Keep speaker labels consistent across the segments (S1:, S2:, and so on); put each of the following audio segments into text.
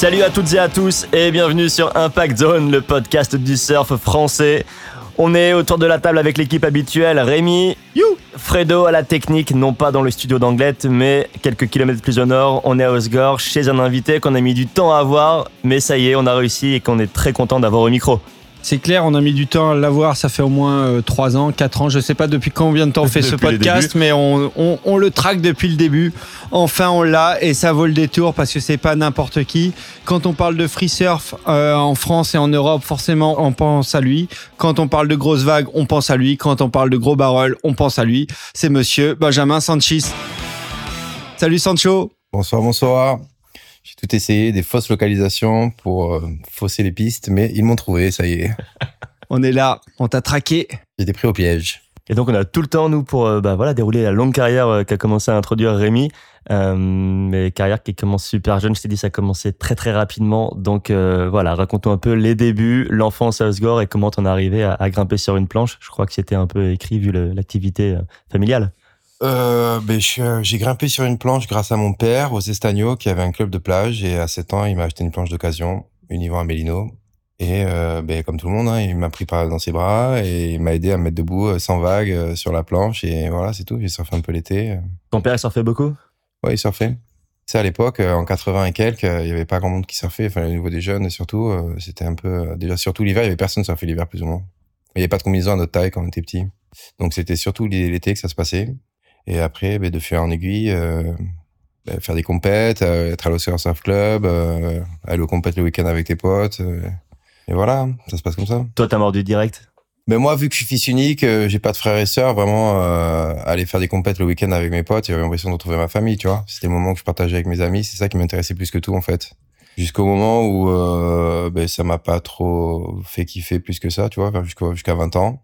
S1: Salut à toutes et à tous et bienvenue sur Impact Zone, le podcast du surf français. On est autour de la table avec l'équipe habituelle, Rémi, you, Fredo à la technique, non pas dans le studio d'Anglette, mais quelques kilomètres plus au nord. On est à Osgore chez un invité qu'on a mis du temps à avoir, mais ça y est, on a réussi et qu'on est très content d'avoir au micro.
S2: C'est clair, on a mis du temps à l'avoir, ça fait au moins 3 euh, ans, 4 ans, je sais pas depuis combien de temps on fait ce podcast, mais on, on, le traque depuis le début. Enfin, on l'a et ça vaut le détour parce que c'est pas n'importe qui. Quand on parle de free surf euh, en France et en Europe, forcément, on pense à lui. Quand on parle de grosses vagues, on pense à lui. Quand on parle de gros barrels, on pense à lui. C'est monsieur Benjamin Sanchez. Salut Sancho.
S3: Bonsoir, bonsoir. J'ai tout essayé, des fausses localisations pour euh, fausser les pistes, mais ils m'ont trouvé, ça y est.
S2: on est là, on t'a traqué.
S3: Été pris au piège.
S1: Et donc on a tout le temps, nous, pour euh, bah, voilà, dérouler la longue carrière euh, qu'a commencé à introduire Rémi. mais carrière qui commence super jeune, je t'ai dit, ça a commencé très très rapidement. Donc voilà, racontons un peu les débuts, l'enfance à Osgore et comment t'en es arrivé à, à, grimper sur une planche. Je crois que c'était un peu écrit vu l'activité familiale
S3: euh, ben, euh, J'ai grimpé sur une planche grâce à mon père aux Estagnos qui avait un club de plage et à 7 ans il m'a acheté une planche d'occasion, une Yvan Mélino. Et euh, ben, comme tout le monde, hein, il m'a pris par dans ses bras et il m'a aidé à me mettre debout euh, sans vague sur la planche et voilà c'est tout. J'ai surfé un peu l'été.
S1: Ton père il surfait beaucoup?
S3: Ouais il surfait. C'est à l'époque, en 80 et quelques, il y avait pas grand monde qui surfait. Enfin, au niveau des jeunes, surtout, c'était un peu déjà surtout l'hiver, il y avait personne qui surfait l'hiver plus ou moins. Il y avait pas de combinaison à notre taille quand on était petit. Donc c'était surtout l'été que ça se passait. Et après, ben, de faire en aiguille, euh, ben, faire des compètes, euh, être à l'Océan Surf Club, euh, aller aux compètes le week-end avec tes potes. et voilà, ça se passe comme ça.
S1: Toi, t'as mordu direct?
S3: Mais ben, moi, vu que je suis fils unique, j'ai pas de frères et sœurs, vraiment, aller faire des compètes le week-end avec mes potes, j'avais l'impression de retrouver ma famille, tu vois. C'était le moment que je partageais avec mes amis, c'est ça qui m'intéressait plus que tout, en fait. Jusqu'au moment où euh, ben, ça m'a pas trop fait kiffer plus que ça, tu vois, jusqu'à 20 ans.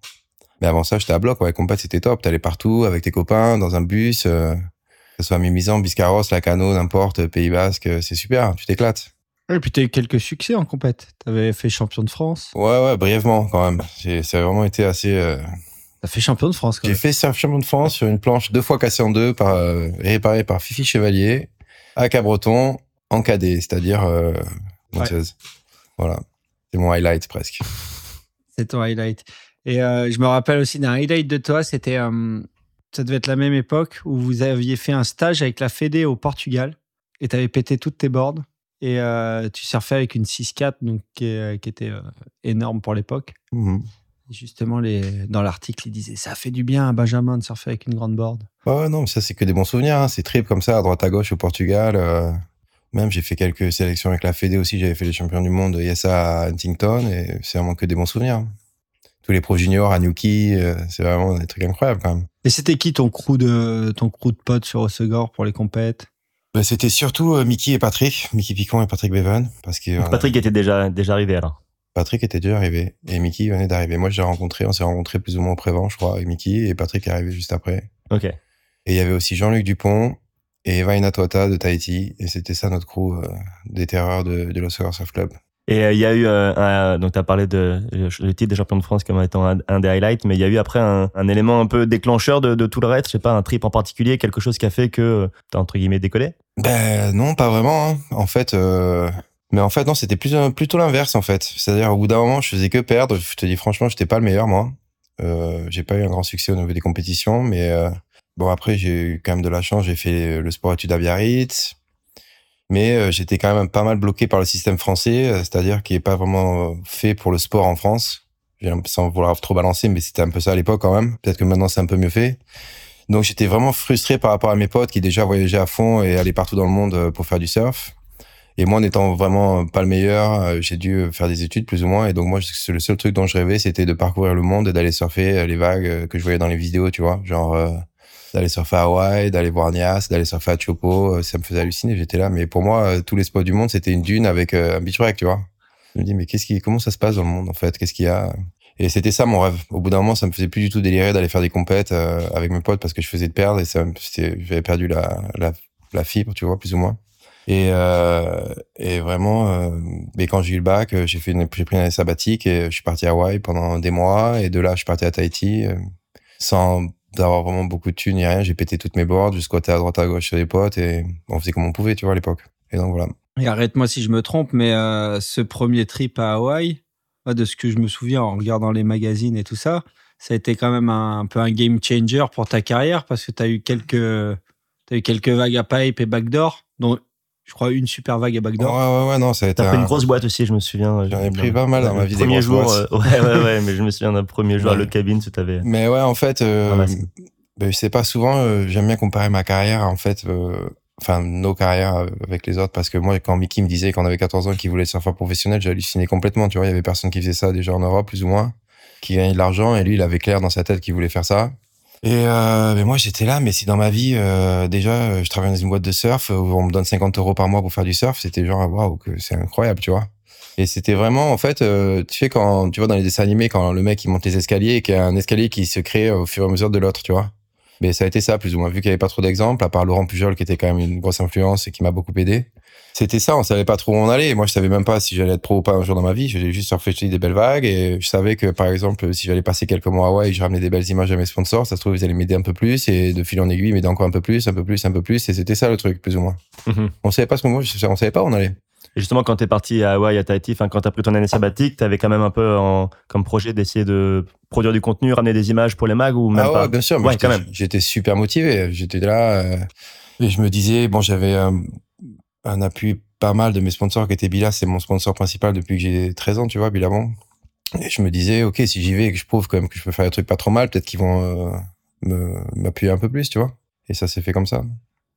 S3: Mais avant ça, j'étais à bloc, ouais. Compat, c'était top. T'allais partout avec tes copains, dans un bus, euh, que ce soit Mimizan, Biscarros, Lacano, n'importe, Pays Basque, c'est super, tu t'éclates.
S2: Et puis t'as eu quelques succès en compète. T'avais fait champion de France.
S3: Ouais, ouais, brièvement quand même. Ça a vraiment été assez. Euh...
S2: T'as fait champion de France.
S3: J'ai fait champion de France sur une planche deux fois cassée en deux, par euh, réparée par Fifi Chevalier à Cabreton en cadet, c'est-à-dire euh, Voilà, c'est mon highlight presque.
S2: c'est ton highlight. Et euh, je me rappelle aussi d'un highlight de toi, c'était, euh, ça devait être la même époque où vous aviez fait un stage avec la Fédé au Portugal et tu avais pété toutes tes boards et euh, tu surfais avec une 6-4 donc, qui, était énorme pour l'époque. Mmh justement, les, dans l'article, il disait ça fait du bien à Benjamin de surfer avec une grande board.
S3: Oh non, ça c'est que des bons souvenirs. Hein. C'est trip comme ça, à droite à gauche au Portugal. Même j'ai fait quelques sélections avec la Fédé aussi. J'avais fait les champions du monde ISA à Huntington et c'est vraiment que des bons souvenirs tous les pros juniors, Anuki, euh, c'est vraiment des trucs incroyables quand même.
S2: Et c'était qui ton crew de ton crew de potes sur Osegor pour les compètes?
S3: Ben, C'était surtout euh, Mickey et Patrick, Mickey Picon et Patrick Bevan. Parce que,
S1: euh, Patrick était déjà, déjà arrivé alors
S3: Patrick était déjà arrivé et Mickey venait d'arriver. Moi, je l'ai rencontré, on s'est rencontré plus ou moins au prévent, je crois, avec Mickey et Patrick est arrivé juste après.
S1: Ok.
S3: Et il y avait aussi Jean-Luc Dupont et Eva Inatwata de Tahiti et c'était ça notre crew des terreurs de, de l'Osegor Surf Club.
S1: Et euh, il y a eu, euh, un, donc tu as parlé de le titre des champions de France comme étant un, des highlights, mais il y a eu après un, élément un peu déclencheur de, tout le reste, je sais pas, un trip en particulier, quelque chose qui a fait que tu as entre guillemets décollé?
S3: Ben non, pas vraiment. Hein. En fait, euh... mais en fait non, c'était plutôt l'inverse en fait. C'est-à-dire au bout d'un moment, je faisais que perdre. Je te dis franchement, j'étais pas le meilleur moi. Euh, j'ai pas eu un grand succès au niveau des compétitions, mais euh, bon après j'ai eu quand même de la chance. J'ai fait le sport études à Biarritz mais euh, j'étais quand même pas mal bloqué par le système français, euh, c'est-à-dire qui est pas vraiment euh, fait pour le sport en France. Sans vouloir trop balancer, mais c'était un peu ça à l'époque quand même. Peut-être que maintenant c'est un peu mieux fait. Donc j'étais vraiment frustré par rapport à mes potes qui déjà voyageaient à fond et allaient partout dans le monde pour faire du surf. Et moi, n'étant vraiment pas le meilleur, j'ai dû faire des études plus ou moins. Et donc moi, le seul truc dont je rêvais, c'était de parcourir le monde et d'aller surfer les vagues que je voyais dans les vidéos, tu vois, genre d'aller surfer à Hawaï, d'aller voir Nias, d'aller surfer à Chopo, euh, ça me faisait halluciner. J'étais là, mais pour moi, euh, tous les spots du monde, c'était une dune avec euh, un beach break, tu vois. Je me dis, mais qu'est-ce qui, comment ça se passe dans le monde en fait? Qu'est-ce qu'il y a? Et c'était ça mon rêve. Au bout d'un moment, ça me faisait plus du tout délirer d'aller faire des compètes avec mes potes parce que je faisais de perdre et j'avais perdu la, fibre, tu vois, plus ou moins. Et, vraiment, mais quand j'ai eu le bac, j'ai pris une année sabbatique et je suis parti à Hawaï pendant des mois. Et de là, je suis parti à Tahiti sans d'avoir vraiment beaucoup de thunes ni rien. J'ai pété toutes mes boards, je squattais à droite à gauche chez les potes et on faisait comme on pouvait, tu vois, à l'époque. Et donc voilà.
S2: Et arrête-moi si je me trompe, mais ce premier trip à Hawaï, de ce que je me souviens en regardant les magazines et tout ça, ça a été quand même un, peu un game changer pour ta carrière parce que tu as eu quelques as eu quelques vagues à pipe et backdoor, je crois une super vague à backdoor.
S3: Ouais, ouais, ouais, non, ça a été.
S1: T'as pris une grosse boîte aussi, je me souviens.
S3: J'en ai pris pas mal dans ma vie.
S1: Premier jour, euh, ouais, ouais, ouais, mais je me souviens d'un premier jour à l'autre cabine, tu t'avais.
S3: Mais ouais, en fait, euh, ben, je sais pas souvent, euh, j'aime bien comparer ma carrière, en fait, euh, enfin, nos carrières avec les autres, parce que moi, quand Mickey me disait qu'on avait 14 ans qu'il voulait être surfeur professionnel, j'ai halluciné complètement, tu vois, il y avait personne qui faisait ça déjà en Europe, plus ou moins, qui gagnait de l'argent, et lui, il avait clair dans sa tête qu'il voulait faire ça. Et euh, mais moi j'étais là, mais si dans ma vie euh, déjà je travaille dans une boîte de surf où on me donne 50 euros par mois pour faire du surf, c'était genre waouh que c'est incroyable, tu vois. Et c'était vraiment en fait, euh, tu sais quand tu vois dans les dessins animés quand le mec il monte les escaliers et qu'il y a un escalier qui se crée au fur et à mesure de l'autre, tu vois. Mais ça a été ça plus ou moins vu qu'il y avait pas trop d'exemples à part Laurent Pujol qui était quand même une grosse influence et qui m'a beaucoup aidé c'était ça, on savait pas trop où on allait. Moi, je savais même pas si j'allais être pro ou pas un jour dans ma vie. J'ai juste surfé des belles vagues et je savais que, par exemple, si j'allais passer quelques mois à Hawaï je ramenais des belles images à mes sponsors, ça se trouve, ils allaient m'aider un peu plus et de fil en aiguille, m'aider encore un peu plus, un peu plus, un peu plus. Et c'était ça le truc, plus ou moins. Mhm. On savait pas ce moment, on savait pas où on allait.
S1: Et justement, quand tu es parti à Hawaï, à Tahiti, enfin, quand tu as pris ton année sabbatique, tu avais quand même un peu en, comme projet d'essayer de produire du contenu, ramener des images pour les mags ou même
S3: ah
S1: ouais,
S3: bien sûr. Ouais, quand même. J'étais super motivé. J'étais là euh, et je me disais, bon, j'avais un, un appui pas mal de mes sponsors qui étaient Bila, c'est mon sponsor principal depuis que j'ai 13 ans, tu vois, Bilabon. Et je me disais, ok, si j'y vais et que je prouve quand même que je peux faire des trucs pas trop mal, peut-être qu'ils vont euh, m'appuyer un peu plus, tu vois. Et ça s'est fait comme ça.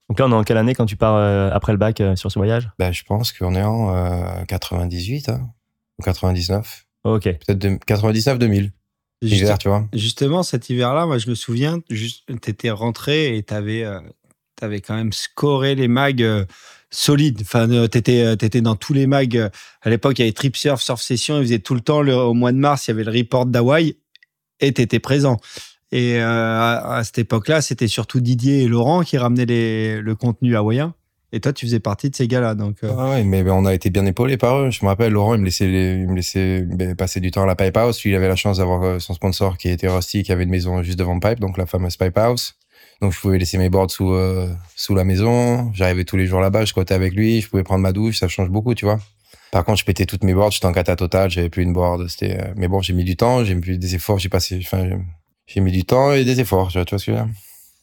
S1: Donc là, on est en quelle année quand tu pars euh, après le bac euh, sur ce voyage?
S3: Ben, Je pense qu'on est en 98 hein, ou 99.
S1: Ok.
S3: Peut-être 99-2000. Hiver, tu vois.
S2: Justement, cet hiver-là, moi, je me souviens, tu étais rentré et tu avais, avais, quand même scoré les mags solide. Enfin, euh, t'étais, euh, étais dans tous les mags. Euh, à l'époque, il y avait Trip Surf, Surf Session. Ils faisaient tout le temps, au mois de mars, il y avait le report d'Hawaï et t'étais présent. Et à, cette époque-là, c'était surtout Didier et Laurent qui ramenaient le contenu hawaïen. Et toi, tu faisais partie de ces gars-là, donc.
S3: Ah ouais, mais on a été bien épaulés par eux. Je me rappelle, Laurent, il me laissait, il me laissait ben, passer du temps à la Pipe House. Il avait la chance d'avoir son sponsor qui était Rusty, qui avait une maison juste devant Pipe, donc la fameuse Pipe House. Donc je pouvais laisser mes boards sous euh, sous la maison. J'arrivais tous les jours là-bas, je squattais avec lui, je pouvais prendre ma douche, ça change beaucoup, tu vois. Par contre, je pétais toutes mes boards, j'étais en cata total, j'avais plus une board. C'était, euh, mais bon, j'ai mis du temps, j'ai mis des efforts, j'ai passé, enfin, j'ai mis du temps et des efforts, tu vois, ce que je veux dire.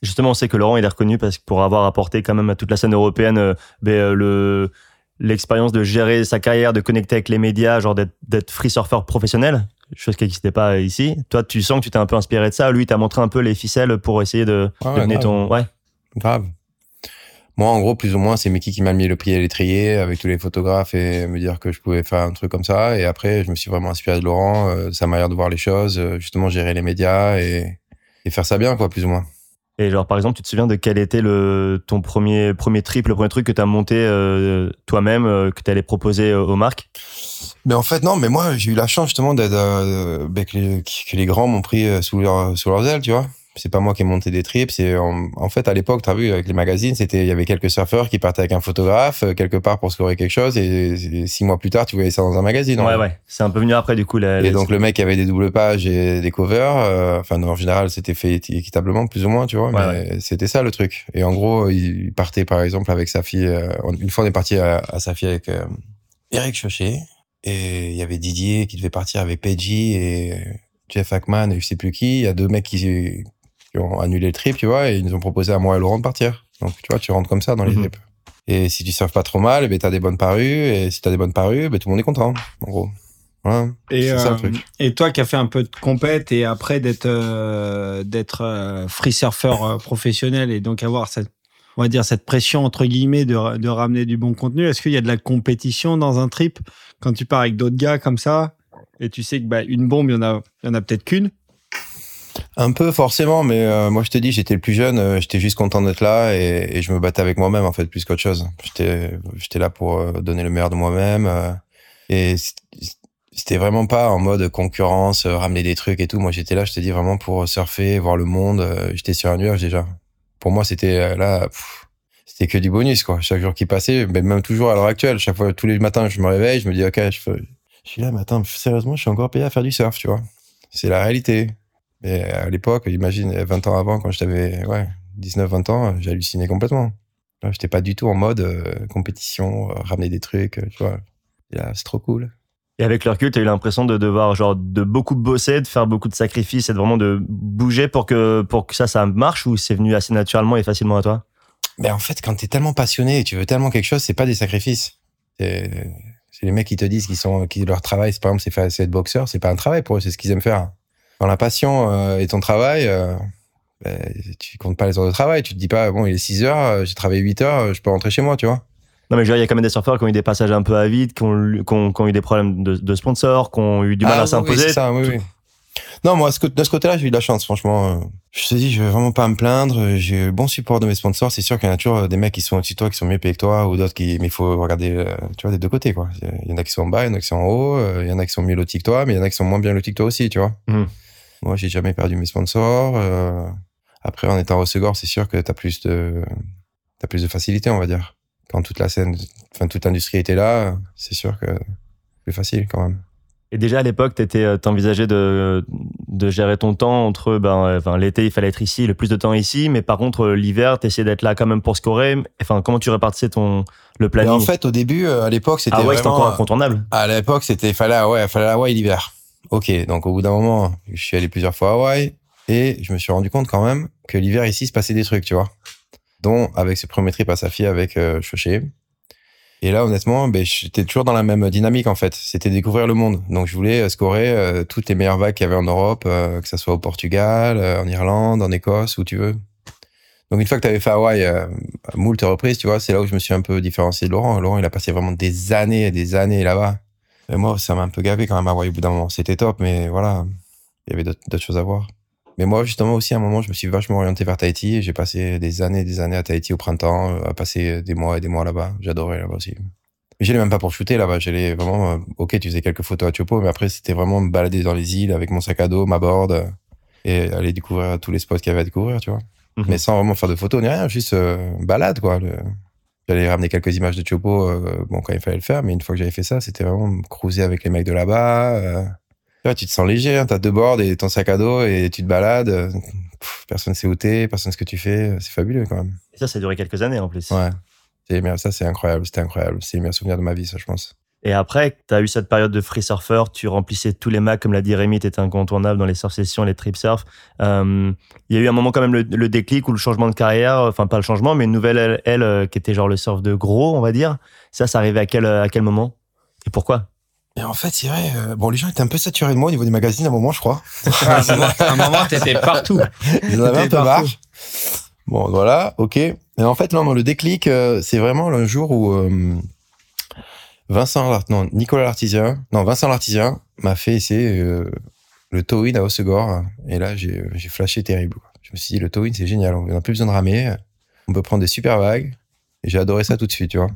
S1: Justement, on sait que Laurent, est reconnu parce que pour avoir apporté quand même à toute la scène européenne euh, ben, le l'expérience de gérer sa carrière, de connecter avec les médias, genre d'être free surfer professionnel chose qui n'existait pas ici. Toi, tu sens que tu t'es un peu inspiré de ça. Lui, t'as montré un peu les ficelles pour essayer de
S3: donner
S1: ton. Ouais.
S3: Grave. Moi, en gros, plus ou moins, c'est Mickey qui m'a mis le pied à l'étrier avec tous les photographes et me dire que je pouvais faire un truc comme ça. Et après, je me suis vraiment inspiré de Laurent, euh, sa manière de voir les choses, euh, justement gérer les médias et, et faire ça bien, quoi, plus ou moins.
S1: Et genre, par exemple, tu te souviens de quel était le, ton premier, premier trip, le premier truc que tu as monté euh, toi-même, euh, que tu allais proposer aux marques?
S3: Mais en fait, non, mais moi, j'ai eu la chance justement d'être, euh, ben, que, les, que les grands m'ont pris sous, leur, sous leurs ailes, tu vois c'est pas moi qui ai monté des trips. C'est en, fait à l'époque, tu as vu avec les magazines, c'était il y avait quelques surfeurs qui partaient avec un photographe euh, quelque part pour scorer quelque chose et, six mois plus tard, tu voyais ça dans un magazine.
S1: Ouais, ouais. C'est un peu venu après du coup.
S3: et donc le mec avait des doubles pages et des covers. Euh, enfin, en général, c'était fait équitablement, plus ou moins, tu vois. mais c'était ça le truc. Et en gros, il partait par exemple avec sa fille. Euh, une fois, on est parti à, sa fille avec Eric Chochet et il y avait Didier qui devait partir avec Peggy et Jeff Hackman et je sais plus qui. Il y a deux mecs qui ont annulé le trip, tu vois, et ils nous ont proposé à moi et Laurent de partir. Donc, tu vois, tu rentres comme ça dans les mhm. trips. Et si tu surfes pas trop mal, ben, t'as des bonnes parues, et si t'as des bonnes parues, ben, tout le monde est content, en gros.
S2: et, ça, le euh, truc. et toi qui as fait un peu de compète et après d'être euh, d'être euh, free surfer professionnel et donc avoir cette on va dire cette pression entre guillemets de, de ramener du bon contenu, est-ce qu'il y a de la compétition dans un trip? Quand tu pars avec d'autres gars comme ça et tu sais que bah, une bombe il y en a a peut-être qu'une?
S3: Un peu forcément, mais euh, moi je te dis, j'étais le plus jeune, euh, j'étais juste content d'être là et, je me battais avec moi-même en fait plus qu'autre chose. J'étais j'étais là pour euh, donner le meilleur de moi-même et c'était vraiment pas en mode concurrence, ramener des trucs et tout. Moi j'étais là, je te dis vraiment pour surfer, voir le monde. j'étais sur un nuage déjà. Pour moi c'était là, c'était que du bonus quoi. Chaque jour qui passait, mais même toujours à l'heure actuelle, chaque fois tous les matins je me réveille, je me dis ok, je, suis là, mais attends, sérieusement, je suis encore payé à faire du surf, tu vois. C'est la réalité. Et à l'époque, imagine, 20 ans avant, quand j'avais ouais, 19, 20 ans, j'ai halluciné complètement. J'étais pas du tout en mode euh, compétition, euh, ramener des trucs, tu vois. c'est trop cool.
S1: Et avec le recul, tu as eu l'impression de devoir genre de beaucoup bosser, de faire beaucoup de sacrifices et de vraiment de bouger pour que pour que ça ça marche ou c'est venu assez naturellement et facilement à toi?
S3: Mais en fait, quand tu es tellement passionné et tu veux tellement quelque chose, c'est pas des sacrifices. C'est les mecs qui te disent qu'ils sont qui leur travail, par exemple, c'est être boxeur, c'est pas un travail pour eux, c'est ce qu'ils aiment faire. Quand la passion euh, est ton travail, euh, ben, tu comptes pas les heures de travail. Tu te dis pas, bon, il est 6 heures, euh, j'ai travaillé 8 heures, je peux rentrer chez moi, tu vois.
S1: Non, mais je veux dire, il y a quand même des surfeurs qui ont eu des passages un peu à vide, qui ont, qui ont, eu des problèmes de, de sponsors, qui ont eu du mal
S3: ah
S1: à s'imposer.
S3: Oui, c'est ça, oui, oui. Non, moi, de ce côté-là, j'ai eu de la chance, franchement. Je te dis, je vais vraiment pas me plaindre. J'ai eu bon support de mes sponsors. C'est sûr qu'il y en a toujours des mecs qui sont au-dessus de toi, qui sont mieux payés que toi, ou d'autres qui, mais il faut regarder, tu vois, des deux côtés, quoi. Il y en a qui sont en bas, il y en a qui sont en haut, il y en a qui sont mieux lotis que toi, mais il y en a qui sont moins bien lotis que toi aussi, tu vois. Mmh. Moi, j'ai jamais perdu mes sponsors. Euh, après, en étant au Segor, c'est sûr que tu as plus de, as plus de facilité, on va dire. Quand toute la scène, enfin, toute l'industrie était là, c'est sûr que c'est plus facile quand même.
S1: Et déjà à l'époque, euh, t'envisageais de, de gérer ton temps entre ben, enfin, l'été, il fallait être ici, le plus de temps ici, mais par contre l'hiver, t'essayais d'être là quand même pour scorer. Enfin, comment tu répartissais ton le planning
S3: En fait, au début, euh, à l'époque, c'était
S1: ah
S3: ouais,
S1: c'était encore incontournable.
S3: À l'époque, c'était fallait ouais, fallait Hawaï l'hiver. Ok, donc au bout d'un moment, je suis allé plusieurs fois à Hawaï et je me suis rendu compte quand même que l'hiver ici se passait des trucs, tu vois. Avec ce premier trip à sa fille avec euh, Et là, honnêtement, ben, j'étais toujours dans la même dynamique en fait. C'était découvrir le monde. Donc je voulais euh, scorer euh, toutes les meilleures vagues qu'il y avait en Europe, euh, que ça soit au Portugal, en Irlande, en Écosse, où tu veux. Donc une fois que tu avais fait Hawaï euh, moult reprises, tu vois, c'est là où je me suis un peu différencié de Laurent. Laurent, il a passé vraiment des années et des années là-bas. Et moi, ça m'a un peu gavé quand même à Hawaï au bout d'un moment. C'était top, mais voilà, il y avait d'autres choses à voir. Mais moi, justement, aussi, à un moment, je me suis vachement orienté vers Tahiti et j'ai passé des années et des années à Tahiti au printemps, à passer des mois et des mois là-bas. J'adorais là-bas aussi. Mais j'allais même pas pour shooter là-bas. J'allais vraiment, euh, ok, tu faisais quelques photos à Chopo, mais après, c'était vraiment me balader dans les îles avec mon sac à dos, ma board et aller découvrir tous les spots qu'il y avait à découvrir, tu vois. Mhm. Mais sans vraiment faire de photos ni rien, juste euh, balade, quoi. Le, J'allais ramener quelques images de Chopo, euh, bon, quand il fallait le faire, mais une fois que j'avais fait ça, c'était vraiment cruiser avec les mecs de là-bas. Euh. Tu te sens léger, hein, t'as deux boards et ton sac à dos et tu te balades. Euh, personne sait où t'es, personne sait ce que tu fais. C'est fabuleux quand même.
S1: Et ça, ça a duré quelques années en plus.
S3: Ouais. Ça, c'est incroyable. C'était incroyable. C'est le meilleur souvenir de ma vie, ça, je pense.
S1: Et après, tu as eu cette période de free surfer, tu remplissais tous les macs, comme l'a dit Rémi, tu étais incontournable dans les surf sessions, les trip surf. Euh, il y a eu un moment quand même le, déclic ou le changement de carrière, enfin pas le changement, mais une nouvelle elle, euh, qui était genre le surf de gros, on va dire. Ça, ça arrivait à quel, à quel moment? Et pourquoi?
S3: Et en fait, c'est vrai. Euh, bon, les gens étaient un peu saturés de moi au niveau des magazines à un moment, je crois.
S2: à un moment, t'étais partout.
S3: Ils en avaient un peu marre. Bon, voilà, ok. Et en fait, non, le déclic, c'est vraiment le jour où Vincent, non, Nicolas Lartisien, non, Vincent Lartisien m'a fait essayer euh, le towin à Osegor. Et là, j'ai, j'ai flashé terrible. Je me suis dit, le towin, c'est génial. On n'a plus besoin de ramer. On peut prendre des super vagues. Et j'ai adoré ça tout de suite, tu vois.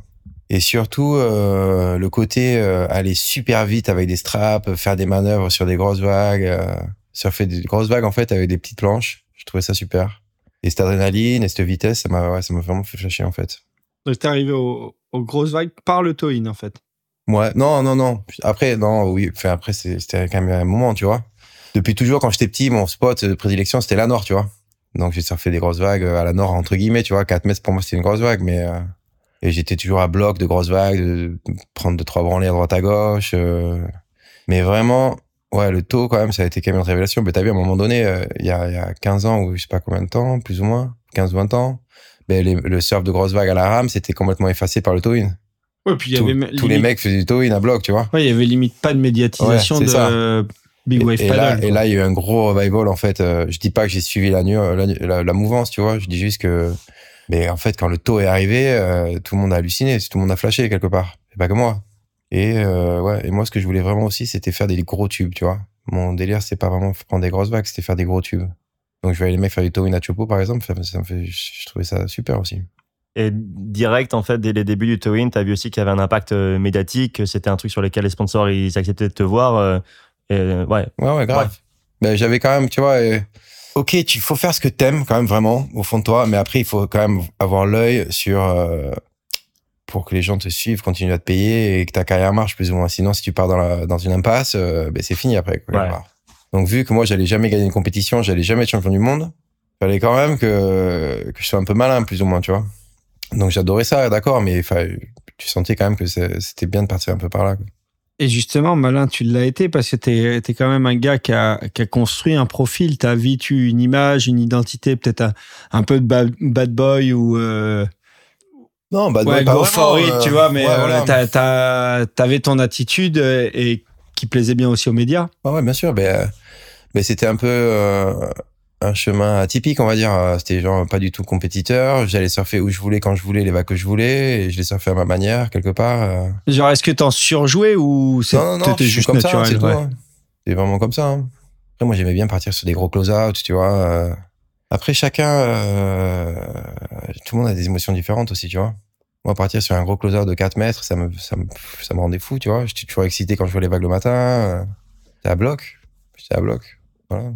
S3: Et surtout, euh, le côté euh, aller super vite avec des straps, faire des manœuvres sur des grosses vagues, euh, surfer des grosses vagues, en fait, avec des petites planches. Je trouvais ça super. Et cette adrénaline et cette vitesse, ça m'a, ouais, ça m'a vraiment fait flasher, en fait.
S2: J'étais arrivé au, aux grosses vagues par le tow en fait.
S3: Ouais, non, non, non. Après, non, oui. Enfin, après, c'était quand même un moment, tu vois. Depuis toujours, quand j'étais petit, mon spot de prédilection, c'était la Nord, tu vois. Donc, j'ai surfé des grosses vagues à la Nord, entre guillemets, tu vois. 4 mètres, pour moi, c'était une grosse vague, mais, et j'étais toujours à bloc de grosses vagues, de prendre deux, trois branlées à droite à gauche. Euh. mais vraiment, ouais, le taux, quand même, ça a été quand même une révélation. Mais t'as vu, à un moment donné, euh, il y, a, y a 15 ans, ou je sais pas combien de temps, plus ou moins, 15, 20 ans, ben, le surf de grosses vagues à la rame, c'était complètement effacé par le towing.
S2: Ouais, puis il y avait
S3: tous les mecs faisaient du towing à bloc, tu vois.
S2: Ouais, il y avait limite pas de médiatisation de Big Wave
S3: et,
S2: Paddle.
S3: Là, et là, il y a eu un gros revival, en fait. Euh, je dis pas que j'ai suivi la, la, la, mouvance, tu vois. Je dis juste que, mais en fait, quand le taux est arrivé, euh, tout le monde a halluciné, tout le monde a flashé quelque part. C'est pas que moi. Et euh, ouais, et moi, ce que je voulais vraiment aussi, c'était faire des gros tubes, tu vois. Mon délire, c'est pas vraiment prendre des grosses vagues, c'était faire des gros tubes. Donc, je voyais les mecs faire du towing à Chopo, par exemple. Ça, ça fait, je trouvais ça super aussi.
S1: Et direct, en fait, dès les débuts du towing, tu as vu aussi qu'il y avait un impact euh, médiatique, c'était un truc sur lequel les sponsors, ils acceptaient de te voir. Euh, et, ouais.
S3: Ouais, ouais, grave. Ben, j'avais quand même, tu vois, ok, il faut faire ce que t'aimes quand même vraiment au fond de toi, mais après, il faut quand même avoir l'œil sur pour que les gens te suivent, continuent à te payer et que ta carrière marche plus ou moins. Sinon, si tu pars dans, la, dans une impasse, ben, c'est fini après. Quoi, Donc, vu que moi, j'allais jamais gagner une compétition, j'allais jamais être champion du monde, fallait quand même que, que je sois un peu malin, plus ou moins, tu vois. Donc j'adorais ça, d'accord, mais tu sentais quand même que c'était bien de partir un peu par là.
S2: Et justement, Malin, tu l'as été parce que tu es, quand même un gars qui a, qui a construit un profil. Tu as vécu une image, une identité, peut-être un, peu de bad, boy ou. Euh,
S3: non, bad boy, pas
S2: vraiment, tu vois, mais euh, tu avais ton attitude et qui plaisait bien aussi aux médias.
S3: Ah ouais, bien sûr. Ben c'était un peu un chemin atypique, on va dire. C'était genre pas du tout compétiteur. J'allais surfer où je voulais, quand je voulais, les vagues que je voulais, et je les surfais à ma manière, quelque part. Euh.
S2: Genre, est-ce que t'en surjouais ou
S3: c'était juste comme naturel, ça, c'est hein. vraiment comme ça. Hein. Après, moi, j'aimais bien partir sur des gros close-out, tu vois. Euh. Après, chacun, euh, tout le monde a des émotions différentes aussi, tu vois. Moi, partir sur un gros close-out de 4 mètres, ça me, ça me, ça me rendait fou, tu vois. J'étais toujours excité quand je vois les vagues le matin. J'étais à bloc. J'étais à bloc. Voilà.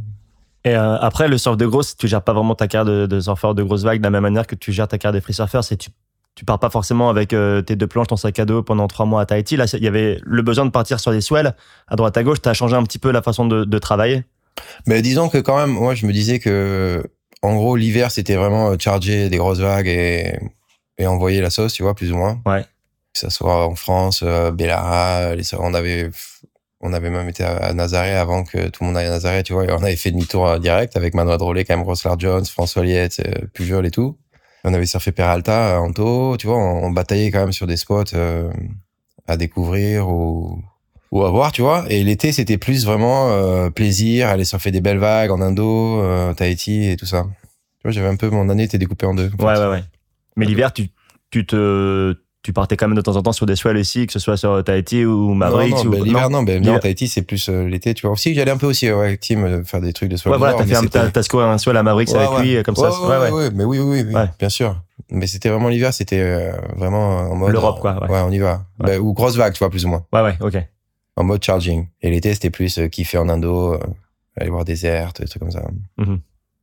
S1: Et euh, après, le surf de grosse, tu gères pas vraiment ta carrière de, de, surfeur de grosse vague de la même manière que tu gères ta carrière de free surfer. C'est tu, tu pars pas forcément avec euh, tes deux planches, ton sac à dos pendant trois mois à Tahiti. Là, il y avait le besoin de partir sur des swells à droite à gauche. Tu as changé un petit peu la façon de, de travailler
S3: Mais disons que quand même, moi, je me disais que, en gros, l'hiver, c'était vraiment euh, charger des grosses vagues et, et envoyer la sauce, tu vois, plus ou moins.
S1: Ouais.
S3: Que ça soit en France, euh, Bellara, les, on avait on avait même été à Nazaré avant que tout le monde aille à Nazaré, tu vois. on avait fait demi-tour euh, direct avec Manuel Drolet, quand même, Rosslar Jones, François Liette, euh, Pujol et tout. On avait surfé Peralta, Anto, tu vois. On, bataillait quand même sur des spots euh, à découvrir ou, ou à voir, tu vois. Et l'été, c'était plus vraiment plaisir, aller surfer des belles vagues en Indo, Tahiti et tout ça. Tu vois, j'avais un peu, mon année était découpée en deux.
S1: ouais, ouais, ouais. Mais l'hiver, tu, tu te tu partais quand même de temps en temps sur des swells ici, que ce soit sur Tahiti ou Mavericks
S3: non,
S1: non,
S3: ben, l'hiver, non, ben, non, Tahiti, c'est plus euh, l'été, tu vois. Aussi, j'allais un peu aussi, ouais, team, euh, faire des trucs de swell.
S1: Ouais, voilà, t'as scoré un swell à Mavericks avec lui, comme ça.
S3: Ouais, ouais, mais oui, oui, oui, bien sûr. Mais c'était vraiment l'hiver, c'était euh, vraiment en mode.
S1: L'Europe, quoi.
S3: Ouais, on y va. Ben, ou grosse vague, tu vois, plus ou moins.
S1: Ouais, ouais, ok.
S3: En mode charging. Et l'été, c'était plus kiffer en Indo, aller voir des airs, des trucs comme ça.
S1: Mm-hmm.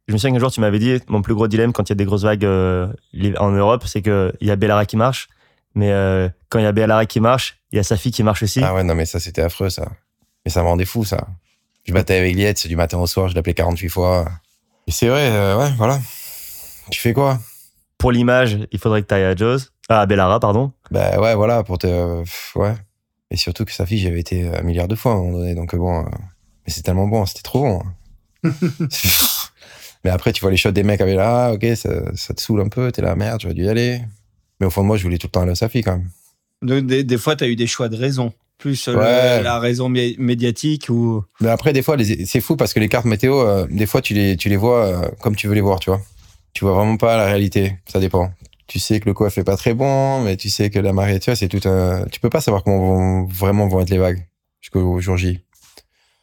S1: Je me souviens qu'un jour, tu m'avais dit, mon plus gros dilemme quand il y a des grosses vagues en Europe, c'est qu'il y a Bellara qui marche mais euh, quand il y a Béalara qui marche, il y a sa fille qui marche aussi.
S3: Ah ouais, non, mais ça, c'était affreux, ça. Mais ça me rendait fou, ça. Je battais avec Liette du matin au soir, je l'appelais 48 fois. Et c'est vrai, euh, ouais, voilà. Tu fais quoi?
S1: Pour l'image, il faudrait que tu ailles à Jaws. Ah, à Bellara, pardon.
S3: Bah ouais, voilà, pour te... ouais. Et surtout que sa fille, j'avais été un milliard de fois à un moment donné, donc bon... Euh, mais c'est tellement bon, c'était trop bon. mais après, tu vois les shots des mecs avec là, ok, ça, ça te saoule un peu, t'es là, merde, j'aurais dû y aller. Mais au fond de moi, je voulais tout le temps aller à sa fille quand même.
S2: Donc, des, fois, tu as eu des choix de raison. Plus euh, la raison médiatique ou.
S3: Mais après, des fois, c'est fou parce que les cartes météo, euh, des fois, tu les, tu les vois euh, comme tu veux les voir, tu vois. Tu vois vraiment pas la réalité. Ça dépend. Tu sais que le coiffe est pas très bon, mais tu sais que la marée, tu vois, c'est tout un. Tu peux pas savoir comment vont, vraiment vont être les vagues jusqu'au jour J.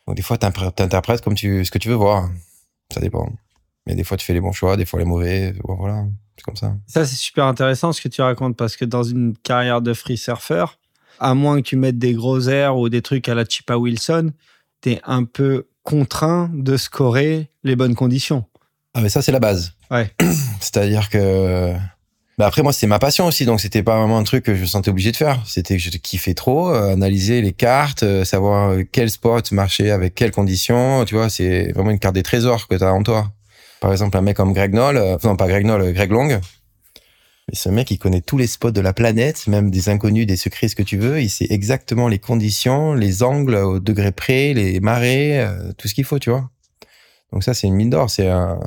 S3: Donc, des fois, t'interprètes comme tu, ce que tu veux voir. Ça dépend. Mais des fois, tu fais les bons choix, des fois les mauvais. Voilà comme ça.
S2: Ça, c'est super intéressant ce que tu racontes parce que dans une carrière de free surfer, à moins que tu mettes des gros airs ou des trucs à la Chipa Wilson, tu es un peu contraint de scorer les bonnes conditions.
S3: Ah, mais ça, c'est la base.
S2: Ouais.
S3: C'est-à-dire que. Bah après, moi, c'est ma passion aussi, donc c'était pas vraiment un truc que je me sentais obligé de faire. C'était que je kiffais trop, euh, analyser les cartes, euh, savoir euh, quel spot marchait avec quelles conditions. Tu vois, c'est vraiment une carte des trésors que tu as en toi. Par exemple, un mec comme Greg Noll, euh, non pas Greg Noll, euh, Greg Long. Mais ce mec, il connaît tous les spots de la planète, même des inconnus, des secrets, ce que tu veux. Il sait exactement les conditions, les angles au degré près, les marées, euh, tout ce qu'il faut, tu vois. Donc ça, c'est une mine d'or. C'est un,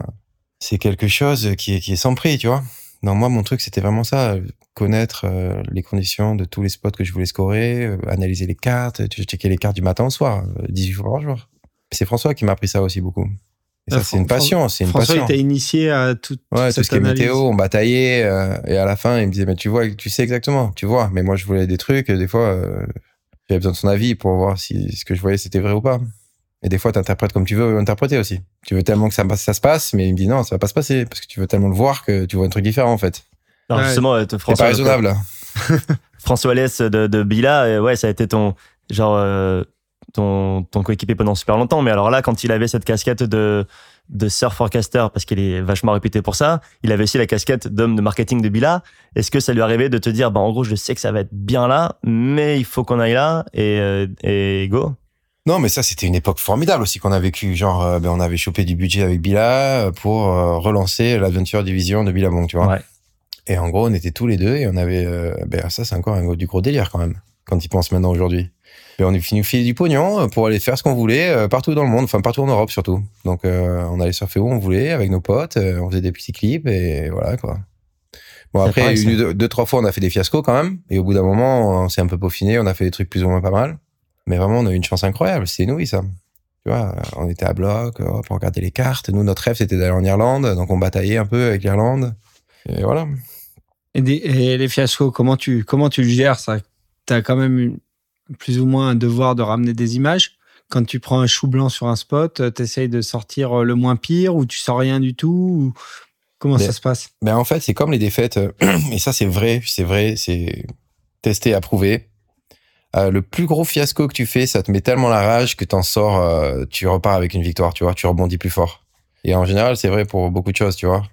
S3: c'est quelque chose qui est, qui est sans prix, tu vois. Non, moi, mon truc, c'était vraiment ça. Connaître les conditions de tous les spots que je voulais scorer, analyser les cartes, checker les cartes du matin au soir, 18 fois par jour. C'est François qui m'a appris ça aussi beaucoup ça, c'est une passion, c'est une
S2: François,
S3: passion.
S2: il t'a initié à tout,
S3: ouais, tout ce qui est météo, on bataillait, euh, et à la fin, il me disait, mais tu vois, tu sais exactement, tu vois. Mais moi, je voulais des trucs, des fois, euh, j'avais besoin de son avis pour voir si ce que je voyais, c'était vrai ou pas. Et des fois, tu interprètes comme tu veux interpréter aussi. Tu veux tellement que ça, ça, se passe, mais il me dit non, ça va pas se passer, parce que tu veux tellement le voir que tu vois un truc différent, en fait.
S1: Alors, justement,
S3: euh, François. C'est pas raisonnable.
S1: François Alès de, de Bila, ouais, ça a été ton, genre, ton, ton coéquipier pendant super longtemps. Mais alors là, quand il avait cette casquette de, de surf forecaster, parce qu'il est vachement réputé pour ça, il avait aussi la casquette d'homme de marketing de Bila. Est-ce que ça lui arrivait de te dire, bah, en gros, je sais que ça va être bien là, mais il faut qu'on aille là et, euh, et go?
S3: Non, mais ça, c'était une époque formidable aussi qu'on a vécu. Genre, euh, ben, on avait chopé du budget avec Bila pour euh, relancer l'aventure division de Billabong, tu vois.
S1: Ouais.
S3: Et en gros, on était tous les deux et on avait, ben ça c'est encore un, du gros délire quand même, quand ils pensent maintenant aujourd'hui. Et on est fini filer du pognon pour aller faire ce qu'on voulait euh, partout dans le monde, enfin partout en Europe surtout. Donc euh, on allait surfer où on voulait avec nos potes, on faisait des petits clips et voilà quoi. Bon après une, deux, trois fois on a fait des fiascos quand même et au bout d'un moment on s'est un peu peaufiné, on a fait des trucs plus ou moins pas mal. Mais vraiment on a eu une chance incroyable, c'est nous ça. Tu vois, on était à bloc pour regarder les cartes. Nous notre rêve c'était d'aller en Irlande, donc on bataillait un peu avec l'Irlande. Et voilà.
S2: Et, les fiascos, comment tu, comment tu le gères ça? Tu as quand même plus ou moins un devoir de ramener des images. Quand tu prends un chou blanc sur un spot, euh, tu essayes de sortir euh, le moins pire ou tu sors rien du tout Comment ça se passe?
S3: ben En fait, c'est comme les défaites. Euh, et ça, c'est vrai, c'est vrai, c'est testé, approuvé. Euh, le plus gros fiasco que tu fais, ça te met tellement la rage que t'en sors, tu repars avec une victoire, tu vois, tu rebondis plus fort. Et en général, c'est vrai pour beaucoup de choses, tu vois.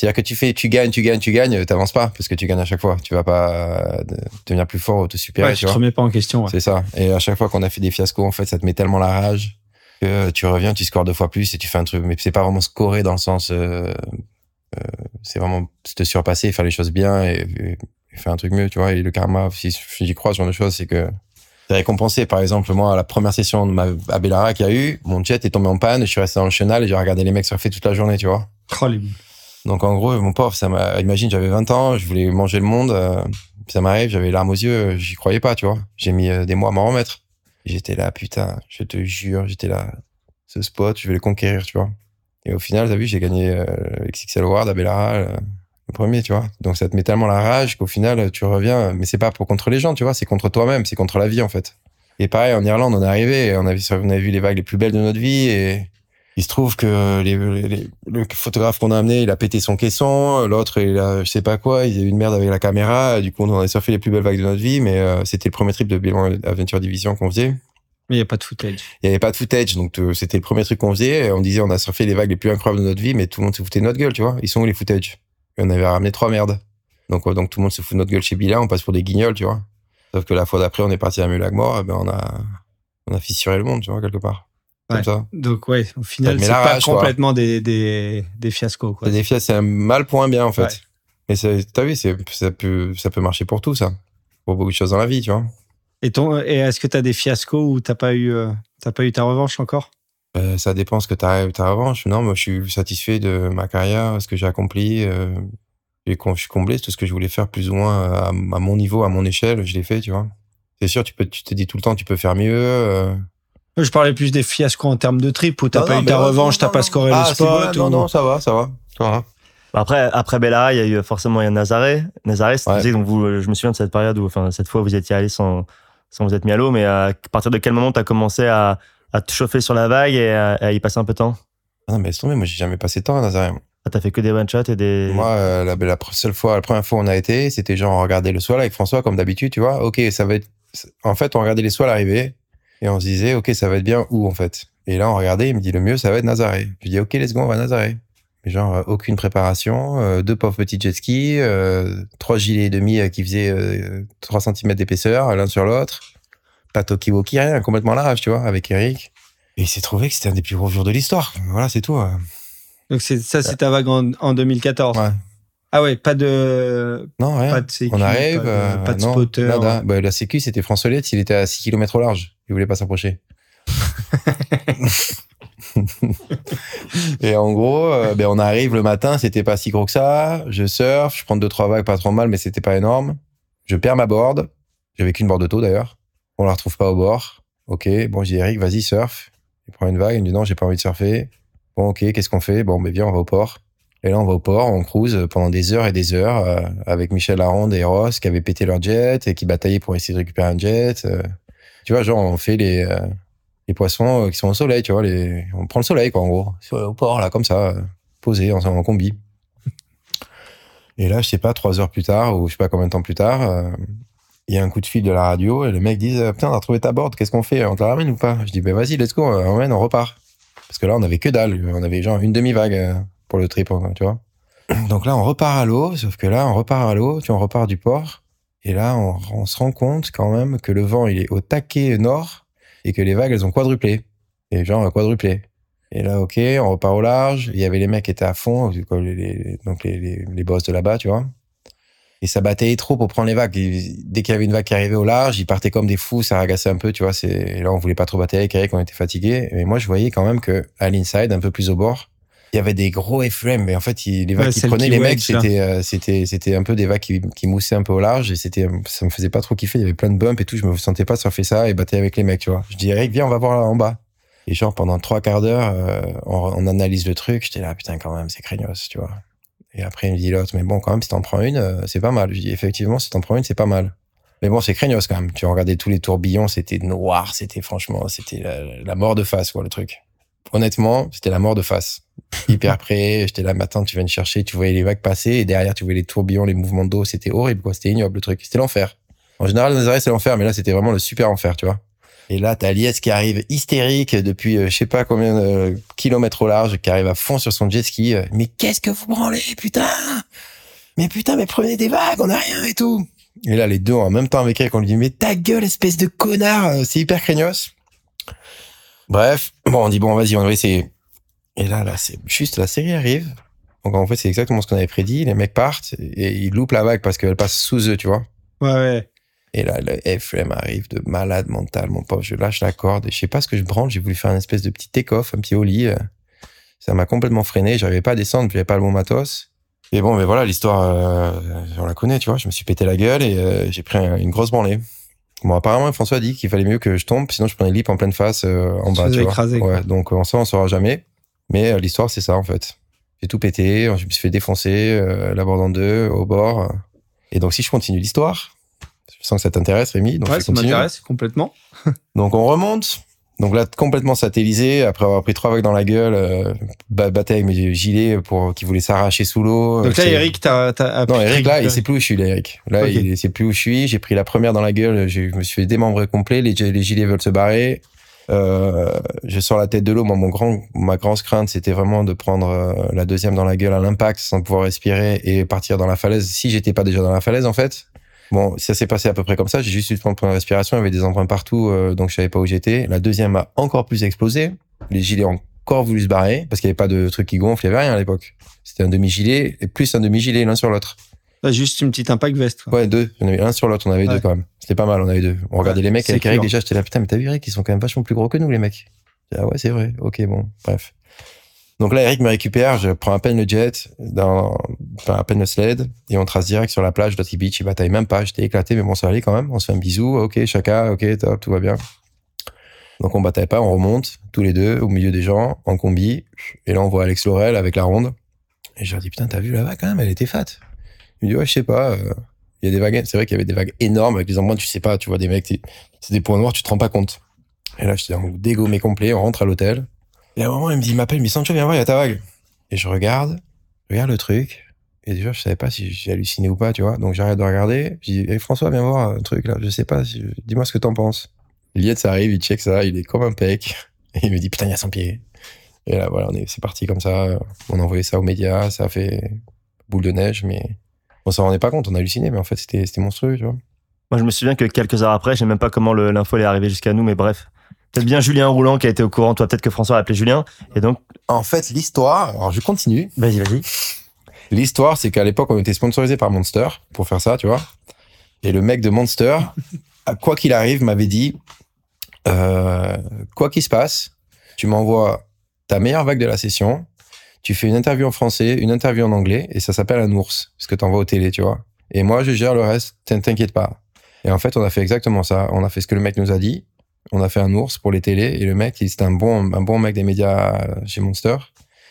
S3: C'est-à-dire que tu fais, tu gagnes, tu gagnes, tu gagnes, t'avances pas parce que tu gagnes à chaque fois. Tu vas pas euh, devenir plus fort ou te supérieur.
S2: Ouais, tu, te remets pas en question.
S3: C'est ça. Et à chaque fois qu'on a fait des fiascos, en fait, ça te met tellement la rage que tu reviens, tu scores deux fois plus et tu fais un truc. Mais c'est pas vraiment scorer dans le sens, euh, euh, c'est vraiment te surpasser, faire les choses bien et, faire un truc mieux, tu vois. Et le karma, si j'y crois, ce genre de choses, c'est que c'est récompensé. Par exemple, moi, à la première session de ma, à Bellara qu'il y a eu, mon jet est tombé en panne, je suis resté dans le chenal et j'ai regardé les mecs surfer toute la journée, tu vois.
S2: Oh, les...
S3: Donc en gros, mon pauvre. Imagine, j'avais 20 ans, je voulais manger le monde, euh, ça m'arrive, j'avais larmes aux yeux, j'y croyais pas, tu vois. J'ai mis euh, des mois à m'en remettre. J'étais là, putain, je te jure, j'étais là, ce spot, je vais le conquérir, tu vois. Et au final, t'as vu, j'ai gagné euh, XXL Award à Bellara, euh, le premier, tu vois. Donc ça te met tellement la rage qu'au final, tu reviens, mais c'est pas pour contre les gens, tu vois, c'est contre toi-même, c'est contre la vie en fait. Et pareil, en Irlande, on est arrivé, on avait, on avait vu les vagues les plus belles de notre vie et il se trouve que les, le photographe qu'on a amené, il a pété son caisson, l'autre, il a, je sais pas quoi, il a eu une merde avec la caméra, du coup, on a surfé les plus belles vagues de notre vie, mais euh, c'était le premier trip de Bilan Adventure Division qu'on faisait.
S2: Mais il n'y a pas de footage.
S3: Il n'y avait pas de footage, donc euh, c'était le premier truc qu'on faisait. On disait, on a surfé les vagues les plus incroyables de notre vie, mais tout le monde se foutait de notre gueule, tu vois. Ils sont où les footage Et on avait ramené trois merdes. Donc, donc tout le monde se fout de notre gueule chez Bila, on passe pour des guignols, tu vois. Sauf que la fois d'après, on est parti à Mulagmore, et ben on a, on a fissuré le monde, tu vois, quelque part.
S2: Donc ouais, au final, c'est pas complètement des, des, des, fiascos.
S3: C'est des fiascos, c'est un mal pour un bien en fait. Mais t'as vu, ça peut, ça peut marcher pour tout ça, pour beaucoup de choses dans la vie, tu vois.
S2: Et, ton, et est-ce que tu as des fiascos où t'as pas eu, euh, pas eu ta revanche encore?
S3: Euh, Ça dépend ce que tu as ta revanche. Non, moi je suis satisfait de ma carrière, ce que j'ai accompli. Euh, et je suis comblé, tout ce que je voulais faire plus ou moins à, mon niveau, à mon échelle, je l'ai fait, tu vois. C'est sûr, tu peux, tu te dis tout le temps, tu peux faire mieux.
S2: Je parlais plus des fiascos en termes de trip où t'as pas eu ta revanche, t'as pas scoré le ah, spot.
S3: Non, non, ça va, ça va. Ça
S1: Après, après Bella, il y a eu forcément il y a Nazaré. Nazaré, ouais. donc vous, je me souviens de cette période où, enfin, cette fois, vous étiez allé sans, sans vous être mis à l'eau, mais à partir de quel moment t'as commencé à, à te chauffer sur la vague et à, y passer un peu de temps?
S3: Ah Non, mais laisse tomber, moi j'ai jamais passé de temps à Nazaré.
S1: Ah, t'as fait que des one shots et des.
S3: Moi, euh, la, la, seule fois, la première fois où on a été, c'était genre on regardait le soir avec François comme d'habitude, tu vois. Ok, ça va être. En fait, on regardait les soirs arriver et on se disait, OK, ça va être bien où, en fait? Et là, on regardait, il me dit, le mieux, ça va être Nazaré. Je dis, OK, let's go, on va à Nazaré. Mais genre, euh, aucune préparation, euh, deux pauvres petits jet skis, euh, trois gilets et demi qui faisaient 3 cm d'épaisseur, l'un sur l'autre. Pas Tokiwoki, rien, complètement large, tu vois, avec Eric. Et il s'est trouvé que c'était un des plus gros jours de l'histoire. Voilà, c'est tout.
S2: Donc ça, c'est ta vague en, 2014. Ouais. Ah ouais, pas de.
S3: Non, rien. Pas de sécu, On arrive. Pas de, spotter. Bah, la sécu, c'était François Letz, il était à 6 km au large. Il voulait pas s'approcher. et en gros, euh, ben on arrive le matin, c'était pas si gros que ça. Je surfe, je prends deux trois vagues, pas trop mal, mais c'était pas énorme. Je perds ma board. J'avais qu'une board auto d'ailleurs. On la retrouve pas au bord. Ok, bon, j'ai Eric, vas-y surf. Il prend une vague, il me dit non, j'ai pas envie de surfer. Bon, ok, qu'est-ce qu'on fait? Bon, ben viens, on va au port. Et là, on va au port, on cruise pendant des heures et des heures euh, avec Michel Laronde et Ross qui avaient pété leur jet et qui bataillaient pour essayer de récupérer un jet. Euh, tu vois, genre, on fait les, euh, les poissons qui sont au soleil, tu vois, les, on prend le soleil, quoi, en gros, au port, là, comme ça, posé, en, en combi. Et là, je sais pas, trois heures plus tard, ou je sais pas combien de temps plus tard, il y a un coup de fil de la radio, et le mec dit, putain, on a trouvé ta board, qu'est-ce qu'on fait? On te la ramène ou pas? Je dis, ben, vas-y, let's go, on ramène, on repart. Parce que là, on avait que dalle, on avait genre une demi-vague pour le trip, tu vois. Donc là, on repart à l'eau, sauf que là, on repart à l'eau, tu on repart du port. Et là, on, se rend compte quand même que le vent, il est au taquet nord et que les vagues, elles ont quadruplé. Et genre, quadruplé. Et là, ok, on repart au large. Il y avait les mecs qui étaient à fond, les, donc les, les, boss de là-bas, tu vois. Et ça battait trop pour prendre les vagues. dès qu'il y avait une vague qui arrivait au large, ils partaient comme des fous, ça ragassait un peu, tu vois. C'est là, on voulait pas trop battre avec Eric, on était fatigué. Mais moi, je voyais quand même que à l'inside, un peu plus au bord, il y avait des gros F-frame, mais en fait, les vagues qui prenaient les mecs, c'était, euh, c'était, c'était un peu des vagues qui, qui moussaient un peu au large et c'était, ça me faisait pas trop kiffer. Il y avait plein de bumps et tout. Je me sentais pas surfer ça et battre avec les mecs, tu vois. Je dis, Eric, viens, on va voir là en bas. Et genre, pendant trois quarts d'heure, euh, on, analyse le truc. J'étais là, putain, quand même, c'est craignos, tu vois. Et après, il me dit l'autre, mais bon, quand même, si t'en prends une, euh, c'est pas mal. Je dis, effectivement, si t'en prends une, c'est pas mal. Mais bon, c'est craignos quand même. Tu regardais tous les tourbillons, c'était noir, c'était franchement, c'était la, mort de face, quoi, le truc. Honnêtement, c'était la mort de face. Hyper près, j'étais là, matin, tu viens me chercher, tu voyais les vagues passer, et derrière, tu voyais les tourbillons, les mouvements d'eau, c'était horrible, quoi. C'était ignoble, le truc. C'était l'enfer. En général, dans les arrêts, c'est l'enfer, mais là, c'était vraiment le super enfer, tu vois. Et là, t'as Lies qui arrive hystérique depuis euh, je sais pas combien de kilomètres au large, qui arrive à fond sur son jet ski. Euh, mais qu'est-ce que vous branlez, putain? Mais putain, mais prenez des vagues, on a rien et tout. Et là, les deux en même temps avec elle, on lui dit mais ta gueule, espèce de connard, euh, c'est hyper craignos. Bref, bon, on dit bon, vas-y, on va essayer. Et là, là, c'est juste la série arrive. Donc en fait, c'est exactement ce qu'on avait prédit. Les mecs partent et ils loupent la vague parce qu'elle passe sous eux, tu vois.
S2: Ouais, ouais.
S3: Et là, le FM arrive de malade mental, mon pauvre. Je lâche la corde et je sais pas ce que je branle. J'ai voulu faire une espèce de petit take-off, un pied au lit. Ça m'a complètement freiné. J'arrivais pas à descendre, j'avais pas le bon matos. Et bon, mais voilà, l'histoire, euh, on la connaît, tu vois. Je me suis pété la gueule et euh, j'ai pris une grosse branlée. Bon, apparemment, François a dit qu'il fallait mieux que je tombe, sinon je prenais lip en pleine face euh, en bas, tu
S2: écrasé,
S3: vois. Ouais, donc on ça, on saura jamais. Mais l'histoire, c'est ça, en fait. J'ai tout pété, je me suis fait défoncer, l'abord en deux, au bord. Et donc, si je continue l'histoire, je sens que ça t'intéresse, Rémi. Donc
S2: ouais, ça m'intéresse complètement.
S3: donc on remonte. Donc là, complètement satellisé, après avoir pris trois vagues dans la gueule, euh, battais avec mes gilets pour qui voulait s'arracher sous l'eau.
S2: Donc là, Eric, t'as, t'as
S3: Non, Eric, là, il sait plus où je suis, là, Eric. Là, il sait plus où je suis. J'ai pris la première dans la gueule, je me suis fait démembrer complet, les, les gilets veulent se barrer. Euh, je sors la tête de l'eau. Moi, mon grand, ma grande crainte, c'était vraiment de prendre euh, la deuxième dans la gueule à l'impact sans pouvoir respirer et partir dans la falaise. Si j'étais pas déjà dans la falaise, en fait, Bon, ça s'est passé à peu près comme ça. J'ai juste eu le temps de prendre la respiration. Il y avait des empreintes partout, euh, donc je savais pas où j'étais. La deuxième a encore plus explosé. Les gilets ont encore voulu se barrer parce qu'il y avait pas de truc qui gonfle. Il y avait rien à l'époque. C'était un demi-gilet et plus un demi-gilet l'un sur l'autre.
S2: juste une petite impact veste.
S3: Ouais, deux. On avait l'un sur l'autre. On avait deux quand même. C'était pas mal. On avait deux. On regardait les mecs avec Eric déjà. J'étais là, putain, mais t'as vu Eric, ils sont quand même vachement plus gros que nous, les mecs. Ah ouais, c'est vrai. Ok, bon, bref. Donc là, Eric me récupère, je prends à peine le jet, enfin, à peine le sled, et on trace direct sur la plage de Beach. Il bataille même pas, j'étais éclaté, mais bon, ça allait quand même. On se fait un bisou, ok, chacun, ok, top, tout va bien. Donc on bataille pas, on remonte, tous les deux, au milieu des gens, en combi, et là on voit Alex Laurel avec la ronde. Et je leur dis, putain, t'as vu la vague quand même, elle était fat. Il me dit, ouais, je sais pas, euh, il y a des vagues, c'est vrai qu'il y avait des vagues énormes avec les empreintes, tu sais pas, tu vois des mecs, c'est des points noirs, tu te rends pas compte. Et là, j'étais dégommé complet, on rentre à l'hôtel. Et à un moment, il me dit, il m'appelle, il me dit, Sancho, viens voir, il y a ta vague. Et je regarde, je regarde le truc. Et déjà, je savais pas si j'ai halluciné ou pas, tu vois. Donc, j'arrête de regarder. Je dis, hey, François, viens voir un truc, là. Je sais pas, dis-moi ce que t'en penses. Liette, ça arrive, il check ça, il est comme un pec. Et il me dit, putain, il y a 100 pieds. Et là, voilà, on est, c'est parti comme ça. On a envoyé ça aux médias, ça a fait boule de neige, mais on s'en rendait pas compte, on a halluciné, mais en fait, c'était monstrueux, tu vois.
S1: Moi, je me souviens que quelques heures après, je sais même pas comment l'info est arrivée jusqu'à nous, mais bref. Peut-être bien Julien Roulant qui a été au courant. Toi, peut-être que François a appelé Julien. Et donc.
S3: En fait, l'histoire, alors je continue.
S1: Vas-y, vas-y.
S3: L'histoire, c'est qu'à l'époque, on était sponsorisé par Monster pour faire ça, tu vois. Et le mec de Monster, quoi qu'il arrive, m'avait dit, euh, quoi qu'il se passe, tu m'envoies ta meilleure vague de la session, tu fais une interview en français, une interview en anglais, et ça s'appelle un ours, ce que t'envoies au télé, tu vois. Et moi, je gère le reste, t'inquiète pas. Et en fait, on a fait exactement ça. On a fait ce que le mec nous a dit on a fait un ours pour les télés et le mec, c'était un bon, un bon mec des médias chez Monster.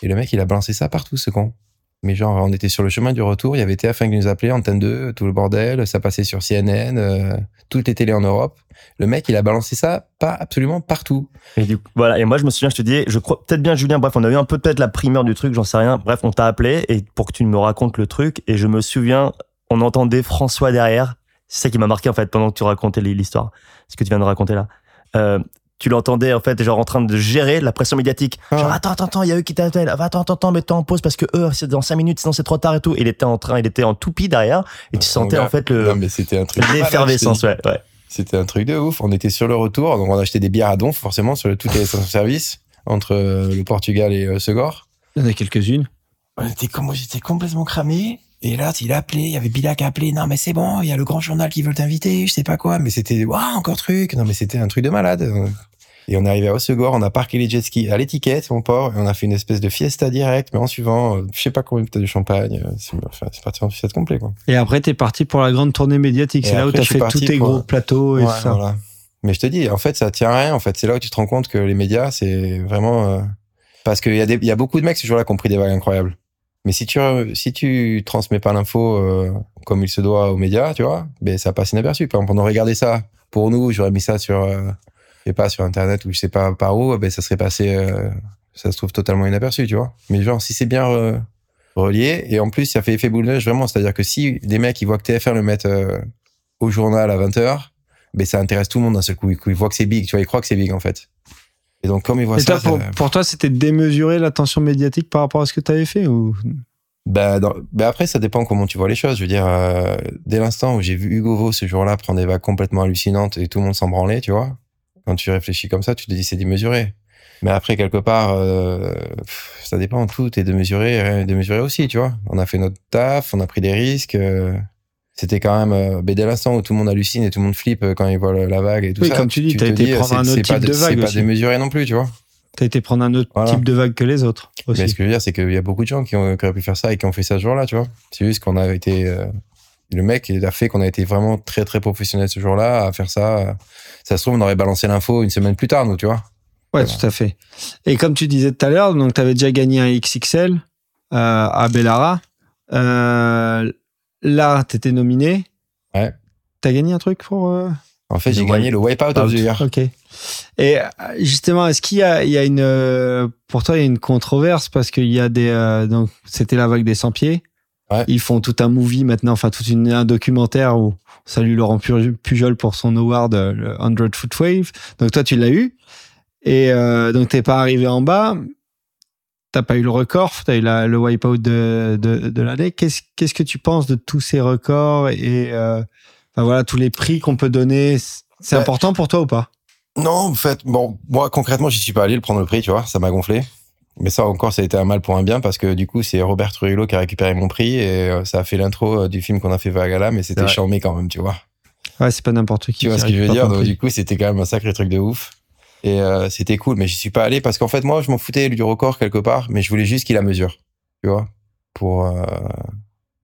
S3: Et le mec, il a balancé ça partout, ce con. Mais genre, on était sur le chemin du retour, il y avait TF1 qui nous appelait, Antenne 2, tout le bordel, ça passait sur CNN, euh, toutes les télés en Europe. Le mec, il a balancé ça pas absolument partout.
S1: Et du coup, voilà. Et moi, je me souviens, je te dis, je crois peut-être bien Julien. Bref, on a eu un peu peut-être la primeur du truc, j'en sais rien. Bref, on t'a appelé et pour que tu me racontes le truc. Et je me souviens, on entendait François derrière. C'est ça qui m'a marqué en fait pendant que tu racontais l'histoire, ce que tu viens de raconter là. Euh, tu l'entendais en fait genre en train de gérer la pression médiatique. Ah. genre attends attends attends il y a eux qui t'appellent attends attends attends mets-toi en pause parce que eux c'est dans 5 minutes sinon c'est trop tard et tout. Il était en train il était en toupie derrière et tu sentais en fait le
S3: non, mais c'était un truc
S1: l'effervescence ouais, ouais.
S3: c'était un truc de ouf. On était sur le retour donc on a acheté des bières à donf forcément sur toutes les stations service entre euh, le Portugal et euh, Segor.
S2: Il y en a quelques-unes.
S3: On était comme j'étais complètement cramé Et là, il a appelé, il y avait Billac qui a appelé. Non, mais c'est bon, il y a le grand journal qui veut t'inviter, je sais pas quoi. Mais c'était, waouh, encore truc. Non, mais c'était un truc de malade. Et on est arrivé à Osegor, on a parqué les jet skis à l'étiquette, mon port, et on a fait une espèce de fiesta direct, mais en suivant, euh, je sais pas combien de bouteilles de champagne. Euh, c'est enfin, parti en fiesta complet, quoi.
S2: Et après, t'es parti pour la grande tournée médiatique. C'est là où t'as fait tous tes gros plateaux et tout ça. Voilà.
S3: Mais je te dis, en fait, ça tient à rien. En fait, c'est là où tu te rends compte que les médias, c'est vraiment euh, parce qu'il y a des, il y a beaucoup de mecs ce jour-là qui ont pris des vagues incroyables. Mais si tu si tu transmets pas l'info euh, comme il se doit aux médias, tu vois, ben ça passe inaperçu. Par exemple, on aurait regardé ça pour nous, j'aurais mis ça sur, euh, pas, sur internet ou je sais pas par où, ben ça serait passé, euh, ça se trouve totalement inaperçu, tu vois. Mais genre, si c'est bien relié et en plus ça fait effet boule de neige vraiment, c'est-à-dire que si des mecs ils voient que TF1 le mettent au journal à 20 h ben ça intéresse tout le monde d'un seul coup. Ils voient que c'est big, tu vois, ils croient que c'est big en fait. Et donc, comme ils voient ça.
S2: pour, toi, c'était démesurer l'attention médiatique par rapport à ce que tu avais fait ou?
S3: Bah, bah, après, ça dépend comment tu vois les choses. Je veux dire, euh, dès l'instant où j'ai vu Hugo Vaux ce jour-là prendre des vagues complètement hallucinantes et tout le monde s'en branlait, tu vois, quand tu réfléchis comme ça, tu te dis c'est démesuré. Mais après, quelque part, euh, ça dépend. Tout est démesuré, démesuré aussi, tu vois. On a fait notre taf, on a pris des risques. Euh, c'était quand même euh, l'instant où tout le monde hallucine et tout le monde flippe euh, quand il voit la vague et tout
S2: oui, comme tu dis, tu as été prendre un autre type de vague.
S3: C'est pas démesuré non plus, tu vois.
S2: T'as été prendre un autre type de vague que les autres. Aussi.
S3: Mais ce que je veux dire, c'est qu'il y a beaucoup de gens qui, ont, auraient pu faire ça et qui ont fait ça ce jour-là, tu vois. C'est juste qu'on a été. Euh, le mec, il a fait qu'on a été vraiment très, très professionnel ce jour-là à faire ça. Ça se trouve, on aurait balancé l'info une semaine plus tard, nous, tu vois.
S2: Ouais, tout à fait. Et comme tu disais tout à l'heure, donc tu avais déjà gagné un XXL euh, à Bellara. Euh, là, tu étais nominé.
S3: Ouais.
S2: T'as gagné un truc pour.
S3: Euh, en fait, j'ai gagné le Wipeout of the Year.
S2: Ok. Et euh, justement, est-ce qu'il y a, il y a une, euh, pour toi, il y a une controverse parce qu'il y a des, donc c'était la vague des 100 pieds.
S3: Ouais.
S2: Ils font tout un movie maintenant, enfin tout une, un documentaire où salut Laurent Pujol pour son award, le 100 Foot Wave. Donc toi, tu l'as eu. Et euh, donc t'es pas arrivé en bas. T'as pas eu le record, t'as eu la, le wipeout de, de, de l'année. Qu'est-ce, qu'est-ce que tu penses de tous ces records et euh, enfin voilà tous les prix qu'on peut donner C'est important pour toi ou pas?
S3: Non, en fait, bon, moi concrètement, j'y suis pas allé le prendre le prix, tu vois, ça m'a gonflé. Mais ça encore, ça a été un mal pour un bien parce que du coup, c'est Robert Trujillo qui a récupéré mon prix et euh, ça a fait l'intro euh, du film qu'on a fait Vagala, mais c'était charmé quand même, tu vois.
S2: Ouais, c'est pas n'importe qui.
S3: Tu vois ce que je veux dire? Donc, du coup, c'était quand même un sacré truc de ouf. Et euh, c'était cool, mais j'y suis pas allé parce qu'en fait, moi, je m'en foutais du record quelque part, mais je voulais juste qu'il la mesure, tu vois, pour euh,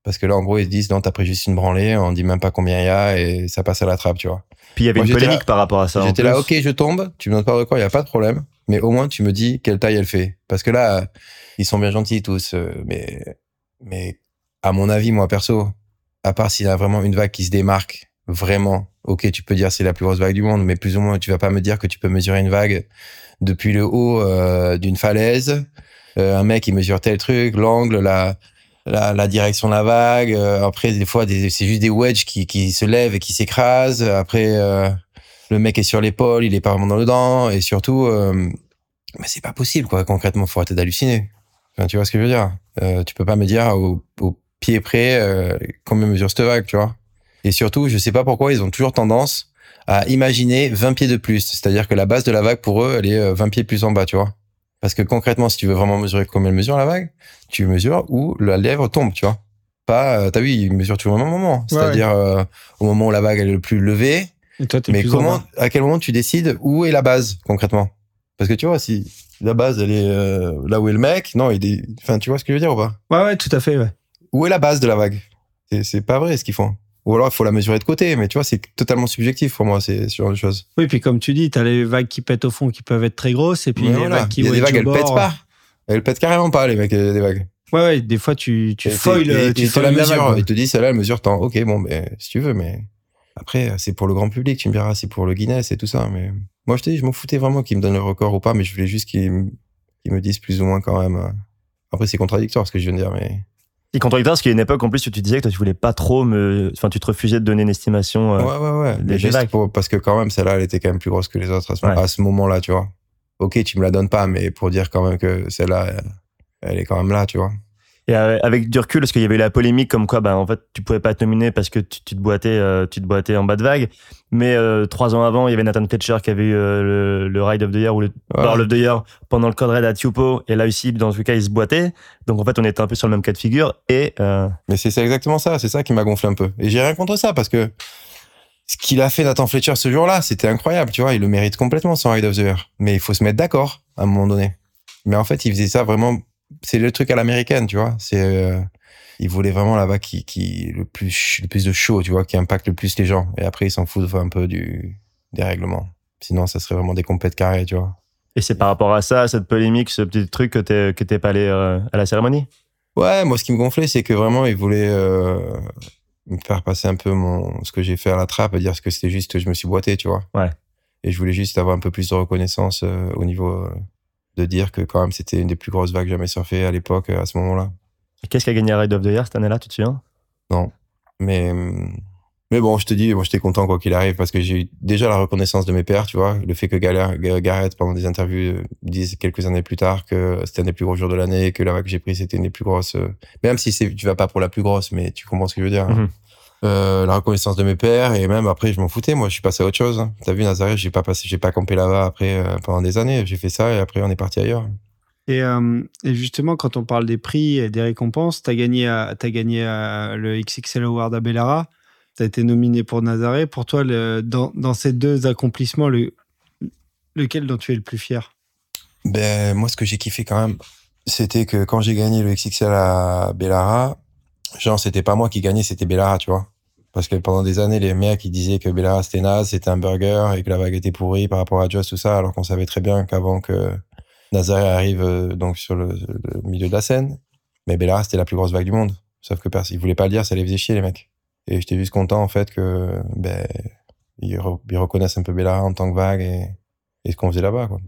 S3: parce que là, en gros, ils se disent non, t'as pris juste une branlée, on dit même pas combien il y a et ça passe à la trappe, tu vois.
S1: Puis il y avait une polémique par rapport à ça.
S3: J'étais là, ok, je tombe, tu me donnes pas de record, il y a pas de problème, mais au moins tu me dis quelle taille elle fait, parce que là, ils sont bien gentils tous, euh, mais mais à mon avis, moi perso, à part s'il y a vraiment une vague qui se démarque vraiment ok, tu peux dire c'est la plus grosse vague du monde, mais plus ou moins, tu vas pas me dire que tu peux mesurer une vague depuis le haut euh, d'une falaise. Euh, un mec, il mesure tel truc, l'angle, la, la, direction de la vague. Euh, après, des fois, c'est juste des wedges qui, qui se lèvent et qui s'écrasent. Après, le mec est sur l'épaule, il est pas vraiment dans le dent. Et surtout, c'est pas possible, quoi. Concrètement, faut arrêter d'halluciner. Tu vois ce que je veux dire? Tu peux pas me dire au, au pied près combien mesure cette vague, tu vois? Et surtout, je sais pas pourquoi, ils ont toujours tendance à imaginer 20 pieds de plus. C'est-à-dire que la base de la vague, pour eux, elle est 20 euh, pieds plus en bas, tu vois. Parce que concrètement, si tu veux vraiment mesurer combien elle mesure la vague, tu mesures où la lèvre tombe, tu vois. Pas, euh, t'as vu, ils mesurent toujours au même moment. C'est-à-dire euh, au moment où la vague elle est le plus levée.
S2: Et toi,
S3: mais comment, à quel moment tu décides où est la base concrètement? Parce que tu vois, si la base elle est là où est le mec, non, il est, enfin, tu vois ce que je veux dire ou pas?
S2: Ouais, ouais, tout à fait, ouais.
S3: Où est la base de la vague? C'est pas vrai ce qu'ils font. Ou alors, il faut la mesurer de côté. Mais tu vois, c'est totalement subjectif pour moi, c'est ce genre de choses.
S2: Oui, puis comme tu dis, tu as les vagues qui pètent au fond qui peuvent être très grosses. Et puis les vagues qui
S3: Il y a des vagues, elles pètent pas. Elles pètent carrément pas, les mecs, des vagues.
S2: Ouais, ouais, des fois, tu, tu foiles,
S3: tu la mesure. Il te dit, celle-là, elle mesure tant. Ok, bon, mais si tu veux, mais après, c'est pour le grand public, tu me diras, c'est pour le Guinness et tout ça. Mais moi, je te dis, je m'en foutais vraiment qu'ils me donnent le record ou pas, mais je voulais juste qu'ils me disent plus ou moins quand même. Après, c'est contradictoire ce que je viens de dire, mais.
S1: Et contradictoire, parce qu'il y a une époque en plus où tu disais que toi, tu voulais pas trop me, enfin, tu te refusais de donner une estimation.
S3: Euh, ouais, ouais, ouais. Des juste pour, parce que quand même, celle-là, elle était quand même plus grosse que les autres à ce, moment-là, tu vois. Ok, tu me la donnes pas, mais pour dire quand même que celle-là, elle est quand même là, tu vois.
S1: Et euh, avec du recul, parce qu'il y avait eu la polémique comme quoi, bah, en fait, tu pouvais pas être nominé parce que tu, te boitais, euh, tu te boitais en bas de vague. Mais euh, trois ans avant, il y avait Nathan Fletcher qui avait eu le, le, Ride of the Year ou le World of the Year pendant le Code Red à Tupo. Et là aussi, dans ce cas, il se boitait. Donc en fait, on était un peu sur le même cas de figure. Et
S3: mais c'est exactement ça. C'est ça qui m'a gonflé un peu. Et j'ai rien contre ça parce que ce qu'il a fait Nathan Fletcher ce jour-là, c'était incroyable. Tu vois, il le mérite complètement son Ride of the Year. Mais il faut se mettre d'accord à un moment donné. Mais en fait, il faisait ça vraiment c'est le truc à l'américaine, tu vois. C'est euh, il voulait vraiment là-bas qui qui le plus le plus de show, tu vois, qui impacte le plus les gens. Et après, il s'en fout un peu du des règlements. Sinon, ça serait vraiment des compètes carrées, tu vois.
S1: Et c'est par rapport à ça, cette polémique, ce petit truc que t'es que t'es pas allé euh, à la cérémonie?
S3: Ouais, moi, ce qui me gonflait, c'est que vraiment, il voulait euh, me faire passer un peu mon ce que j'ai fait à la trappe, dire que c'était juste que je me suis boité, tu vois.
S1: Ouais.
S3: Et je voulais juste avoir un peu plus de reconnaissance au niveau de dire que quand même c'était une des plus grosses vagues jamais surfées à l'époque, à ce moment-là.
S1: Qu'est-ce qui a gagné Ride of the Year cette année-là, tu te souviens?
S3: Non. Mais, mais bon, je te dis, moi j'étais content quoi qu'il arrive parce que j'ai eu déjà la reconnaissance de mes pères, tu vois. Le fait que Garrett, pendant des interviews, dise quelques années plus tard que c'était un des plus gros jours de l'année, que la vague que j'ai prise c'était une des plus grosses. Euh, même si tu vas pas pour la plus grosse, mais tu comprends ce que je veux dire. Hein. Mhm. Euh, la reconnaissance de mes pères et même après je m'en foutais moi je suis passé à autre chose. T'as vu Nazareth j'ai pas passé j'ai pas campé là-bas après euh, pendant des années. J'ai fait ça et après on est parti ailleurs.
S2: Et, euh, et, justement quand on parle des prix et des récompenses t'as gagné as gagné le XXL Award à Bellara. T'as été nominé pour Nazareth. Pour toi le, dans, dans, ces deux accomplissements le, lequel dont tu es le plus fier?
S3: Ben moi ce que j'ai kiffé quand même c'était que quand j'ai gagné le XXL à Bellara genre c'était pas moi qui gagnais c'était Bellara tu vois parce que pendant des années, les mecs, ils disaient que Bellara c'était naze, c'était un burger et que la vague était pourrie par rapport à Joss, tout ça, alors qu'on savait très bien qu'avant que Nazaré arrive euh, donc sur le, milieu de la scène, mais Bellara c'était la plus grosse vague du monde. Sauf que personne, ils voulaient pas le dire, ça les faisait chier les mecs. Et j'étais juste content en fait que ben ils, reconnaissent un peu Bellara en tant que vague et ce qu'on faisait là-bas quoi.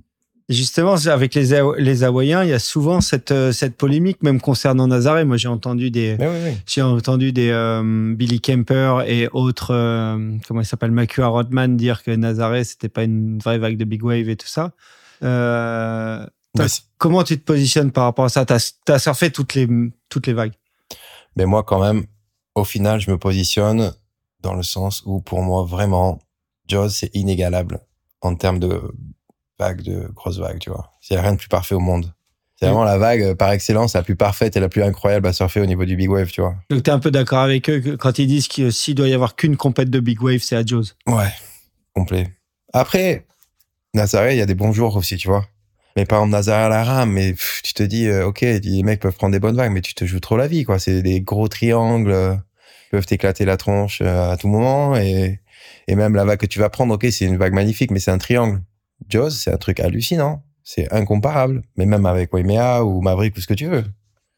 S2: Justement, avec les, les Hawaïens, il y a souvent cette, euh, cette polémique, même concernant Nazaré. Moi, j'ai entendu des, j'ai entendu des euh, Billy Kemper et autres, euh, comment il s'appelle, Makua Rodman dire que Nazaré, c'était pas une vraie vague de big wave et tout ça. comment tu te positionnes par rapport à ça? T'as as surfé toutes les, toutes les vagues?
S3: Mais moi, quand même, au final, je me positionne dans le sens où, pour moi, vraiment, Jaws, c'est inégalable en termes de vague de grosses vagues, tu vois. Il n'y a rien de plus parfait au monde. C'est vraiment la vague euh, par excellence la plus parfaite et la plus incroyable à surfer au niveau du big wave, tu vois.
S2: Donc tu es un peu d'accord avec eux quand ils disent que s'il doit y avoir qu'une compète de big wave, c'est à Jaws.
S3: Ouais, complet. Après, Nazaré, il y a des bons jours aussi, tu vois. Mais par exemple, Nazaré à la rame, mais tu te dis, euh, ok, les mecs peuvent prendre des bonnes vagues, mais tu te joues trop la vie, quoi. C'est des gros triangles, euh, peuvent t'éclater la tronche à tout moment et, et même la vague que tu vas prendre, ok, c'est une vague magnifique, mais c'est un triangle. Jaws, c'est un truc hallucinant. C'est incomparable. Mais même avec Waimea ou Maverick ou ce que tu veux.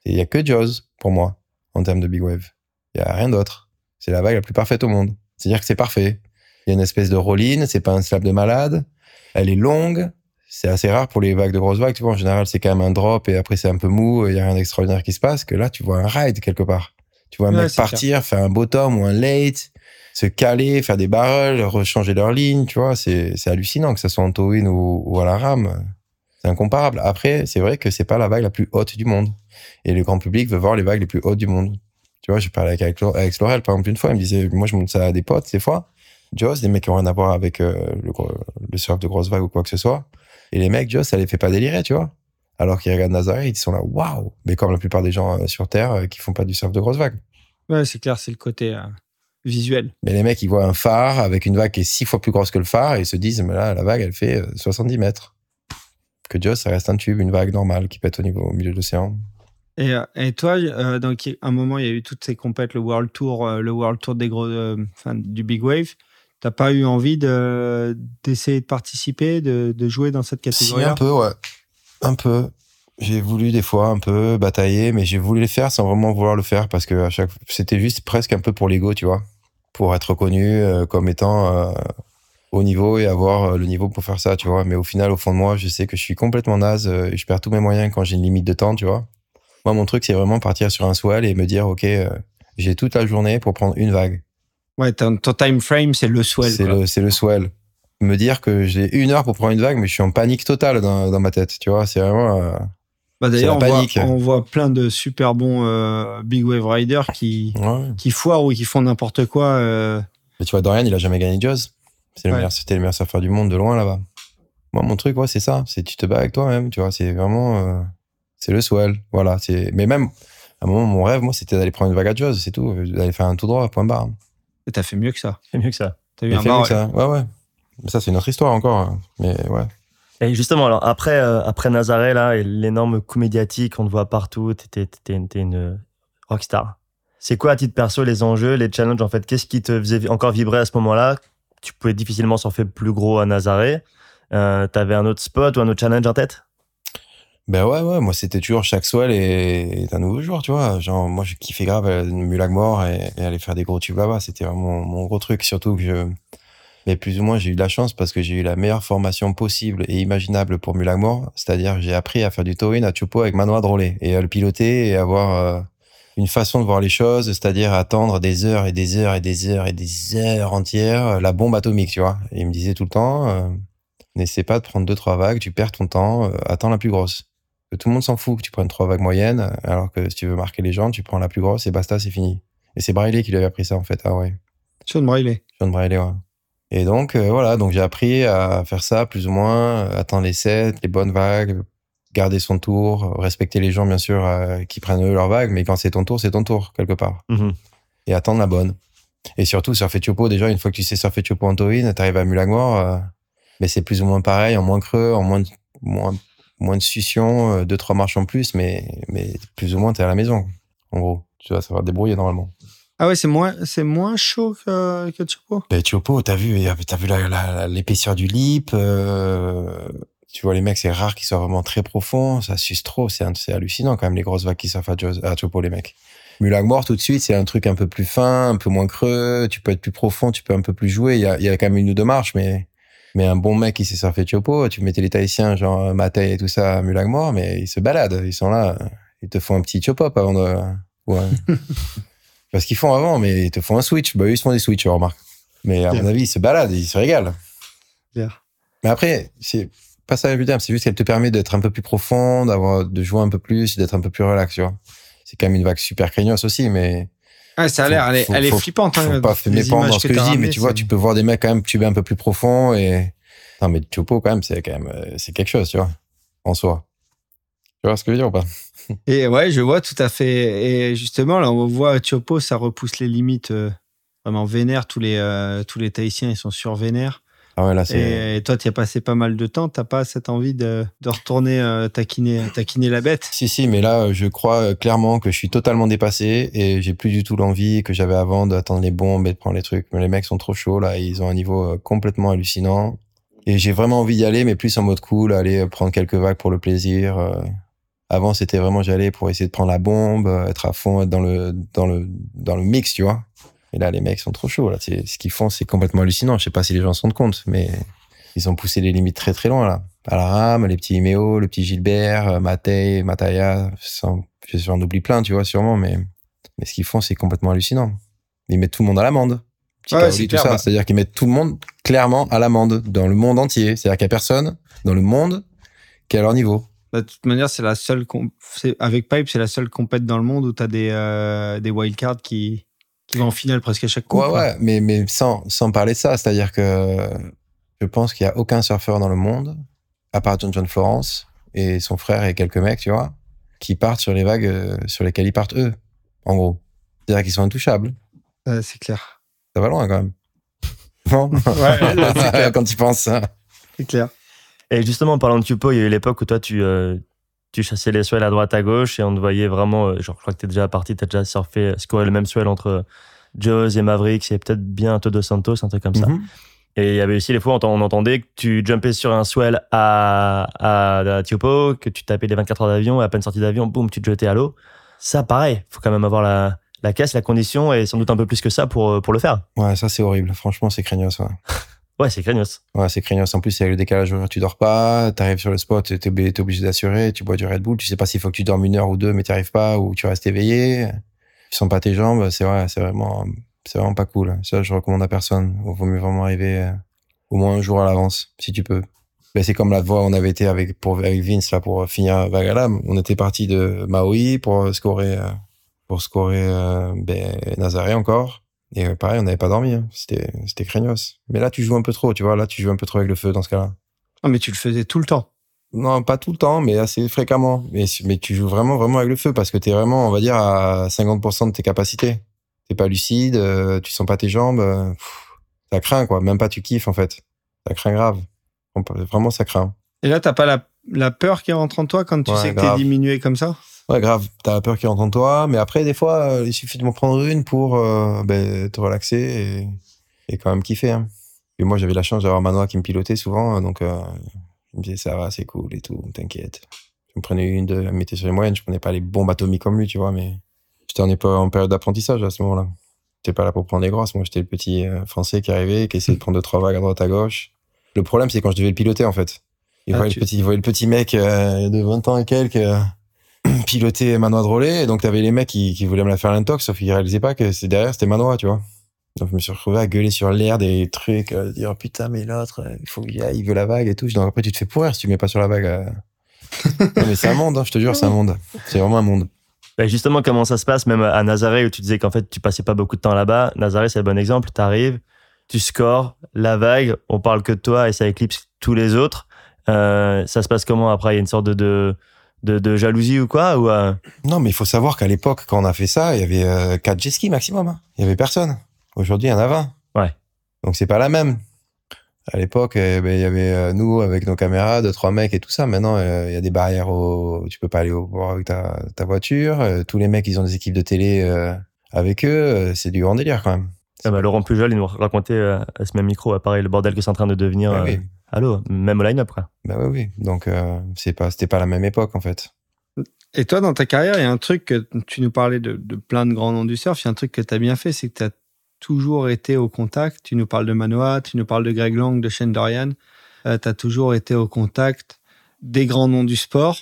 S3: Il y a que Jaws, pour moi, en termes de big wave. Il y a rien d'autre. C'est la vague la plus parfaite au monde. C'est-à-dire que c'est parfait. Il y a une espèce de roll-in, c'est pas un slap de malade. Elle est longue. C'est assez rare pour les vagues de grosses vagues. Tu vois, en général, c'est quand même un drop et après c'est un peu mou. Il y a rien d'extraordinaire qui se passe. Que là, tu vois un ride quelque part. Tu vois un mec partir, faire un bottom ou un late se caler, faire des barrels, rechanger leur ligne, tu vois, c'est hallucinant que ça soit en towing ou, à la rame. C'est incomparable. Après, c'est vrai que c'est pas la vague la plus haute du monde. Et le grand public veut voir les vagues les plus hautes du monde. Tu vois, j'ai parlé avec, avec Laurel, par exemple, une fois, il me disait, moi, je monte ça à des potes, des fois. Joss, des mecs qui ont rien à voir avec euh, le, surf de grosse vague ou quoi que ce soit. Et les mecs, Joss, ça les fait pas délirer, tu vois. Alors qu'ils regardent Nazareth, ils sont là, waouh! Mais comme la plupart des gens euh, sur Terre euh, qui font pas du surf de grosse vague.
S2: Ouais, c'est clair, c'est le côté visuel.
S3: Mais les mecs, ils voient un phare avec une vague qui est six fois plus grosse que le phare et ils se disent, mais là, la vague, elle fait 70 euh, mètres. Que Joss, ça reste un tube, une vague normale qui pète au niveau au milieu de l'océan.
S2: Et, euh, et, toi, euh, donc, à un moment, il y a eu toutes ces compètes, le World Tour, le World Tour des gros, enfin, du Big Wave. T'as pas eu envie de, d'essayer de participer, de, de jouer dans cette catégorie
S3: Un peu, ouais. Un peu. J'ai voulu des fois un peu batailler, mais j'ai voulu le faire sans vraiment vouloir le faire parce que à chaque c'était juste presque un peu pour l'ego, tu vois, pour être reconnu euh, comme étant euh, au niveau et avoir euh, le niveau pour faire ça, tu vois. Mais au final, au fond de moi, je sais que je suis complètement naze et je perds tous mes moyens quand j'ai une limite de temps, tu vois. Moi, mon truc, c'est vraiment partir sur un swell et me dire, ok, j'ai toute la journée pour prendre une vague.
S2: Ouais, ton, time frame, c'est le swell.
S3: C'est le, c'est le swell. Me dire que j'ai une heure pour prendre une vague, mais je suis en panique totale dans, dans ma tête, tu vois. C'est vraiment
S2: Bah d'ailleurs, on, voit, on voit plein de super bons euh, big wave riders qui, qui foirent ou qui font n'importe quoi. Euh.
S3: Mais tu vois, Dorian, il a jamais gagné Jaws. C'était le, meilleur, le meilleur surfeur du monde de loin là-bas. Moi, mon truc, ouais, c'est ça. C'est tu te bats avec toi-même, tu vois. C'est vraiment, euh, c'est le swell. Voilà. C'est, mais même, à un moment, mon rêve, moi, c'était d'aller prendre une vague à Jaws, c'est tout. D'aller faire un tout droit, point barre.
S2: Et t'as fait mieux que ça.
S1: Fait mieux que ça.
S2: T'as eu un bar,
S3: ça. Ouais, ouais. Ça, c'est une autre histoire encore. Hein. Mais ouais.
S1: Et justement, alors après, euh, après Nazaré, là, et l'énorme coup médiatique, on te voit partout, t'es, une rockstar. C'est quoi à titre perso les enjeux, les challenges en fait? Qu'est-ce qui te faisait encore vibrer à ce moment-là? Tu pouvais difficilement s'en faire plus gros à Nazaré. Euh, T'avais un autre spot ou un autre challenge en tête?
S3: Ben ouais, ouais, moi c'était toujours chaque swell et, un nouveau jour, tu vois. Genre, moi je kiffais grave euh, Mulagmore et, et aller faire des gros tubes là-bas. C'était vraiment mon gros truc, surtout que je, mais plus ou moins, j'ai eu de la chance parce que j'ai eu la meilleure formation possible et imaginable pour Mulagmore. C'est-à-dire, j'ai appris à faire du towing à Chupo avec Manoa Drolé et à le piloter et avoir euh, une façon de voir les choses, c'est-à-dire attendre des heures et des heures et des heures et des heures entières euh, la bombe atomique, tu vois. Et il me disait tout le temps, euh, n'essaie pas de prendre deux, trois vagues, tu perds ton temps, attends la plus grosse. tout le monde s'en fout que tu prennes trois vagues moyennes, alors que si tu veux marquer les gens, tu prends la plus grosse et basta, c'est fini. Et c'est Braille qui lui avait appris ça, en fait. Ah ouais.
S2: Sean Braille.
S3: Sean Braille, ouais. Et donc, euh, voilà, donc j'ai appris à faire ça plus ou moins, euh, attendre les sets, les bonnes vagues, garder son tour, respecter les gens, bien sûr, euh, qui prennent eux leur vague, mais quand c'est ton tour, c'est ton tour, quelque part. Mhm. Et attendre la bonne. Et surtout, surfer Chopo, déjà, une fois que tu sais surfer Chopo en tu t'arrives à Mulagmore, mais c'est plus ou moins pareil, en moins creux, en moins de, moins, moins de succion, deux, trois marches en plus, mais, mais plus ou moins, t'es à la maison, en gros. Tu vas savoir débrouiller normalement.
S2: Ah ouais, c'est moins, c'est moins chaud que, que Chopo.
S3: Ben, Chopo, t'as vu, t'as vu l'épaisseur du lip. Euh, tu vois, les mecs, c'est rare qu'ils soient vraiment très profonds. Ça suce trop. C'est, c'est hallucinant quand même, les grosses vagues qui sortent à, Chopo, les mecs. Mulagmore, tout de suite, c'est un truc un peu plus fin, un peu moins creux. Tu peux être plus profond, tu peux un peu plus jouer. Il y a, il y a quand même une ou deux marches, mais, mais un bon mec qui s'est surfé Chopo, tu mettais les Tahitiens, genre Matei et tout ça à Mulagmore, mais ils se baladent. Ils sont là. Ils te font un petit chop-up avant de, ouais. Parce qu'ils font avant, mais ils te font un switch. Bah, eux, ils se font des switches, remarque. Mais à mon avis, ils se baladent, ils se régalent.
S2: Bien.
S3: Mais après, c'est pas ça le terme, c'est juste qu'elle te permet d'être un peu plus profond, d'avoir, de jouer un peu plus, d'être un peu plus relax, tu vois. C'est quand même une vague super craignos aussi, mais.
S2: Ah, ça a l'air, elle, est, elle est flippante, hein.
S3: Faut pas méprendre dans ce que, je dis, mais tu vois, tu peux voir des mecs quand même tuber un peu plus profond et, non, mais Chopo, quand même, c'est quand même, euh, c'est quelque chose, tu vois, en soi. Tu vois ce que je veux dire ou pas?
S2: Et ouais, je vois tout à fait. Et justement, là, on voit Chopo, ça repousse les limites euh, vraiment vénère. Tous les, euh, tous les Tahitiens, ils sont sur vénère.
S3: Ah ouais, là,
S2: et, toi, tu as passé pas mal de temps. T'as pas cette envie de, de retourner euh, taquiner, taquiner la bête?
S3: Si, si, mais là, je crois clairement que je suis totalement dépassé et j'ai plus du tout l'envie que j'avais avant d'attendre les bombes et de prendre les trucs. Mais les mecs sont trop chauds, là. Ils ont un niveau complètement hallucinant. Et j'ai vraiment envie d'y aller, mais plus en mode cool, aller prendre quelques vagues pour le plaisir. Avant, c'était vraiment j'allais pour essayer de prendre la bombe, euh, être à fond, être dans le dans le dans le mix, tu vois. Et là, les mecs sont trop chauds. Là, ce qu'ils font, c'est complètement hallucinant. Je sais pas si les gens se rendent compte, mais ils ont poussé les limites très très loin là. À la rame, les petits Iméo, le petit Gilbert, euh, Matei, Mataya, j'en oublie plein, tu vois, sûrement, mais mais ce qu'ils font, c'est complètement hallucinant. Ils mettent tout le monde à l'amende.
S2: Ouais, c'est.
S3: Bah. C'est-à-dire qu'ils mettent tout le monde clairement à l'amende dans le monde entier. C'est-à-dire qu'il y a personne dans le monde qui est à leur niveau.
S2: Bah, de toute manière, c'est la seule avec Pipe, c'est la seule compète dans le monde où tu as des, euh, des wildcards qui, qui vont en finale presque à chaque coup.
S3: Ouais, ouais, mais, mais sans, sans parler de ça, c'est-à-dire que je pense qu'il n'y a aucun surfeur dans le monde, à part John John Florence et son frère et quelques mecs, tu vois, qui partent sur les vagues euh, sur lesquelles ils partent eux, en gros. C'est-à-dire qu'ils sont intouchables.
S2: c'est clair.
S3: Ça va loin quand même. Non
S2: ouais,
S3: Quand tu penses ça.
S2: C'est clair.
S1: Et justement, en parlant de Tupo, il y a eu l'époque où toi, tu, euh, tu chassais les swells à droite, à gauche, et on te voyait vraiment, euh, genre, je crois que tu es déjà parti, tu as déjà surfé, scoré le même swell entre Joe's et Mavericks, et peut-être bien un de Santos, un truc comme ça. Mhm. Et il y avait aussi les fois où on entendait que tu jumpais sur un swell à, à, à que tu tapais les 24 heures d'avion, et à peine sorti d'avion, boum, tu te jetais à l'eau. Ça, pareil, faut quand même avoir la, la caisse, la condition, et sans doute un peu plus que ça pour, pour le faire.
S3: Ouais, ça c'est horrible. Franchement, c'est craignos. Ouais.
S1: Ouais, c'est craignos.
S3: Ouais, c'est craignos. En plus, avec le décalage tu dors pas, t'arrives sur le spot, t'es es obligé d'assurer, tu bois du Red Bull, tu sais pas s'il faut que tu dormes une heure ou deux, mais t'arrives pas, ou tu restes éveillé, tu sens pas tes jambes, c'est vrai, c'est vraiment, c'est vraiment pas cool. Ça, je recommande à personne. Il vaut mieux vraiment arriver euh, au moins un jour à l'avance, si tu peux. Ben, c'est comme la voie on avait été avec pour avec Vince là pour finir Vagalam. On était parti de Maui pour scorer euh, pour scorer euh, ben, Nazaré encore. Et euh, pareil, on n'avait pas dormi. Hein. C'était c'était craignos. Mais là, tu joues un peu trop. Tu vois, là, tu joues un peu trop avec le feu dans ce cas-là.
S2: Ah, mais tu le faisais tout le temps.
S3: Non, pas tout le temps, mais assez fréquemment. Mais mais tu joues vraiment vraiment avec le feu parce que t'es vraiment, on va dire, à 50% de tes capacités. T'es pas lucide, tu sens pas tes jambes. ça craint quoi. Même pas tu kiffes en fait. Ça craint grave. Vraiment, ça craint.
S2: Et là, t'as pas la, la, peur qui rentre en toi quand tu sais que t'es diminué comme ça?
S3: Ouais, grave. T'as la peur qui rentre en toi. Mais après, des fois, euh, il suffit de m'en prendre une pour euh, ben, te relaxer et, et, quand même kiffer. Hein. Et moi, j'avais la chance d'avoir Manoa qui me pilotait souvent. Donc, euh, il me disait, ça va, c'est cool et tout, t'inquiète. Je me prenais une, deux, elle me mettait sur les moyennes. Je prenais pas les bombes atomiques comme lui, tu vois. Mais j'étais en, en période d'apprentissage à ce moment-là. J'étais pas là pour prendre les grosses. Moi, j'étais le petit français qui arrivait, qui essayait de prendre deux, trois vagues à droite, à gauche le problème, c'est quand je devais le piloter, en fait. Il, ah, voyait, le petit, il voyait le petit mec euh, de 20 ans et quelques euh, piloter Manoa de relais. Et donc, t'avais les mecs qui, qui voulaient me la faire l'intox, sauf qu'ils réalisaient pas que c'est derrière, c'était Manoa, tu vois. Donc, je me suis retrouvé à gueuler sur l'air des trucs, à dire, putain, mais l'autre, il faut qu'il il veut la vague et tout. Donc, après, tu te fais pourrir si tu mets pas sur la vague. Euh. mais c'est un monde, hein, je te jure, c'est un monde. C'est vraiment un monde.
S1: Bah justement, comment ça se passe, même à Nazaré, où tu disais qu'en fait, tu passais pas beaucoup de temps là-bas? Nazaré, c'est le bon exemple. T'arrives, tu scores, la vague, on parle que de toi et ça éclipse tous les autres. Euh, ça se passe comment? Après Il y a une sorte de, de, de, jalousie ou quoi ou euh?
S3: Non, mais il faut savoir qu'à l'époque, quand on a fait ça, il y avait euh, 4 jet skis maximum. Hein. Il y avait personne. Aujourd'hui, il y en a 20.
S1: Ouais.
S3: Donc c'est pas la même. À l'époque, eh ben, il y avait euh, nous avec nos caméras, deux trois mecs et tout ça. Maintenant, il y a des barrières au, tu peux pas aller au bord avec ta, ta voiture. tous les mecs, ils ont des équipes de télé avec eux. c'est du grand délire quand même.
S1: Ah bah, Laurent Pujol, il nous racontait euh, à ce même micro, pareil, le bordel que c'est en train de devenir. Bah euh, allô, même au line-up, quoi.
S3: Bah oui, oui. Donc, euh, c'est pas, c'était pas la même époque, en fait.
S2: Et toi, dans ta carrière, il y a un truc que tu nous parlais de, de plein de grands noms du surf. Il y a un truc que tu as bien fait, c'est que tu as toujours été au contact. Tu nous parles de Manoa, tu nous parles de Greg Long, de Shane Dorian. tu as toujours été au contact des grands noms du sport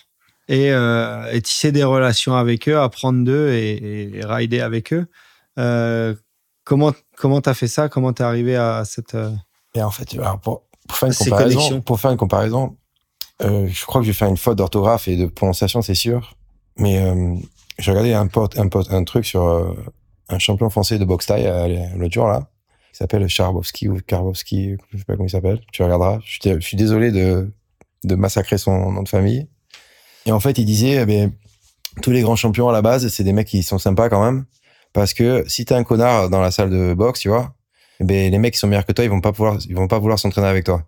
S2: et, et tisser des relations avec eux, apprendre d'eux et, et, rider avec eux. Comment comment t'as fait ça? Comment t'es arrivé à cette
S3: euh, Et en fait, pour, faire une comparaison, pour faire une comparaison, euh, je crois que je vais faire une faute d'orthographe et de prononciation, c'est sûr. Mais euh, j'ai regardé un pote, un pote, un truc sur euh, un champion français de boxe taille l'autre jour là, qui s'appelle Charbowski ou Karbowski, je sais pas comment il s'appelle. Tu regarderas. Je, suis désolé de de massacrer son nom de famille. Et en fait, il disait, eh tous les grands champions à la base, c'est des mecs qui sont sympas quand même. Parce que si t'es un connard dans la salle de boxe, tu vois, eh ben les mecs qui sont meilleurs que toi, ils vont pas pouvoir, ils vont pas vouloir s'entraîner avec toi.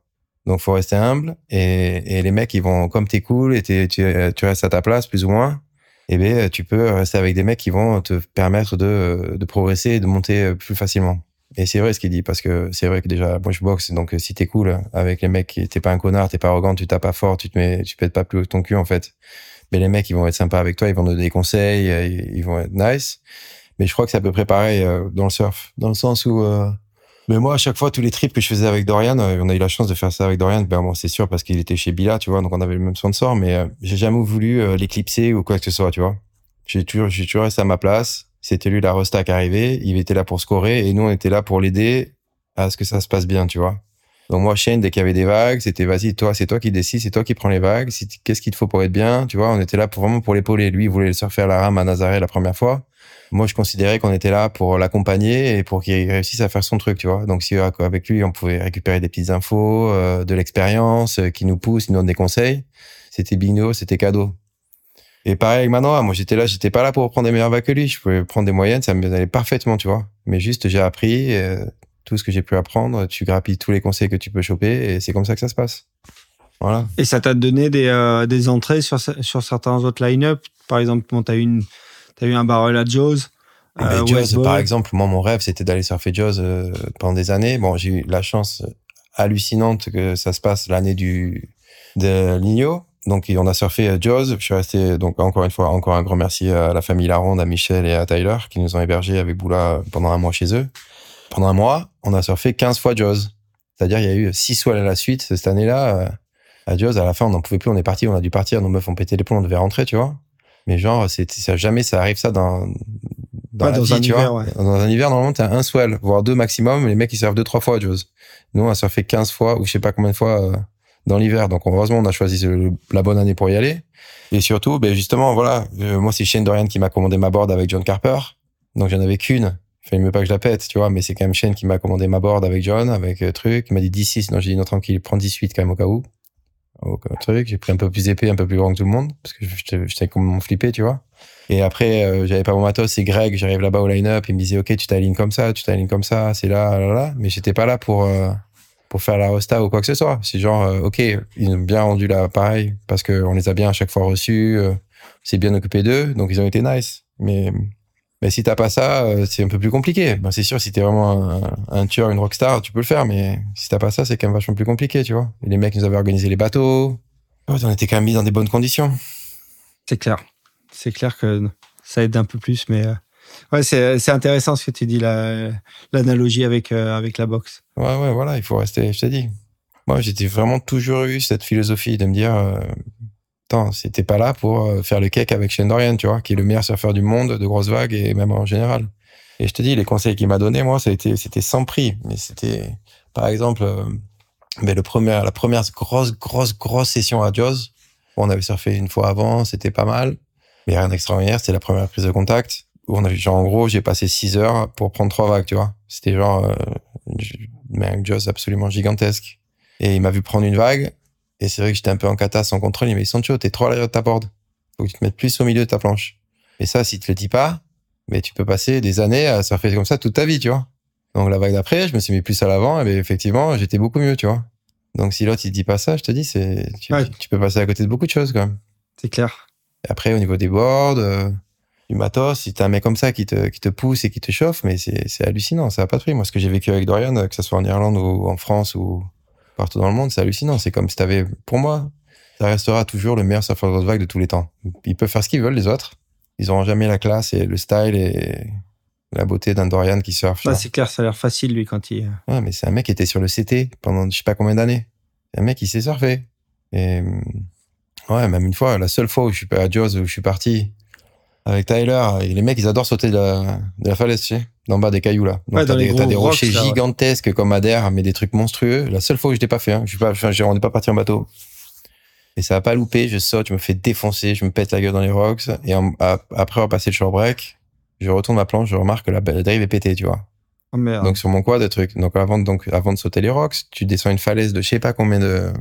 S3: Donc faut rester humble et, et les mecs ils vont comme t'es cool et tu, restes à ta place plus ou moins. Eh ben tu peux rester avec des mecs qui vont te permettre de, de progresser et de monter plus facilement. Et c'est vrai ce qu'il dit parce que c'est vrai que déjà moi je boxe donc si t'es cool avec les mecs, t'es pas un connard, t'es pas arrogant, tu tapes pas fort, tu te mets, tu pètes pas plus ton cul en fait. Mais les mecs ils vont être sympas avec toi, ils vont te donner des conseils, ils vont être nice. Mais je crois que c'est à peu près pareil euh, dans le surf, dans le sens où. Euh, mais moi, à chaque fois, tous les trips que je faisais avec Dorian, euh, on a eu la chance de faire ça avec Dorian. Ben bon, c'est sûr parce qu'il était chez Bila, tu vois, donc on avait le même sponsor. Mais j'ai jamais voulu l'éclipser ou quoi que ce soit, tu vois. J'ai toujours, j'ai toujours resté à ma place. C'était lui la resta qui arrivait. Il était là pour scorer et nous, on était là pour l'aider à ce que ça se passe bien, tu vois. Donc moi, Shane, dès qu'il y avait des vagues, c'était vas-y, toi, c'est toi qui décides, c'est toi qui prends les vagues. Qu'est-ce qu'il te faut pour être bien, tu vois On était là pour vraiment pour l'épauler. Lui, il voulait le surfer à la rame à Nazaré la première fois moi je considérais qu'on était là pour l'accompagner et pour qu'il réussisse à faire son truc tu vois. Donc si euh, avec lui on pouvait récupérer des petites infos euh, de l'expérience euh, qui nous pousse qui nous donne des conseils c'était bingo c'était cadeau. Et pareil avec Manoa moi j'étais là j'étais pas là pour prendre des meilleures vagues que lui. Je pouvais prendre des moyennes ça me allait parfaitement tu vois. Mais juste j'ai appris tout ce que j'ai pu apprendre tu grappilles tous les conseils que tu peux choper et c'est comme ça que ça se passe. Voilà.
S2: Et ça t'a donné des, des entrées sur sur certains autres line-up? Par exemple quand t'as eu une T'as eu un barrel à Jaws.
S3: Euh, par exemple, moi, mon rêve, c'était d'aller surfer Jaws euh, pendant des années. Bon, j'ai eu la chance hallucinante que ça se passe l'année du de Ligno. Donc, on a surfé Jaws. Je suis resté, donc, encore une fois, encore un grand merci à la famille Laronde, à Michel et à Tyler, qui nous ont hébergés avec Boula pendant un mois chez eux. Pendant un mois, on a surfé 15 fois Jaws. C'est-à-dire, il y a eu 6 soirs à la suite cette année-là. Euh, à Jaws, à la fin, on n'en pouvait plus, on est parti, on a dû partir, nos meufs ont pété les plombs, on devait rentrer, tu vois. Mais genre, c'est ça, jamais ça arrive ça dans dans, la vie, un tu hiver, vois. Dans un hiver, normalement, t'as un swell, voire deux maximum. Les mecs, ils servent deux, trois fois à Jaws. Nous, on a surfé 15 fois, ou je sais pas combien de fois, euh, dans l'hiver. Donc heureusement, on a choisi la bonne année pour y aller. Et surtout, ben justement, voilà, euh, moi c'est Shane Dorian qui m'a commandé ma board avec John Carper. Donc j'en avais qu'une. Fallait mieux pas que je la pète, tu vois, mais c'est quand même Shane qui m'a commandé ma board avec John, avec euh, truc. Il m'a dit 16, non j'ai dit non tranquille, prends 18 quand même au cas où. Truc, j'ai pris un peu plus épais, un peu plus grand que tout le monde, parce que j'étais comme flippé, tu vois. Et après, euh, j'avais pas mon matos, c'est Greg, j'arrive là-bas au line-up, il me disait, ok, tu t'alignes comme ça, tu t'alignes comme ça, c'est là, là, là. Mais j'étais pas là pour, euh, pour faire la hosta ou quoi que ce soit. C'est genre, euh, ok, ils ont bien rendu l'appareil parce qu'on les a bien à chaque fois reçus, c'est bien occupé d'eux, donc ils ont été nice. Mais, mais si t'as pas ça, c'est un peu plus compliqué. Ben, c'est sûr, si t'es vraiment un, un, tueur, une rockstar, tu peux le faire, mais si t'as pas ça, c'est quand même vachement plus compliqué, tu vois. Et les mecs nous avaient organisé les bateaux, on était quand même mis dans des bonnes conditions.
S2: C'est clair c'est clair que ça aide un peu plus, mais euh, ouais, c'est intéressant ce que tu dis, l'analogie avec, euh, avec la boxe.
S3: Ouais, ouais, voilà, il faut rester, je t'ai dit. Moi, j'étais vraiment toujours eu cette philosophie de me dire, euh, attends, c'était pas là pour faire le cake avec Shane Dorian, tu vois, qui est le meilleur surfeur du monde, de grosses vagues et même en général. Et je te dis, les conseils qu'il m'a donnés, moi, c'était sans prix. Mais c'était, par exemple, mais le premier, la première grosse, grosse, grosse session à Jaws, on avait surfé une fois avant, c'était pas mal. Mais rien d'extraordinaire, c'était la première prise de contact. Où on avait, genre, en gros, j'ai passé 6 heures pour prendre trois vagues, tu vois. C'était genre, euh, mais un Joss absolument gigantesque. Et il m'a vu prendre une vague. Et c'est vrai que j'étais un peu en cata sans contrôle. Il m'a dit, Sancho, t'es trop à l'arrière de ta board. Faut que tu te mettes plus au milieu de ta planche. Et ça, si tu te le dis pas, mais tu peux passer des années à surfer comme ça toute ta vie, tu vois. Donc la vague d'après, je me suis mis plus à l'avant, et ben, effectivement, j'étais beaucoup mieux, tu vois. Donc si l'autre il te dit pas ça, je te dis, c'est tu, tu, peux passer à côté de beaucoup de choses quand même.
S2: C'est clair.
S3: Après, au niveau des boards, euh, du matos, si t'as un mec comme ça qui te, qui te pousse et qui te chauffe, mais c'est hallucinant, ça n'a pas de prix. Moi, ce que j'ai vécu avec Dorian, que ce soit en Irlande ou en France ou partout dans le monde, c'est hallucinant. C'est comme si t'avais, pour moi, ça restera toujours le meilleur surfeur de vague de tous les temps. Ils peuvent faire ce qu'ils veulent, les autres. Ils n'auront jamais la classe et le style et la beauté d'un Dorian qui surfe.
S2: c'est clair, ça a l'air facile, lui, quand il...
S3: Ouais, mais c'est un mec qui était sur le CT pendant je sais pas combien d'années. C'est un mec qui sait surfer. Et Ouais, même une fois, la seule fois où je suis pas à Jaws, où je suis parti avec Tyler, et les mecs, ils adorent sauter de la, de la falaise, tu sais, d'en bas des cailloux, là. Donc, t'as des, des rochers gigantesques comme Madère, mais des trucs monstrueux. La seule fois où je l'ai pas fait, hein, je suis pas, enfin, on n'est pas parti en bateau. Et ça a pas loupé, je saute, je me fais défoncer, je me pète la gueule dans les rocks, et après avoir passé le short break, je retourne ma planche, je remarque que la, la drive est pétée, tu vois.
S2: Oh merde.
S3: Donc sur mon quad, des trucs. Donc avant, donc avant de sauter les rocks, tu descends une falaise de je sais pas combien de,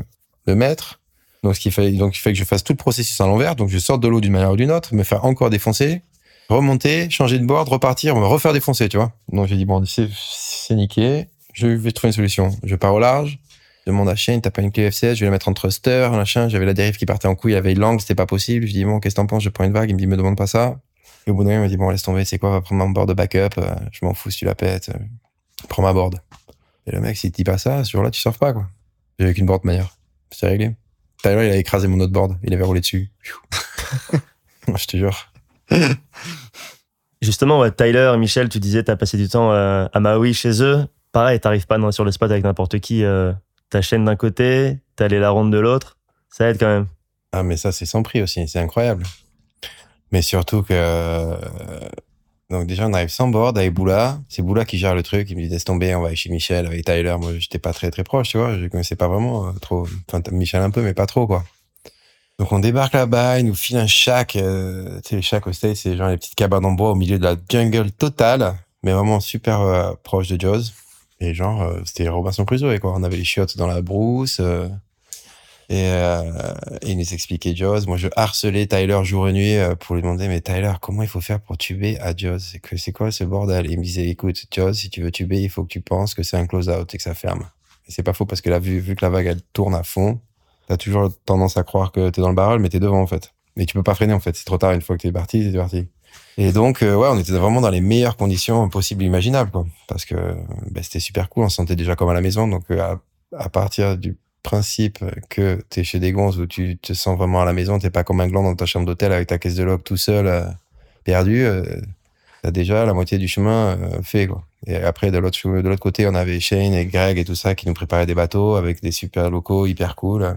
S3: de mètres. Donc, ce qui fait, donc, il fait que je fasse tout le processus à l'envers. Donc, je sors de l'eau d'une manière ou d'une autre, me faire encore défoncer, remonter, changer de board, repartir, me refaire défoncer, tu vois. Donc, j'ai dit, bon, c'est niqué. Je vais trouver une solution. Je pars au large. Je demande à Shane, t'as pas une clé F16, je vais la mettre en thruster, machin. J'avais la dérive qui partait en couille, il y avait l'angle, c'était pas possible. Je dis, bon, qu'est-ce que t'en penses? Je prends une vague. Il me dit, me demande pas ça. Et au bout d'un moment, il me dit, bon, laisse tomber, c'est quoi, va prendre mon board de backup. Euh, je m'en fous si tu la pètes. Euh, prends ma board. Et le mec, s'il te dit pas ça, ce jour-là, tu surfes pas, quoi. J'avais qu'une board meilleure. C'est réglé. Tyler, il a écrasé mon autre board. Il avait roulé dessus. je te jure.
S1: Justement, Tyler, Michel, tu disais, tu as passé du temps euh, à Maui chez eux. Pareil, t'arrives pas sur le spot avec n'importe qui. Euh, ta chaîne d'un côté, t'as les ronde de l'autre. Ça aide quand même.
S3: Ah, mais ça, c'est sans prix aussi. C'est incroyable. Mais surtout que donc déjà, on arrive sans board avec Boula. C'est Boula qui gère le truc. Il me dit laisse tomber, on va aller chez Michel avec Tyler. Moi, j'étais pas très très proche, tu vois. Je connaissais pas vraiment euh, trop. Enfin, Michel un peu, mais pas trop quoi. Donc on débarque là-bas, il nous file un shack. Euh, tu sais, les shacks au c'est genre les petites cabanes en bois au milieu de la jungle totale, mais vraiment super euh, proche de Jaws. Et genre, euh, c'était Robinson Crusoe, quoi. On avait les chiottes dans la brousse. Et, euh, il nous expliquait Jaws. Moi, je harcelais Tyler jour et nuit euh, pour lui demander, mais Tyler, comment il faut faire pour tuber à Jaws? C'est quoi ce bordel? Il me disait, écoute, Jaws, si tu veux tuber, il faut que tu penses que c'est un close-out et que ça ferme. Et c'est pas faux parce que là, vu, vu que la vague elle tourne à fond, t'as toujours tendance à croire que t'es dans le barrel, mais t'es devant en fait. Mais tu peux pas freiner en fait. C'est trop tard. Une fois que t'es parti, t'es parti. Et donc, euh, ouais, on était vraiment dans les meilleures conditions possibles imaginables, quoi. Parce que bah, c'était super cool. On se sentait déjà comme à la maison. Donc, à, à partir du principe que tu es chez des gonzes où tu te sens vraiment à la maison, t'es pas comme un gland dans ta chambre d'hôtel avec ta caisse de log tout seul, euh, perdu, euh, t'as déjà la moitié du chemin euh, fait. Quoi. Et après, de l'autre, de l'autre côté, on avait Shane et Greg et tout ça qui nous préparaient des bateaux avec des super locaux hyper cool.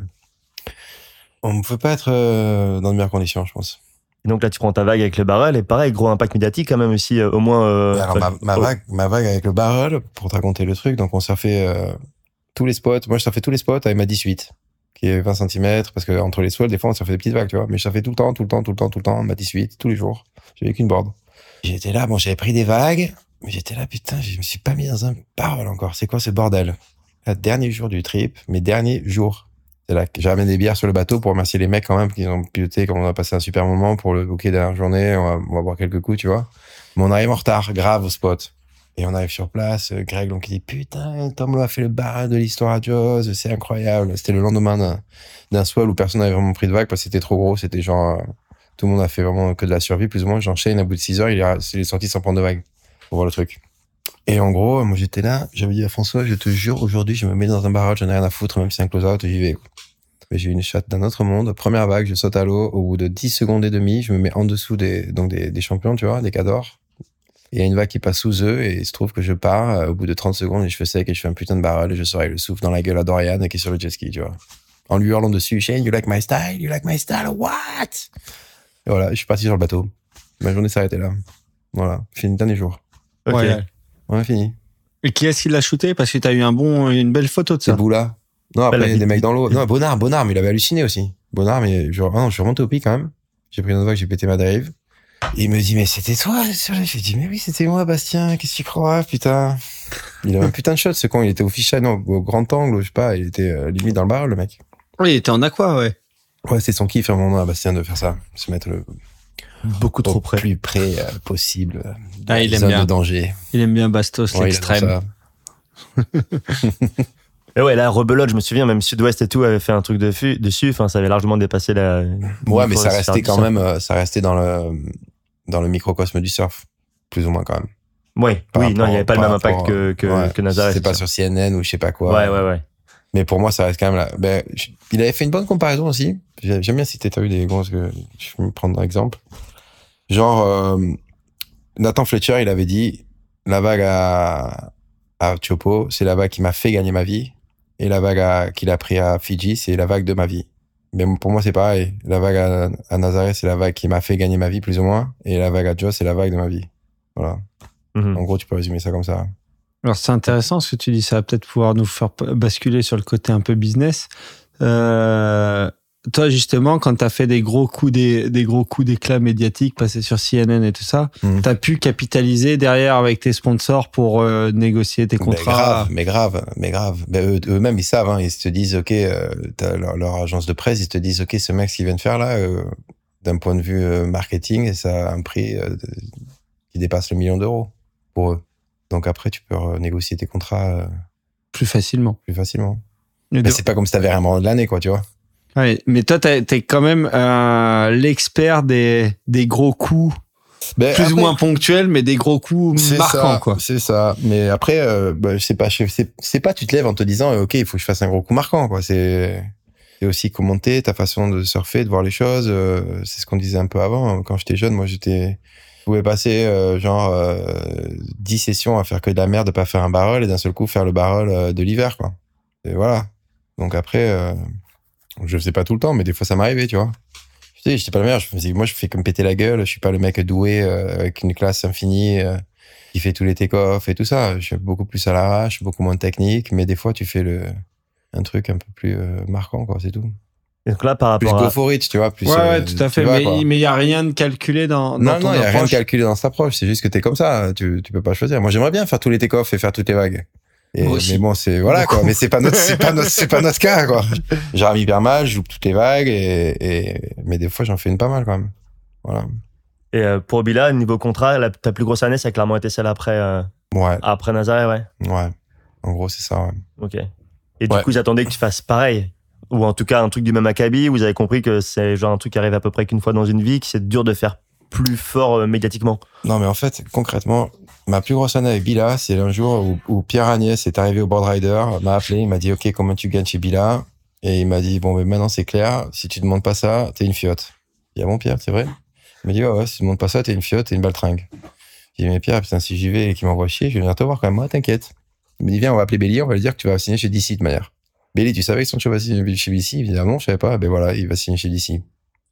S3: On ne peut pas être dans de meilleures conditions, je pense.
S1: Et donc là, tu prends ta vague avec le barrel et pareil, gros impact médiatique quand même aussi, au moins.
S3: Alors, ma, vague, ma vague avec le barrel, pour te raconter le truc, donc on s'est fait tous les spots. Moi, je fait tous les spots avec ma 18, qui est 20 cm, parce que entre les swells, des fois, on fait des petites vagues, tu vois. Mais ça fait tout le temps, tout le temps, tout le temps, tout le temps, ma 18, tous les jours. J'avais qu'une board. J'étais là, bon, j'avais pris des vagues, mais j'étais là, putain, je me suis pas mis dans un barrel encore. C'est quoi ce bordel? Le dernier jour du trip, mes derniers jours. J'ai ramené des bières sur le bateau pour remercier les mecs quand même qui ont piloté, comme on a passé un super moment pour le bouquet de la journée. On va, on boire quelques coups, tu vois. Mais on arrive en retard, grave au spot. Et on arrive sur place, euh, Greg donc il dit putain, Tom Lowe a fait le bar de l'histoire Jaws, c'est incroyable. C'était le lendemain d'un, swell où personne n'avait vraiment pris de vague parce que c'était trop gros, c'était genre euh, tout le monde a fait vraiment que de la survie plus ou moins. J'enchaîne à bout de 6 heures, il est, il est sorti sans prendre de vague pour voir le truc. Et en gros, moi j'étais là, j'avais dit à François, je te jure, aujourd'hui je me mets dans un barrage, j'en ai rien à foutre, même si c'est un close-out, j'y vais. Mais j'ai une chatte d'un autre monde. Première vague, je saute à l'eau. Au bout de 10 secondes et demie, je me mets en dessous des, donc des, des champions, tu vois, des cadors. Il y a une vague qui passe sous eux et il se trouve que je pars euh, au bout de 30 secondes et je fais sec et je fais un putain de barrel et je sors avec le souffle dans la gueule à Dorian qui est sur le jet ski, tu vois. En lui hurlant dessus, Shane, you like my style? You like my style? What? Et voilà, je suis parti sur le bateau. Ma journée s'arrêtait là. Voilà, fini le dernier jour.
S1: Ok.
S2: Ouais.
S3: Ouais, fini.
S2: Et qui est-ce qui l'a shooté? Parce que t'as eu un bon, une belle photo de
S3: C'est
S2: ça.
S3: Boula. Non, après, il y a des mecs dans l'eau. Non, Bonnard, Bonnard, mais il avait halluciné aussi. Bonnard, mais je, ah non, je suis remonté au pic quand même. J'ai pris une autre vague, j'ai pété ma dérive. Et il me dit, mais c'était toi, Je lui dis, mais oui, c'était moi, Bastien, qu'est-ce que tu crois, putain? Il avait un putain de shot, ce con, il était au fisheye, non, au grand angle, je sais pas, il était euh, limite dans le bar, le mec.
S2: Oui, il était en aqua, ouais.
S3: Ouais, c'est son kiff, à un moment, à Bastien, de faire ça. Se mettre le
S1: Beaucoup trop près.
S3: plus près euh, possible euh, de
S2: Ah,
S3: la
S2: il aime
S3: zone
S2: bien.
S3: de danger.
S2: Il aime bien Bastos,
S3: Ouais,
S2: l'extrême.
S1: Et ouais, la rebelote, je me souviens, même Sud-Ouest et tout avait fait un truc dessus, dessus. Enfin, ça avait largement dépassé la.
S3: Ouais, mais ça restait quand même, euh, ça restait dans le, dans le microcosme du surf. Plus ou moins, quand même.
S1: Ouais,
S3: Par
S1: oui, non, il n'y avait pas le même impact que, que,
S3: Ouais,
S1: que Nazareth.
S3: C'est pas sur CNN ou je sais pas quoi.
S1: Ouais, ouais, ouais.
S3: Mais pour moi, ça reste quand même là. Ben, je- il avait fait une bonne comparaison aussi. J'ai- J'aime bien citer, t'as eu des grosses que je vais me prendre un exemple. Genre, euh, Nathan Fletcher, il avait dit, la vague à, à Chopo, c'est la vague qui m'a fait gagner ma vie. Et la vague qu'il a pris à Fidji, c'est la vague de ma vie. Mais pour moi, c'est pareil. La vague à, à Nazareth, c'est la vague qui m'a fait gagner ma vie, plus ou moins. Et la vague à Joe, c'est la vague de ma vie. Voilà.
S1: Mhm.
S3: En gros, tu peux résumer ça comme ça.
S2: Alors c'est intéressant ce que tu dis, ça va peut-être pouvoir nous faire basculer sur le côté un peu business. Euh, toi justement, quand tu as fait des gros coups des, des gros coups d'éclat médiatiques, passé sur CNN et tout ça,
S3: Mhm.
S2: tu as pu capitaliser derrière avec tes sponsors pour euh, négocier tes
S3: Mais
S2: contrats.
S3: grave, mais grave, mais grave. Ben, eux- eux-mêmes, ils savent, hein, ils se disent, OK, euh, leur, leur agence de presse, ils te disent, OK, ce mec, ce qu'il vient de faire là, euh, d'un point de vue marketing, ça a un prix qui dépasse le million d'euros pour eux. Donc après, tu peux négocier tes contrats
S2: plus facilement.
S3: plus facilement.
S2: Mais
S3: Mais c'est pas comme si t'avais vraiment de l'année, quoi, tu vois.
S2: Ouais, mais toi, t'es quand même euh, l'expert des, des gros coups,
S3: Ben,
S2: plus ou moins ponctuels, mais des gros coups
S3: C'est
S2: marquants,
S3: ça,
S2: quoi.
S3: C'est ça. Mais après, euh, je sais pas, c'est c'est pas, tu te lèves en te disant, euh, ok, il faut que je fasse un gros coup marquant, quoi. C'est c'est aussi commenter ta façon de surfer, de voir les choses. euh, c'est ce qu'on disait un peu avant. Quand j'étais jeune, moi, j'étais, je pouvais passer euh, genre euh, 10 sessions à faire que de la merde, de pas faire un barrel et d'un seul coup faire le barrel de l'hiver, quoi. Et voilà. Donc après, je le faisais pas tout le temps, mais des fois ça m'arrivait, tu vois. Tu sais, j'étais pas le meilleur. Je faisais, moi, je fais comme péter la gueule. Je suis pas le mec doué euh, avec une classe infinie euh, qui fait tous les take-off et tout ça. Je suis beaucoup plus à l'arrache, beaucoup moins technique, mais des fois, tu fais le un truc un peu plus euh, marquant, quoi. C'est tout.
S1: Et donc là, par
S3: Plus
S1: rapport
S3: go
S1: à.
S3: for it, tu vois. Plus,
S2: Ouais,
S3: euh,
S2: ouais, tout à
S3: tu
S2: fait. mais il n'y a rien de calculé dans, dans
S3: Non,
S2: ton
S3: non, il y a rien de calculé dans cette approche. C'est juste que t'es comme ça. Tu, tu peux pas choisir. Moi, j'aimerais bien faire tous les take-off et faire toutes les vagues. Et,
S2: Moi aussi.
S3: mais bon, c'est voilà quoi. Mais c'est pas notre, c'est pas notre, c'est pas notre cas quoi. J'ai rame hyper mal, je joue toutes les vagues et, et mais des fois j'en fais une pas mal quand même. Voilà.
S1: Et euh, pour Bila, niveau contrat, la- ta plus grosse année, ça a clairement été celle après, euh,
S3: Ouais,
S1: après Nazareth, ouais.
S3: ouais. En gros, c'est ça. Ouais.
S1: Ok. Et du
S3: Ouais.
S1: coup, ils attendaient que tu fasses pareil? Ou en tout cas, un truc du même acabit. Vous avez compris que c'est genre un truc qui arrive à peu près qu'une fois dans une vie, que c'est dur de faire plus fort euh, médiatiquement?
S3: Non, mais en fait, concrètement, ma plus grosse année avec Bila, c'est un jour où, Pierre Agnès est arrivé au board rider, m'a appelé, il m'a dit, OK, comment tu gagnes chez Bila? Et il m'a dit, bon, mais maintenant c'est clair, si tu demandes pas ça, t'es une fiotte. J'ai dit, ah bon, Pierre, c'est vrai? Il m'a dit, ouais, ouais, si tu demandes pas ça, t'es une fiotte, t'es une baltringue. J'ai dit, mais Pierre, putain, si j'y vais et qu'il m'envoie chier, je vais venir te voir quand même. Moi, t'inquiète. Il me dit, viens, on va appeler Belly, on va lui dire que tu vas signer chez DC de manière. Belly, tu savais que son chef va signer chez DC? Il me dit, ah je savais pas. Ben voilà, il va signer chez DC.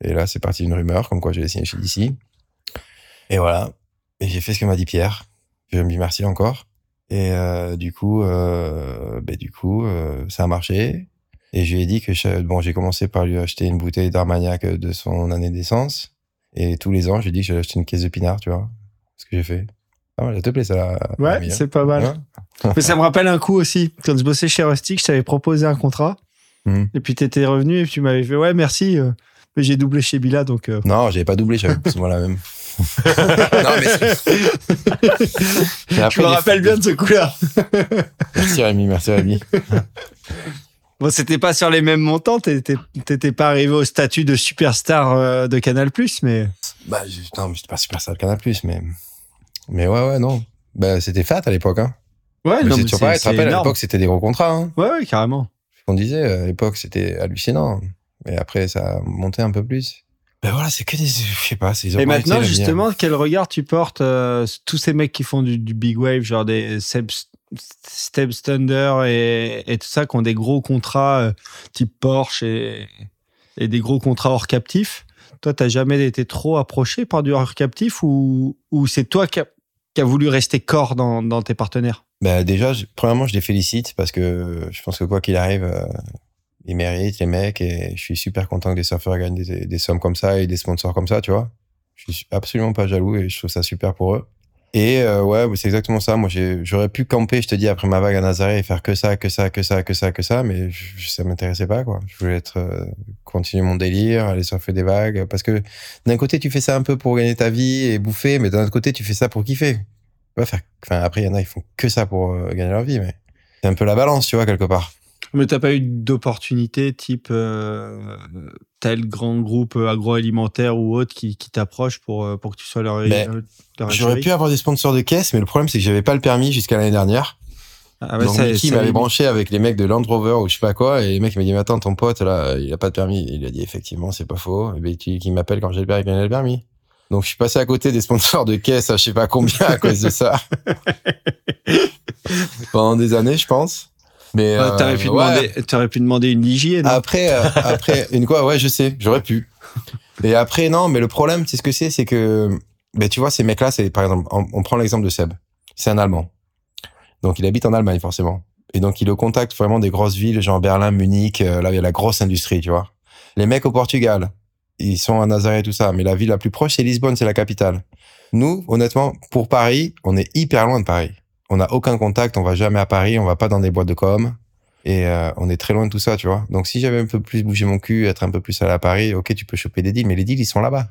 S3: Et là, c'est parti une rumeur, comme quoi j'allais signer chez DC. Et voilà. Et j'ai fait ce que m'a dit Pierre. Je me dis merci encore. Et euh, du coup, euh, ben du coup, euh, ça a marché. Et je lui ai dit que bon, j'ai commencé par lui acheter une bouteille d'Armagnac de son année d'essence. Et tous les ans, je lui ai dit que j'allais acheter une caisse de pinard, tu vois. Ce que j'ai fait. Ah ouais, ça te plaît, ça
S2: Ouais, c'est pas mal. Mais ça me rappelle un coup aussi. Quand je bossais chez Rustic, je t'avais proposé un contrat. Hmm. Et puis tu étais revenu et tu m'avais fait Ouais, merci. Euh, mais j'ai doublé chez Bila, donc. Euh.
S3: Non, j'avais pas doublé, j'avais moi la même. non, mais
S2: je me rappelle bien de ce coup-là.
S3: merci Rémi, merci Rémi.
S2: Bon, c'était pas sur les mêmes montants, t'étais pas arrivé au statut de superstar euh, de Canal+, mais...
S3: Bah, non, j'étais pas superstar de Canal+, mais... Mais ouais, ouais, non. Bah, c'était fat à l'époque, hein.
S2: Ouais, non, mais
S3: tu pas, tu te rappelles, à l'époque, c'était des gros contrats, hein.
S2: Ouais, ouais, carrément.
S3: Ce qu'on disait, à l'époque, c'était hallucinant. Mais après, ça a monté un peu plus. Ben voilà, c'est que des, je sais pas, c'est
S2: Et maintenant, justement, quel regard tu portes euh, tous ces mecs qui font du, big wave, genre des Seb, Step Thunder et, et, tout ça, qui ont des gros contrats euh, type Porsche et, et, des gros contrats hors captif. Toi, t'as jamais été trop approché par du hors captif ou, ou c'est toi qui as voulu rester corps dans, dans tes partenaires?
S3: Ben déjà, premièrement, je les félicite parce que je pense que quoi qu'il arrive, euh, ils méritent les mecs et je suis super content que des surfeurs gagnent des, sommes comme ça et des sponsors comme ça, tu vois. Je suis absolument pas jaloux et je trouve ça super pour eux. Et euh, ouais, c'est exactement ça. Moi, j'aurais pu camper, je te dis, après ma vague à Nazaré et faire que ça, que ça, que ça, que ça, que ça, mais ça m'intéressait pas, quoi. Je voulais être euh, continuer mon délire, aller surfer des vagues, parce que d'un côté, tu fais ça un peu pour gagner ta vie et bouffer, mais d'un autre côté, tu fais ça pour kiffer. Enfin, après, il y en a, ils font que ça pour euh, gagner leur vie, mais c'est un peu la balance, tu vois, quelque part.
S2: Mais t'as pas eu d'opportunité type euh, tel grand groupe agroalimentaire ou autre qui, qui t'approche pour, euh, pour que tu sois leur,
S3: ben, J'aurais pu avoir des sponsors de caisse, mais le problème c'est que j'avais pas le permis jusqu'à l'année dernière. Ah Donc Mickey m'avait branché avec les mecs de Land Rover ou je sais pas quoi, et les mecs m'a dit mais attends ton pote là il a pas de permis. il a dit effectivement c'est pas faux. Et ben, qui m'appelle quand j'ai le permis. Donc je suis passé à côté des sponsors de caisse à je sais pas combien à cause de ça. Pendant des années je pense. Mais
S2: euh, t'aurais pu, demander, pu demander une hygiène.
S3: Après, euh, après une quoi? Ouais, je sais, j'aurais pu. Et après, non, mais le problème, c'est ce que c'est, c'est que, ben tu vois, ces mecs-là, c'est par exemple, on, prend l'exemple de Seb. C'est un Allemand, donc il habite en Allemagne forcément, et donc il est au contact vraiment des grosses villes, genre Berlin, Munich, euh, là il y a la grosse industrie, tu vois. Les mecs au Portugal, ils sont à Nazaré tout ça, mais la ville la plus proche c'est Lisbonne, c'est la capitale. Nous, honnêtement, pour Paris, on est hyper loin de Paris on n'a aucun contact, on va jamais à Paris, on va pas dans des boîtes de com. Et euh, on est très loin de tout ça, tu vois. Donc si j'avais un peu plus bougé mon cul, être un peu plus allé à Paris, ok, tu peux choper des deals, mais les deals, ils sont là-bas.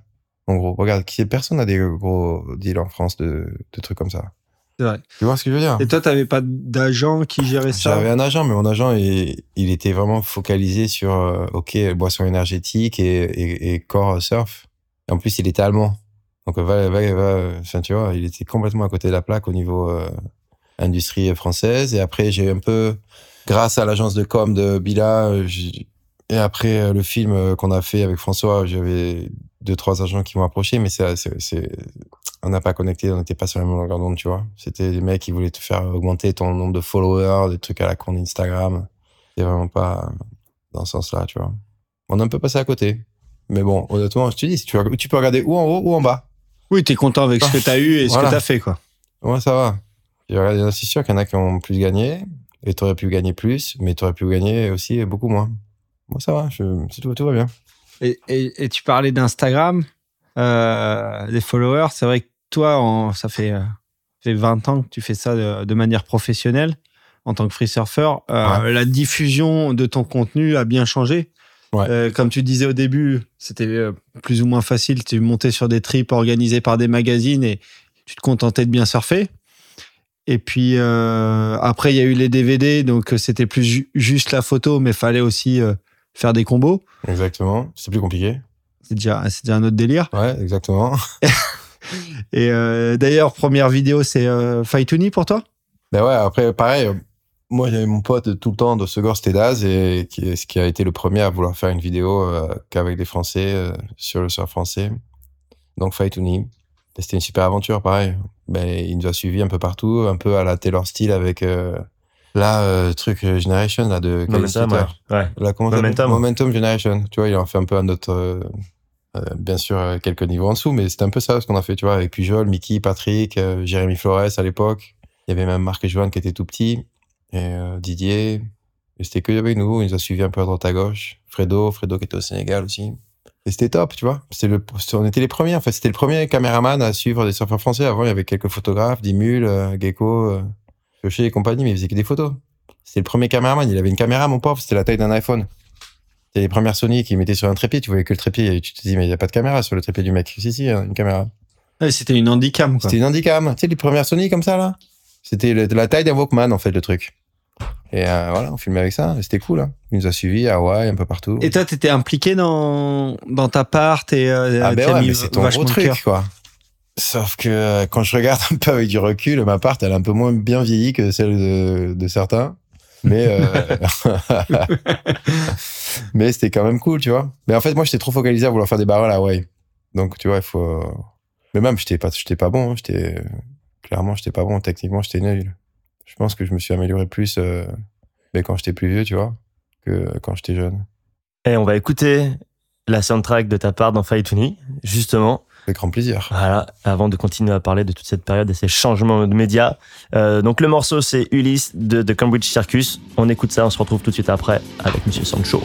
S3: En gros, regarde, personne n'a des gros deals en France de, trucs comme ça.
S2: C'est vrai.
S3: Tu vois ce que je veux dire?
S2: Et toi, t'avais pas d'agent qui gérait ça?
S3: J'avais un agent, mais mon agent, il, il était vraiment focalisé sur, euh, ok, boisson énergétique et, et, corps surf. Et en plus, il était allemand. Donc, va, va, va, tu vois, il était complètement à côté de la plaque au niveau euh, industrie française. Et après, j'ai un peu, grâce à l'agence de com de Bila, et après euh, le film euh, qu'on a fait avec François, j'avais deux, trois agents qui m'ont approché, mais c'est, c'est, on n'a pas connecté, on n'était pas sur la même longueur d'onde, tu vois. C'était des mecs qui voulaient te faire augmenter ton nombre de followers, des trucs à la con Instagram. C'est vraiment pas dans ce sens-là, tu vois. On a un peu passé à côté. Mais bon, honnêtement, je te dis, tu, tu peux regarder ou en haut ou en bas.
S2: Oui, tu es content avec ce que tu as eu et ce que tu as fait, quoi.
S3: Ouais, ça va. C'est sûr qu'il y en a qui ont plus gagné, et tu aurais pu gagner plus, mais tu aurais pu gagner aussi beaucoup moins. Moi, ça va, tout, tout va bien.
S2: Et, et, tu parlais d'Instagram, euh, des followers. C'est vrai que toi, ça fait, euh, fait 20 ans que tu fais ça de, manière professionnelle en tant que free surfer. Euh, la diffusion de ton contenu a bien changé.
S3: Ouais.
S2: comme tu disais au début, c'était plus ou moins facile. Tu montais sur des trips organisés par des magazines et tu te contentais de bien surfer. Et puis euh, après, il y a eu les DVD, donc euh, c'était plus juste la photo, mais fallait aussi euh, faire des combos.
S3: Exactement, c'est plus compliqué.
S2: C'est déjà, déjà un autre délire.
S3: Ouais, exactement.
S2: Et d'ailleurs, première vidéo, c'est Fight pour toi?
S3: Ben ouais, après, pareil, moi j'avais mon pote tout le temps de Segor, c'était Daz, et qui, qui a été le premier à vouloir faire une vidéo qu'avec des Français, sur le surf français. Donc Fight c'était une super aventure, pareil. Ben, il nous a suivis un peu partout, un peu à la Taylor Style avec euh, la euh, truc euh, Generation là de
S1: Momentum, ouais.
S3: La, Momentum. Momentum Generation. Tu vois, il en fait un peu un autre, bien sûr quelques niveaux en dessous, mais c'était un peu ça ce qu'on a fait, tu vois, avec Pujol, Mickey, Patrick, Jérémy Flores à l'époque. Il y avait même Marc et Joanne qui étaient tout petits et Didier. Et c'était que avec nous. Il nous a suivis un peu à droite à gauche. Fredo, Fredo qui était au Sénégal aussi. Et c'était top, tu vois. C'était le, on était les premiers. En fait, c'était le premier caméraman à suivre des surfeurs français. Avant, il y avait quelques photographes, Dimul, euh, Gecko, euh, et compagnie, mais il faisait que des photos. C'était le premier caméraman. Il avait une caméra, mon pauvre. C'était la taille d'un iPhone. C'était les premières Sony qui mettaient sur un trépied. Tu voyais que le trépied. Et tu te dis, mais il n'y a pas de caméra sur le trépied du mec. Si, si, une caméra.
S2: c'était une handicam,
S3: C'était une handicam. Tu sais, les premières Sony comme ça, là. C'était la taille d'un Walkman, en fait, le truc. Et euh, voilà, on filmait avec ça. C'était cool. Hein. Il nous a suivis à Hawaï, un peu partout.
S2: Et toi, t'étais impliqué dans, dans ta part et euh,
S3: Ah ben ouais, mais c'est ton gros truc, quoi. Sauf que euh, quand je regarde un peu avec du recul, ma part, elle est un peu moins bien vieillie que celle de, de certains. Mais, euh... mais c'était quand même cool, tu vois. Mais en fait, moi, j'étais trop focalisé à vouloir faire des barrels à Hawaï. Donc, tu vois, il faut. Mais même, j'étais pas, j'étais pas bon. Hein. J'étais clairement, j'étais pas bon. Techniquement, j'étais nul. Je pense que je me suis amélioré plus euh, mais quand j'étais plus vieux, tu vois, que quand j'étais jeune.
S1: Et on va écouter la soundtrack de ta part dans Fight justement.
S3: Avec grand plaisir.
S1: Voilà, avant de continuer à parler de toute cette période et ces changements de médias. Euh, donc le morceau, c'est Ulysse de, de, Cambridge Circus. On écoute ça, on se retrouve tout de suite après avec Monsieur Sancho.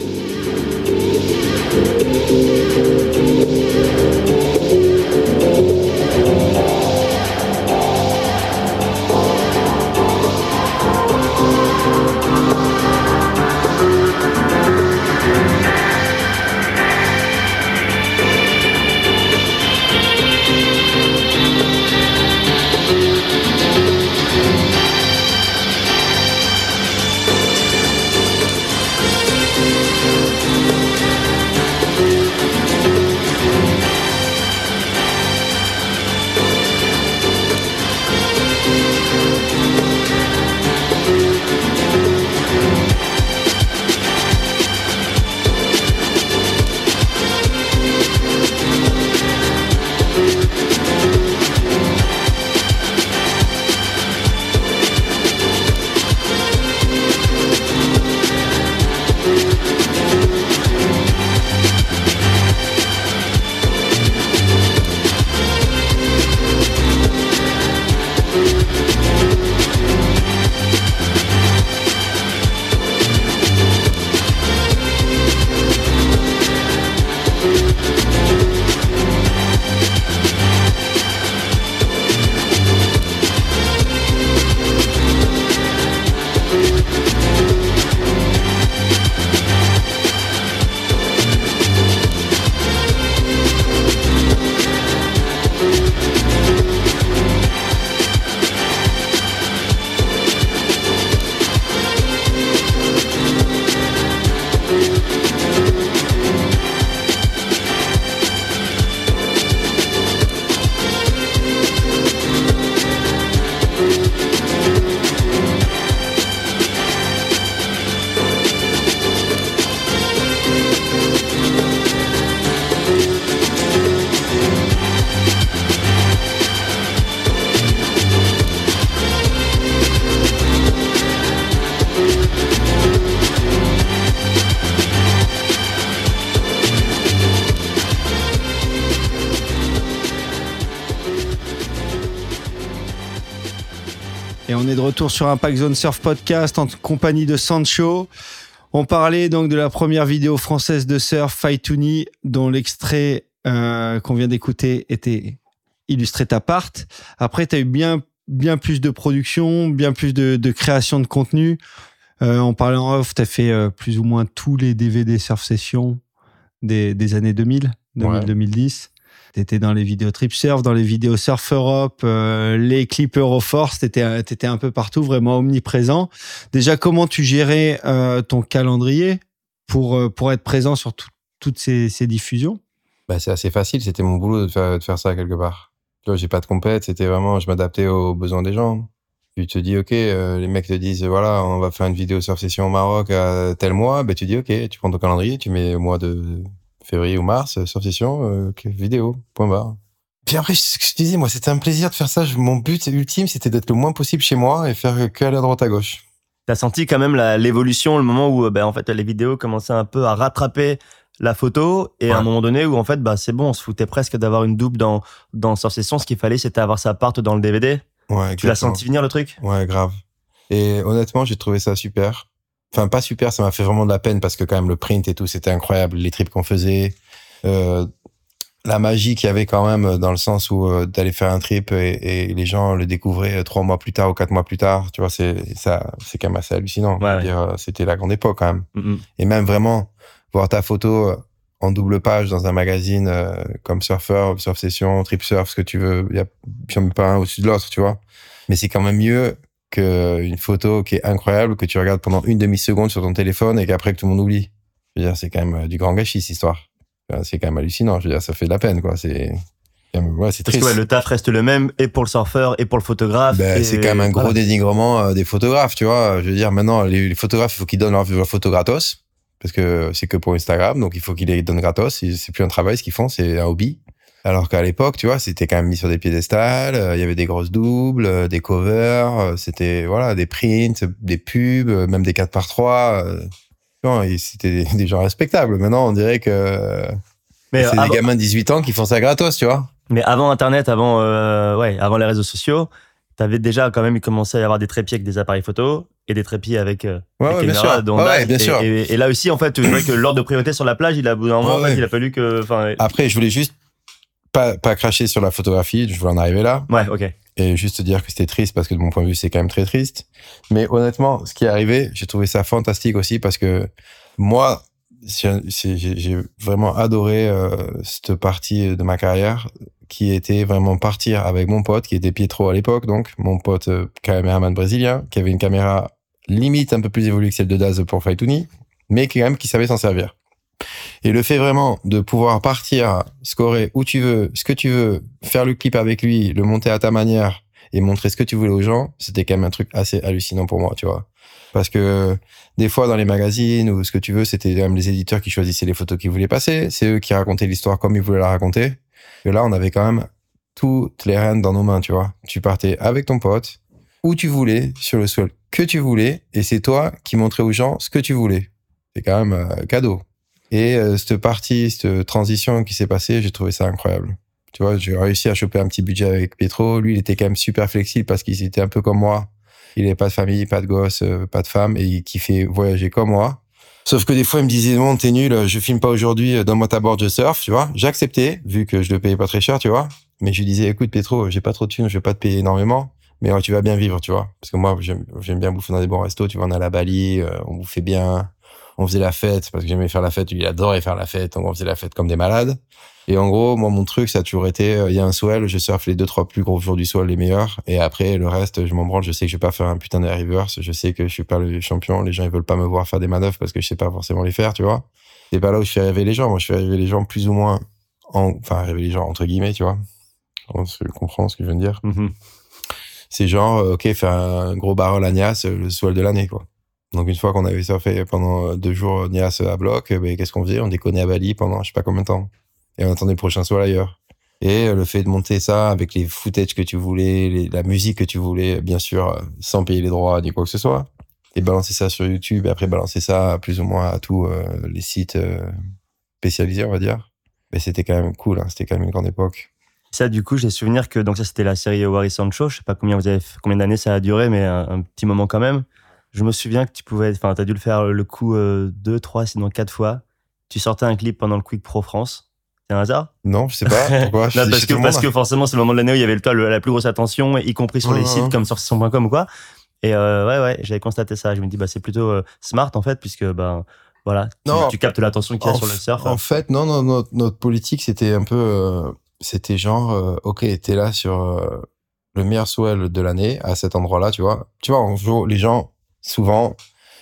S2: Retour sur Impact Zone Surf Podcast en compagnie de Sancho. On parlait donc de la première vidéo française de surf, Fight dont l'extrait euh, qu'on vient d'écouter était illustré ta part. Après, tu as eu bien, bien plus de production, bien plus de, de création de contenu. Euh, en parlant off, tu as fait euh, plus ou moins tous les DVD surf sessions des, des années 2000, 2010. T'étais dans les vidéos Trip Surf, dans les vidéos Surf Europe, euh, les clips Euroforce, t'étais étais un peu partout, vraiment omniprésent. Déjà, comment tu gérais euh, ton calendrier pour euh, pour être présent sur toutes ces, diffusions?
S3: Bah, c'est assez facile. C'était mon boulot de faire, de faire ça quelque part. Tu vois, j'ai pas de compète. C'était vraiment, je m'adaptais aux besoins des gens. Tu te dis, OK, les mecs te disent, voilà, on va faire une vidéo surf session au Maroc à tel mois. Ben, tu dis, OK, tu prends ton calendrier, tu mets mois de février ou mars, euh, sortition, euh, vidéo, point barre. Puis après, ce que je disais, moi, c'était un plaisir de faire ça. Mon but ultime, c'était d'être le moins possible chez moi et faire que aller à droite à gauche.
S1: T'as senti quand même l'évolution, le moment où, ben, en fait, les vidéos commençaient un peu à rattraper la photo et à un moment donné où en fait bah c'est bon on se foutait presque d'avoir une double dans dans ce qu'il fallait c'était avoir sa part dans le DVD
S3: ouais
S1: tu l'as senti venir le truc?
S3: Ouais grave. Et honnêtement j'ai trouvé ça super enfin pas super, ça m'a fait vraiment de la peine parce que quand même le print et tout, c'était incroyable, les trips qu'on faisait, euh, la magie qu'il y avait quand même dans le sens où euh, d'aller faire un trip et, les gens le découvraient trois mois plus tard ou quatre mois plus tard, tu vois, c'est ça, c'est quand même assez hallucinant. C'était la grande époque quand même. Et même vraiment voir ta photo en double page dans un magazine euh, comme Surfer, Surf Session, Trip Surf, ce que tu veux, il y a pas un au-dessus de l'autre, tu vois. Mais c'est quand même mieux qu'une photo qui est incroyable, que tu regardes pendant une demi-seconde sur ton téléphone et qu'après que tout le monde oublie. Je veux dire, c'est quand même euh, du grand gâchis, cette histoire. C'est quand même hallucinant. Je veux dire, ça fait de la peine, quoi. C'est,
S1: ouais, c'est triste. Parce que le taf reste le même et pour le surfeur et pour le photographe.
S3: Ben, c'est quand même un gros dénigrement euh, des photographes, tu vois. Je veux dire, maintenant, les, photographes, il faut qu'ils donnent leur, leur photo gratos parce que c'est que pour Instagram, donc il faut qu'ils les donnent gratos. C'est plus un travail, ce qu'ils font, c'est un hobby. Alors qu'à l'époque, tu vois, c'était quand même mis sur des piédestals, euh, il y avait des grosses doubles, euh, des covers, euh, c'était voilà, des prints, des pubs, même des 4 par 3 c'était des, gens respectables. Maintenant, on dirait que c'est des gamins de 18 ans qui font ça gratos, tu vois.
S1: Mais avant Internet, avant ouais, avant les réseaux sociaux, t'avais déjà quand même commencé à y avoir des trépieds avec des appareils photo et des trépieds avec euh,
S3: ouais, des caméras. Bien sûr.
S1: Et, là aussi, en fait, tu vois que l'ordre de priorité sur la plage, il a, moment, il a fallu que.
S3: Après, je voulais juste pas, pas cracher sur la photographie, je voulais en arriver là.
S1: Ouais, ok.
S3: Et juste dire que c'était triste parce que de mon point de vue, c'est quand même très triste. Mais honnêtement, ce qui est arrivé, j'ai trouvé ça fantastique aussi parce que moi, j'ai vraiment adoré euh, cette partie de ma carrière qui était vraiment partir avec mon pote qui était Pietro à l'époque donc mon pote euh, caméraman brésilien qui avait une caméra limite un peu plus évoluée que celle de Daz pour Faituni mais qui quand même qui savait s'en servir et le fait vraiment de pouvoir partir scorer où tu veux ce que tu veux faire le clip avec lui le monter à ta manière et montrer ce que tu voulais aux gens c'était quand même un truc assez hallucinant pour moi tu vois parce que des fois dans les magazines ou ce que tu veux, c'était même les éditeurs qui choisissaient les photos qu'ils voulaient passer, c'est eux qui racontaient l'histoire comme ils voulaient la raconter. Et là, on avait quand même toutes les rênes dans nos mains, tu vois. Tu partais avec ton pote où tu voulais, sur le sol que tu voulais, et c'est toi qui montrais aux gens ce que tu voulais. C'est quand même euh, cadeau. Et euh, cette partie, cette transition qui s'est passée, j'ai trouvé ça incroyable. Tu vois, j'ai réussi à choper un petit budget avec Petro. Lui, il était quand même super flexible parce qu'il était un peu comme moi il n'avait pas de famille, pas de gosse, euh, pas de femme, et qui fait voyager comme moi. Sauf que des fois, il me disait, non, t'es nul, je filme pas aujourd'hui, euh, donne-moi ta board, je surf, tu vois. J'ai accepté, vu que je le payais pas très cher, tu vois. Mais je lui disais, écoute, Petro, j'ai pas trop de thunes, je vais pas te payer énormément, mais tu vas bien vivre, tu vois. Parce que moi, j'aime bien bouffer dans des bons restos, tu vois, on à la Bali, euh, on bouffait bien, on faisait la fête, parce que j'aimais faire la fête, lui, il adorait faire la fête, donc on faisait la fête comme des malades. Et en gros, moi, mon truc, ça a toujours été, euh, il y a un swell, je surfe les deux, trois plus gros jours du swell, les meilleurs. Et après, le reste, je m'en branle. Je sais que je vais pas faire un putain de reverse. Je sais que je suis pas le champion. Les gens, ils veulent pas me voir faire des manœuvres parce que je sais pas forcément les faire, tu vois. C'est pas là où je fais rêver les gens. Moi, je fais rêver les gens plus ou moins en, enfin, rêver les gens entre guillemets, tu vois. On se comprend ce que je viens de dire. Mm-hmm. C'est genre, euh, ok, faire un gros barrel à Nias, le swell de l'année, quoi. Donc une fois qu'on avait surfé pendant deux jours Nias à bloc, ben, qu'est-ce qu'on faisait? On déconnait à Bali pendant je sais pas combien de temps et on attendait le prochain soit ailleurs. Et euh, le fait de monter ça avec les footage que tu voulais, la musique que tu voulais, bien sûr, euh, sans payer les droits ni quoi que ce soit, et balancer ça sur YouTube et après balancer ça plus ou moins à tous euh, les sites spécialisés, on va dire. Mais c'était quand même cool, hein, c'était quand même une grande époque.
S1: Ça, du coup, j'ai souvenir que donc ça c'était la série Wari Sancho. Je sais pas combien combien d'années ça a duré, mais un, petit moment quand même. Je me souviens que tu pouvais, enfin, t'as dû le faire le coup deux, trois, sinon quatre fois. Tu sortais un clip pendant le Quick Pro France. C'est un hasard?
S3: Non, je sais pas. Pourquoi?
S1: Non, parce, que, parce que forcément, c'est le moment de l'année où il y avait le, la plus grosse attention, y compris sur les sites comme sur ou quoi. Et euh, ouais, ouais, j'avais constaté ça. Je me dis, bah, c'est plutôt euh, smart en fait, puisque ben voilà, tu, non, tu captes l'attention qu'il y a sur le surf.
S3: En fait, non, non, notre, notre politique, c'était un peu, euh, c'était genre, euh, ok, t'es là sur le meilleur swell de l'année à cet endroit-là, tu vois. Tu vois, en gros, les gens souvent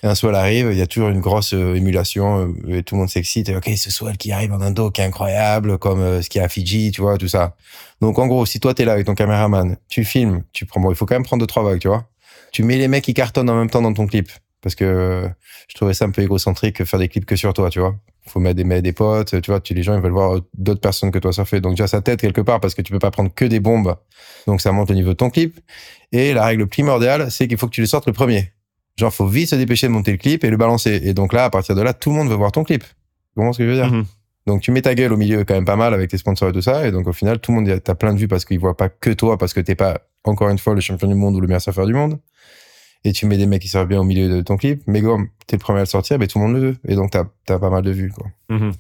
S3: un swell arrive, il y a toujours une grosse euh, émulation euh, et tout le monde s'excite. Ok, ce swell qui arrive en Indo, qui est incroyable, comme euh, ce qu'il y a à Fidji, tu vois, tout ça. Donc en gros, si toi t'es là avec ton caméraman, tu filmes, tu prends, bon, il faut quand même prendre deux trois vagues, tu vois. Tu mets les mecs qui cartonnent en même temps dans ton clip, parce que je trouvais ça un peu égocentrique faire des clips que sur toi, tu vois. Faut mettre des, des potes, tu vois. Tu, les gens ils veulent voir d'autres personnes que toi surfer. Donc déjà ça t'aide quelque part parce que tu peux pas prendre que des bombes. Donc ça monte au niveau de ton clip. Et la règle primordiale, c'est qu'il faut que tu les sortes le premier. Genre, faut vite se dépêcher de monter le clip et le balancer. Et donc là, à partir de là, tout le monde veut voir ton clip. Tu comprends ce que je veux dire mhm. Donc tu mets ta gueule au milieu quand même pas mal avec tes sponsors et tout ça. Et donc au final, tout le monde, t'as plein de vues parce qu'ils voient pas que toi, parce que t'es pas, encore une fois, le champion du monde ou le meilleur surfeur du monde. et tu mets des mecs qui servent bien au milieu de ton clip, mais comme t'es le premier à le sortir, mais tout le monde le veut. Et donc, t'as as pas mal de vues, quoi.
S1: Mhm.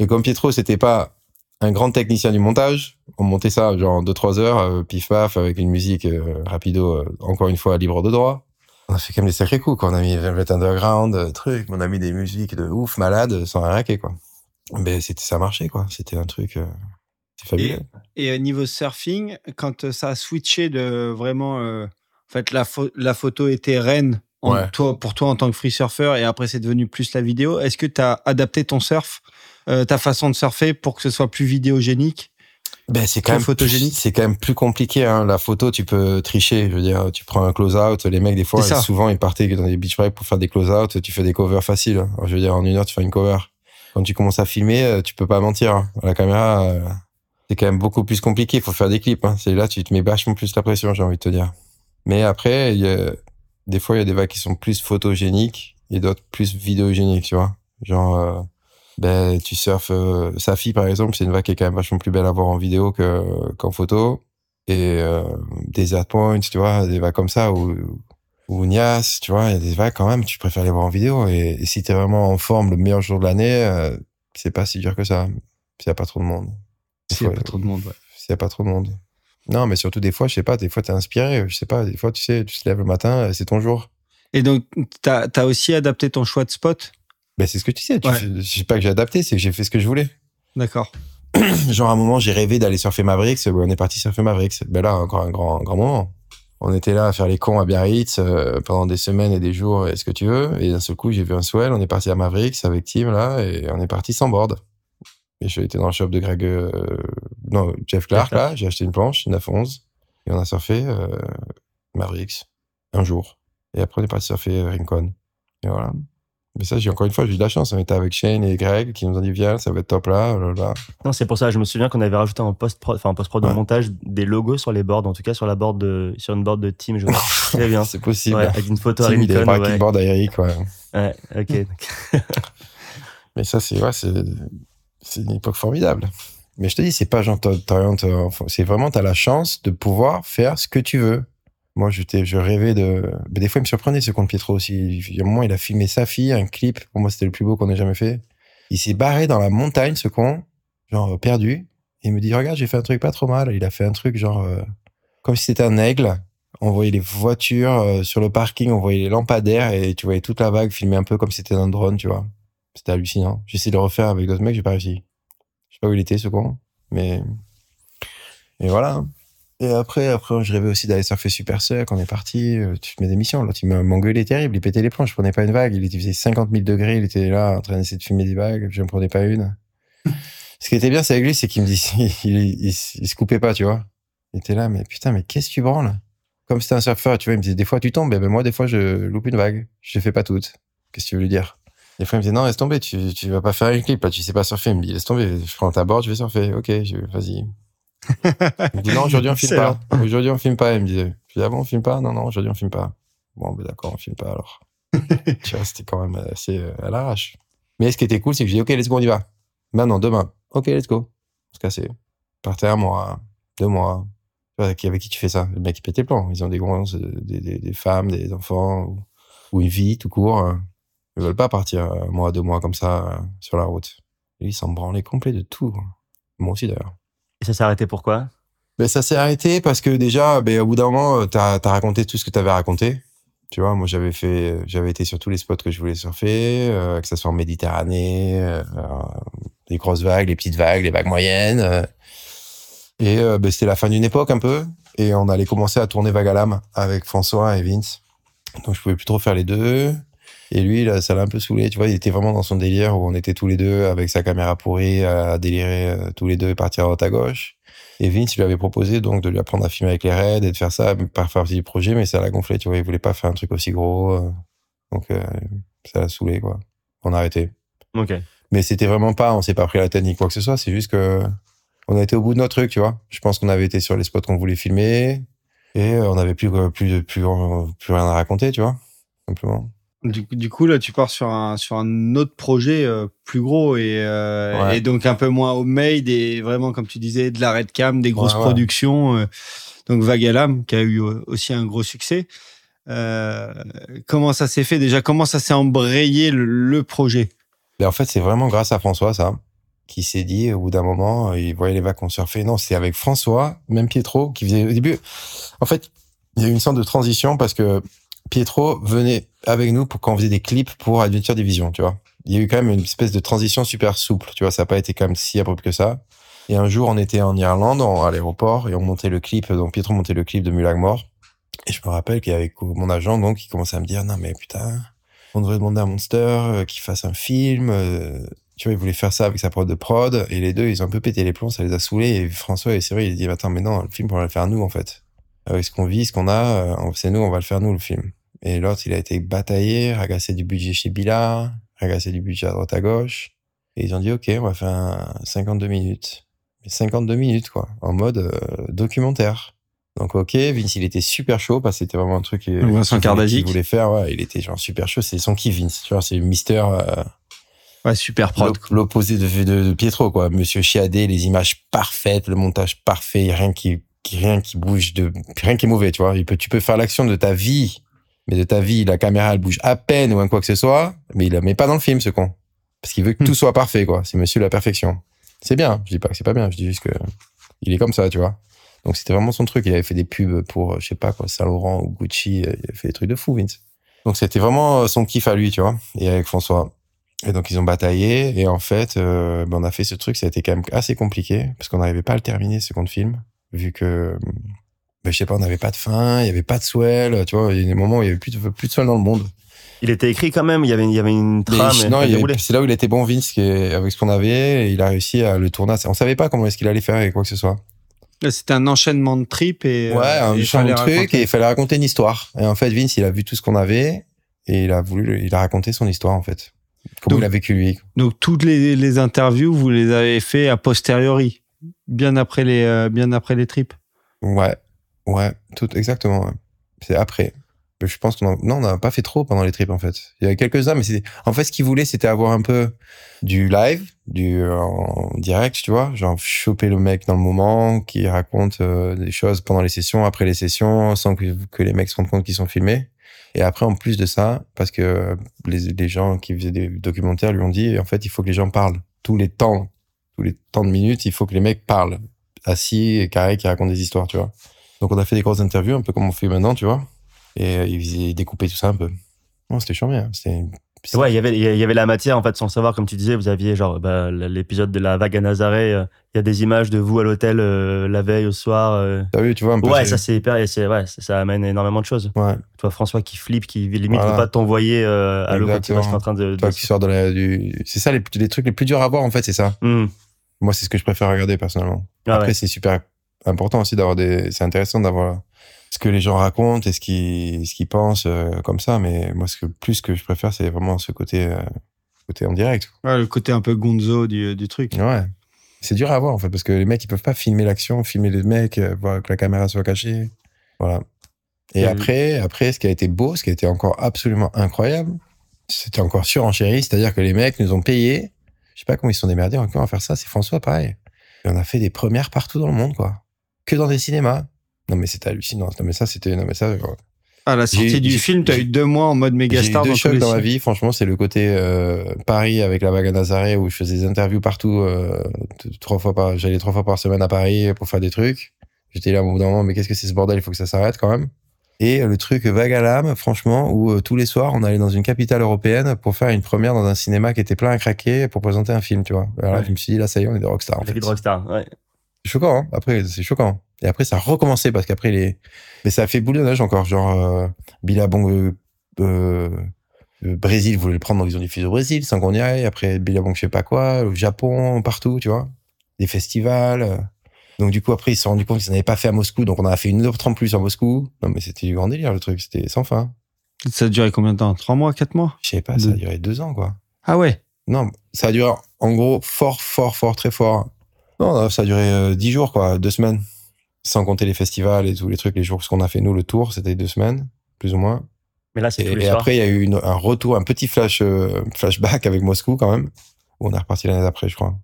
S3: Et comme Pietro, c'était pas un grand technicien du montage, on montait ça genre en 2-3 heures, euh, pif paf, avec une musique euh, rapido, euh, encore une fois, libre de droit. On a fait quand même des sacrés coups, quoi. On a mis Velvet Underground, euh, truc, on a mis des musiques de ouf, malades, sans rien raquer, quoi. Mais c'était, ça marchait, quoi. C'était un truc, euh, fabuleux.
S2: Et au niveau surfing, quand ça a switché de vraiment. euh, en fait, la, la photo était reine en
S3: Ouais.
S2: toi, pour toi en tant que free surfer et après c'est devenu plus la vidéo. Est-ce que tu as adapté ton surf, euh, ta façon de surfer pour que ce soit plus vidéogénique?
S3: Ben, c'est quand même
S2: photogénique.
S3: C'est quand même plus compliqué. Hein. La photo, tu peux tricher. Je veux dire, tu prends un close-out. Les mecs, des fois, souvent, ils partaient dans des beach breaks pour faire des close-out. Tu fais des covers faciles. Alors, je veux dire, en une heure, tu fais une cover. Quand tu commences à filmer, euh, tu peux pas mentir. hein. À la caméra, euh, c'est quand même beaucoup plus compliqué. Il faut faire des clips. Hein. C'est là, tu te mets vachement plus la pression, j'ai envie de te dire. Mais après, il y a, des fois, il y a des vagues qui sont plus photogéniques et d'autres plus vidéogéniques, tu vois. Genre, euh, ben, tu surfes euh, Safi, par exemple, c'est une vague qui est quand même vachement plus belle à voir en vidéo que, qu'en photo. Et euh, Desert Point, tu vois, des vagues comme ça, ou, ou Nias, tu vois, il y a des vagues quand même, tu préfères les voir en vidéo. Et, et si t'es vraiment en forme le meilleur jour de l'année, euh, c'est pas si dur que ça. S'il y a pas trop de monde.
S2: S'il y a pas trop de monde. ouais.
S3: s'il y a pas trop de monde. Non, mais surtout des fois, je sais pas, des fois t'es inspiré, je sais pas, des fois tu sais, tu te lèves le matin, c'est ton jour.
S2: Et donc, tu as, aussi adapté ton choix de spot?
S3: Ben c'est ce que tu sais, tu
S2: Ouais.
S3: fais- je sais pas que j'ai adapté, c'est que j'ai fait ce que je voulais.
S2: D'accord.
S3: Genre à un moment, j'ai rêvé d'aller surfer Mavericks, ben, on est parti surfer Mavericks. Ben là, encore un grand, grand moment. On était là à faire les cons à Biarritz euh, pendant des semaines et des jours, et ce que tu veux. Et d'un seul coup, j'ai vu un swell, on est parti à Mavericks avec Tim là, et on est parti sans board. Et je été dans le shop de Greg, euh, non, Jeff Clark là, j'ai acheté une planche, une 911, et on a surfé euh, Mavericks un jour. Et après, on est parti surfer euh, Rincon. Et voilà. Mais ça, j'ai encore une fois, j'ai eu de la chance. On était avec Shane et Greg qui nous ont dit viens, ça va être top là, là, là.
S1: Non, c'est pour ça, je me souviens qu'on avait rajouté en post-prod, enfin en post-prod
S3: Ouais.
S1: de montage des logos sur les boards, en tout cas sur la board de, sur une board de team, je très bien.
S3: C'est possible.
S1: Ouais, avec une photo à
S3: est
S1: Rincon,
S3: pas
S1: ouais.
S3: kickboard à Eric, ouais.
S1: Ouais, ok.
S3: Mais ça, c'est, ouais, c'est, c'est une époque formidable. Mais je te dis, c'est pas genre t'or- t'orientes, euh, enfin, c'est vraiment, t'as la chance de pouvoir faire ce que tu veux. Moi, je rêvais de, mais des fois, il me surprenait ce compte Pietro aussi. Il y a un moment, il a filmé sa fille, un clip. Pour moi, c'était le plus beau qu'on ait jamais fait. Il s'est barré dans la montagne, ce con, genre euh, perdu. Il me dit, regarde, j'ai fait un truc pas trop mal. Il a fait un truc genre, euh, comme si c'était un aigle. On voyait les voitures euh, sur le parking, on voyait les lampadaires et tu voyais toute la vague filmée un peu comme si c'était un drone, tu vois. C'était hallucinant. J'ai essayé de le refaire avec d'autres mecs, j'ai pas réussi. Je sais pas où il était, ce con. Mais, et voilà. Et après, après, je rêvais aussi d'aller surfer Super Suck. On est parti. euh, Tu mets des missions. L'autre, il m'engueulait terrible. Il pétait les planches. Je prenais pas une vague. Il faisait 50 000 degrés. Il était là, en train d'essayer de fumer des vagues. Je ne prenais pas une. Ce qui était bien, c'est avec lui, c'est qu'il me dit, il, il, il se coupait pas, tu vois. Il était là, mais putain, mais qu'est-ce que tu branles? Comme c'était un surfeur, tu vois, il me disait, des fois, tu tombes. Eh ben, moi, des fois, je loupe une vague. Je fais pas toutes. Qu'est-ce que tu veux lui dire? Des fois, il me disait, non, laisse tomber, tu, tu vas pas faire une clip, là, tu sais pas surfer. Il me dit, laisse tomber, je prends ta board, je vais surfer. Ok, je, vas-y. Il me dit, non, aujourd'hui, on filme pas. Aujourd'hui, on filme pas. Il me disait, je dis, ah bon, on filme pas? Non, non, aujourd'hui, on filme pas. Bon, ben, d'accord, on filme pas, alors. tu vois, c'était quand même assez euh, à l'arrache. Mais ce qui était cool, c'est que je dis, ok, let's go, on y va. Maintenant, demain. Ok, let's go. On se casser. Partait un mois, deux mois. Tu vois, avec qui, avec qui tu fais ça? Les mecs qui pètent les plans. Ils ont des grosses, des, des, des femmes, des enfants, ou, ou une vie, tout court. euh. Ils veulent pas partir un mois, deux mois comme ça euh, sur la route. Et ils s'en branlaient complet de tout. Moi aussi d'ailleurs.
S1: Et ça s'est arrêté pourquoi?
S3: Ben, ça s'est arrêté parce que déjà, ben, au bout d'un moment, euh, t'as as raconté tout ce que t'avais raconté. Tu vois, moi j'avais fait, j'avais été sur tous les spots que je voulais surfer, euh, que ça soit en Méditerranée, euh, euh, les grosses vagues, les petites vagues, les vagues moyennes. euh. et euh, ben, c'était la fin d'une époque un peu, et on allait commencer à tourner Vague à l'âme avec François et Vince. Donc je pouvais plus trop faire les deux. Et lui, là, ça l'a un peu saoulé. Tu vois, il était vraiment dans son délire où on était tous les deux avec sa caméra pourrie à délirer euh, tous les deux et partir à droite à gauche. Et Vince lui avait proposé donc de lui apprendre à filmer avec les raids et de faire ça par faire partie du projet, mais ça l'a gonflé, tu vois, il voulait pas faire un truc aussi gros. euh. donc euh, ça l'a saoulé, quoi. On a arrêté.
S1: Ok.
S3: Mais c'était vraiment pas, on s'est pas pris la tête ni quoi que ce soit, c'est juste que on a été au bout de notre truc, tu vois. Je pense qu'on avait été sur les spots qu'on voulait filmer et on avait plus, plus, plus, plus rien à raconter, tu vois, simplement.
S2: Du, du coup, là, tu pars sur un, sur un autre projet euh, plus gros et, euh,
S3: Ouais.
S2: et donc un peu moins homemade et vraiment, comme tu disais, de la red cam, des grosses
S3: Ouais, ouais.
S2: productions. euh, donc l'âme, qui a eu euh, aussi un gros succès. comment ça s'est fait déjà? Comment ça s'est embrayé le, projet?
S3: Ben, En fait, c'est vraiment grâce à François, ça, qui s'est dit au bout d'un moment, il voyait les vagues surfait. Non, c'est avec François, même Pietro, qui faisait au début. En fait, il y a eu une sorte de transition parce que Pietro venait avec nous pour quand on faisait des clips pour Adventure Division, tu vois. Il y a eu quand même une espèce de transition super souple, tu vois. Ça n'a pas été quand même si abrupt que ça. Et un jour, on était en Irlande, à l'aéroport, et on montait le clip, donc Pietro montait le clip de Mulagmore. Et je me rappelle qu'avec mon agent, donc, il commençait à me dire, non, mais putain, on devrait demander à Monster euh, qu'il fasse un film. Euh, tu vois, il voulait faire ça avec sa prod de prod. Et les deux, ils ont un peu pété les plombs, ça les a saoulés. Et François, c'est vrai, il dit, attends, mais non, le film, on va le faire nous, en fait. Avec ce qu'on vit, ce qu'on a, euh, c'est nous, on va le faire nous, le film. Et l'autre, il a été bataillé, ragassé du budget chez Billa, ragassé du budget à droite à gauche. Et ils ont dit, OK, on va faire un 52 minutes. Mais 52 minutes, quoi, en mode euh, documentaire. Donc, OK, Vince, il était super chaud parce que c'était vraiment un truc qu'il voulait faire. Ouais, il était genre super chaud. C'est son kiff, Vince. Tu vois, c'est Mister. Euh,
S2: ouais, super prod.
S3: L'opposé de, de, Pietro, quoi. Monsieur Chiadé, les images parfaites, le montage parfait, rien qui, rien qui bouge de, rien qui est mauvais, tu vois. Il peut, tu peux faire l'action de ta vie mais de ta vie, la caméra, elle bouge à peine ou un quoi que ce soit, mais il la met pas dans le film, ce con. Parce qu'il veut que hmm. tout soit parfait, quoi. C'est monsieur la perfection. C'est bien. Je dis pas que c'est pas bien. Je dis juste que il est comme ça, tu vois. Donc c'était vraiment son truc. Il avait fait des pubs pour, je sais pas quoi, Saint Laurent ou Gucci. Il avait fait des trucs de fou, Vince. Donc c'était vraiment son kiff à lui, tu vois. Et avec François. Et donc ils ont bataillé. Et en fait, euh, ben, on a fait ce truc. Ça a été quand même assez compliqué parce qu'on n'arrivait pas à le terminer, ce compte film, vu que ben, je sais pas, on n'avait pas de faim, il y avait pas de swell, tu vois, il y a des moments où il y avait plus de, plus de swell dans le monde.
S1: Il était écrit quand même, il y avait, il y avait une trame.
S3: non, c'est là où il était bon, Vince, avec ce qu'on avait, et il a réussi à le tourner. On savait pas comment est-ce qu'il allait faire avec quoi que ce soit.
S2: C'était un enchaînement de tripes et.
S3: Ouais, un enchaînement de trucs, et il fallait raconter une histoire. Et en fait, Vince, il a vu tout ce qu'on avait, et il a voulu, il a raconté son histoire, en fait. Comment il a vécu lui.
S2: Donc, toutes les, les, interviews, vous les avez fait a posteriori, bien après les, euh, bien après les tripes.
S3: Ouais, Ouais, tout exactement. C'est après. Je pense qu'on non, on n'a pas fait trop pendant les trips en fait. Il y avait quelques-uns, mais c'est en fait ce qu'ils voulaient, c'était avoir un peu du live, du en direct, tu vois, genre choper le mec dans le moment, qui raconte euh, des choses pendant les sessions, après les sessions, sans que, que les mecs se rendent compte qu'ils sont filmés. Et après, en plus de ça, parce que les, les gens qui faisaient des documentaires lui ont dit, en fait, il faut que les gens parlent tous les temps, tous les temps de minutes, il faut que les mecs parlent assis et carré qui racontent des histoires, tu vois. Donc on a fait des grosses interviews, un peu comme on fait maintenant, tu vois. Et euh, ils découpaient tout ça un peu. Non, c'était chiant bien. C'était
S1: Ouais, il y avait il y avait la matière en fait sans savoir comme tu disais vous aviez genre bah, l'épisode de la vague à Nazaré euh, il y a des images de vous à l'hôtel euh, la veille au soir
S3: T'as vu tu vois un peu
S1: ouais ça c'est hyper ouais ça amène énormément de choses
S3: ouais
S1: toi François qui flippe qui limite voilà. pas t'envoyer à l'eau quand tu en train de,
S3: toi qui sors de la du c'est ça les, les trucs les plus durs à voir en fait c'est ça mmh. moi c'est ce que je préfère regarder personnellement ah après c'est super important aussi d'avoir des. C'est intéressant d'avoir ce que les gens racontent et ce qu'ils ce qu'ils pensent euh, comme ça. Mais moi, ce que plus que je préfère, c'est vraiment ce côté euh, côté en direct.
S2: Ouais, le côté un peu gonzo du, du truc.
S3: Ouais. C'est dur à voir en fait parce que les mecs ils peuvent pas filmer l'action, filmer les mecs, euh, voir que la caméra soit cachée. Voilà. Et, après, après, ce qui a été beau, ce qui a été encore absolument incroyable, c'était encore surenchéri, c'est-à-dire que les mecs nous ont payé. Je sais pas comment ils se sont démerdés encore à faire ça. C'est François, pareil. Et on a fait des premières partout dans le monde, quoi que dans des cinémas. Non, mais c'était hallucinant. Non, mais ça, c'était. Non, mais ça.
S2: À la sortie du film, tu as eu deux mois en mode méga star.
S3: J'ai eu deux chocs dans ma vie. Franchement, c'est le côté euh, Paris avec la vague à Nazaré où je faisais des interviews partout. Euh, trois fois par, j'allais trois fois par semaine à Paris pour faire des trucs. J'étais là au bout d'un moment, mais qu'est-ce que c'est ce bordel? Il faut que ça s'arrête quand même. Et le truc vague à l'âme, franchement, où euh, tous les soirs, on allait dans une capitale européenne pour faire une première dans un cinéma qui était plein à craquer pour présenter un film, tu vois. Alors là, je me suis dit, là, ça y est, on est des rockstars. En fait.
S1: de rockstar, ouais.
S3: C'est choquant, hein après, c'est choquant. Et après, ça a recommencé parce qu'après, les... mais ça a fait boule de neige encore. Genre, euh, Billabong, euh, euh, Brésil voulait le prendre, ils ont diffusé au Brésil sans qu'on y aille. Après, Billabong, je sais pas quoi, au Japon, partout, tu vois. Des festivals. Euh. Donc, du coup, après, ils se sont rendus compte qu'ils n'avaient pas fait à Moscou, donc on a fait une autre en plus à Moscou. Non, mais c'était du grand délire, le truc. C'était sans fin.
S2: Ça a duré combien de temps? Trois mois, quatre mois?
S3: Je sais pas, ça a duré deux ans, quoi.
S2: Ah ouais
S3: Non, ça a duré, en gros, fort, fort, fort, très fort. Non, ça a duré dix jours, quoi, deux semaines sans compter les festivals et tous les trucs, les jours qu'on a fait nous, le tour, c'était deux semaines, plus ou moins.
S1: Mais là, c'est
S3: Et, après, il y a eu un retour, un petit flash, euh, flashback avec Moscou quand même, où on est reparti l'année d'après, je crois.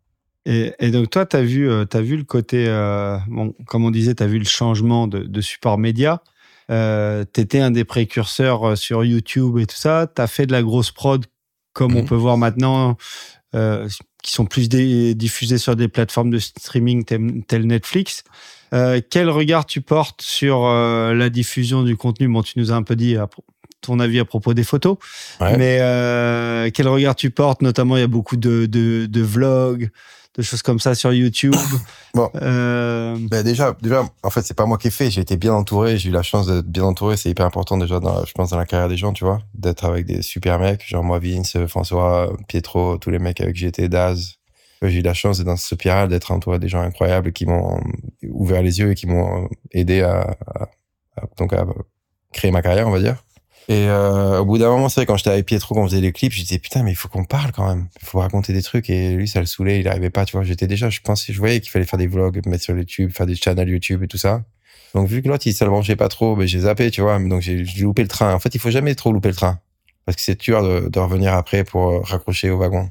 S2: Et, et, donc toi, tu as vu, euh, as vu le côté, euh, bon, comme on disait, tu as vu le changement de, de support média. Euh, T'étais un des précurseurs sur YouTube et tout ça. T'as fait de la grosse prod, comme on mhm. peut voir maintenant, euh, qui sont plus diffusés sur des plateformes de streaming telles Netflix. Euh, quel regard tu portes sur euh, la diffusion du contenu? Bon, tu nous as un peu dit ton avis à propos des photos, mais quel regard tu portes? Notamment, il y a beaucoup de, de, de vlogs, de choses comme ça sur YouTube.
S3: bon, euh... ben déjà, déjà, en fait, c'est pas moi qui ai fait. J'ai été bien entouré. J'ai eu la chance d'être bien entouré. C'est hyper important déjà, dans, je pense, dans la carrière des gens, tu vois, d'être avec des super mecs, genre moi, Vince, François, Pietro, tous les mecs avec qui j'étais, Daz. J'ai eu la chance dans ce spiral, d'être entouré des gens incroyables qui m'ont ouvert les yeux et qui m'ont aidé à, à, donc à créer ma carrière, on va dire. Et euh, au bout d'un moment, c'est vrai, quand j'étais avec Pietro, quand on faisait les clips, je disais putain, mais il faut qu'on parle quand même. Il faut raconter des trucs. Et lui, ça le saoulait. Il arrivait pas, tu vois. J'étais déjà, je pensais, je voyais qu'il fallait faire des vlogs, mettre sur YouTube, faire des channels YouTube et tout ça. Donc vu que l'autre, il se le branchait pas trop, ben, j'ai zappé, tu vois. Donc j'ai loupé le train. En fait, il faut jamais trop louper le train. Parce que c'est dur de, de, revenir après pour euh, raccrocher au wagon.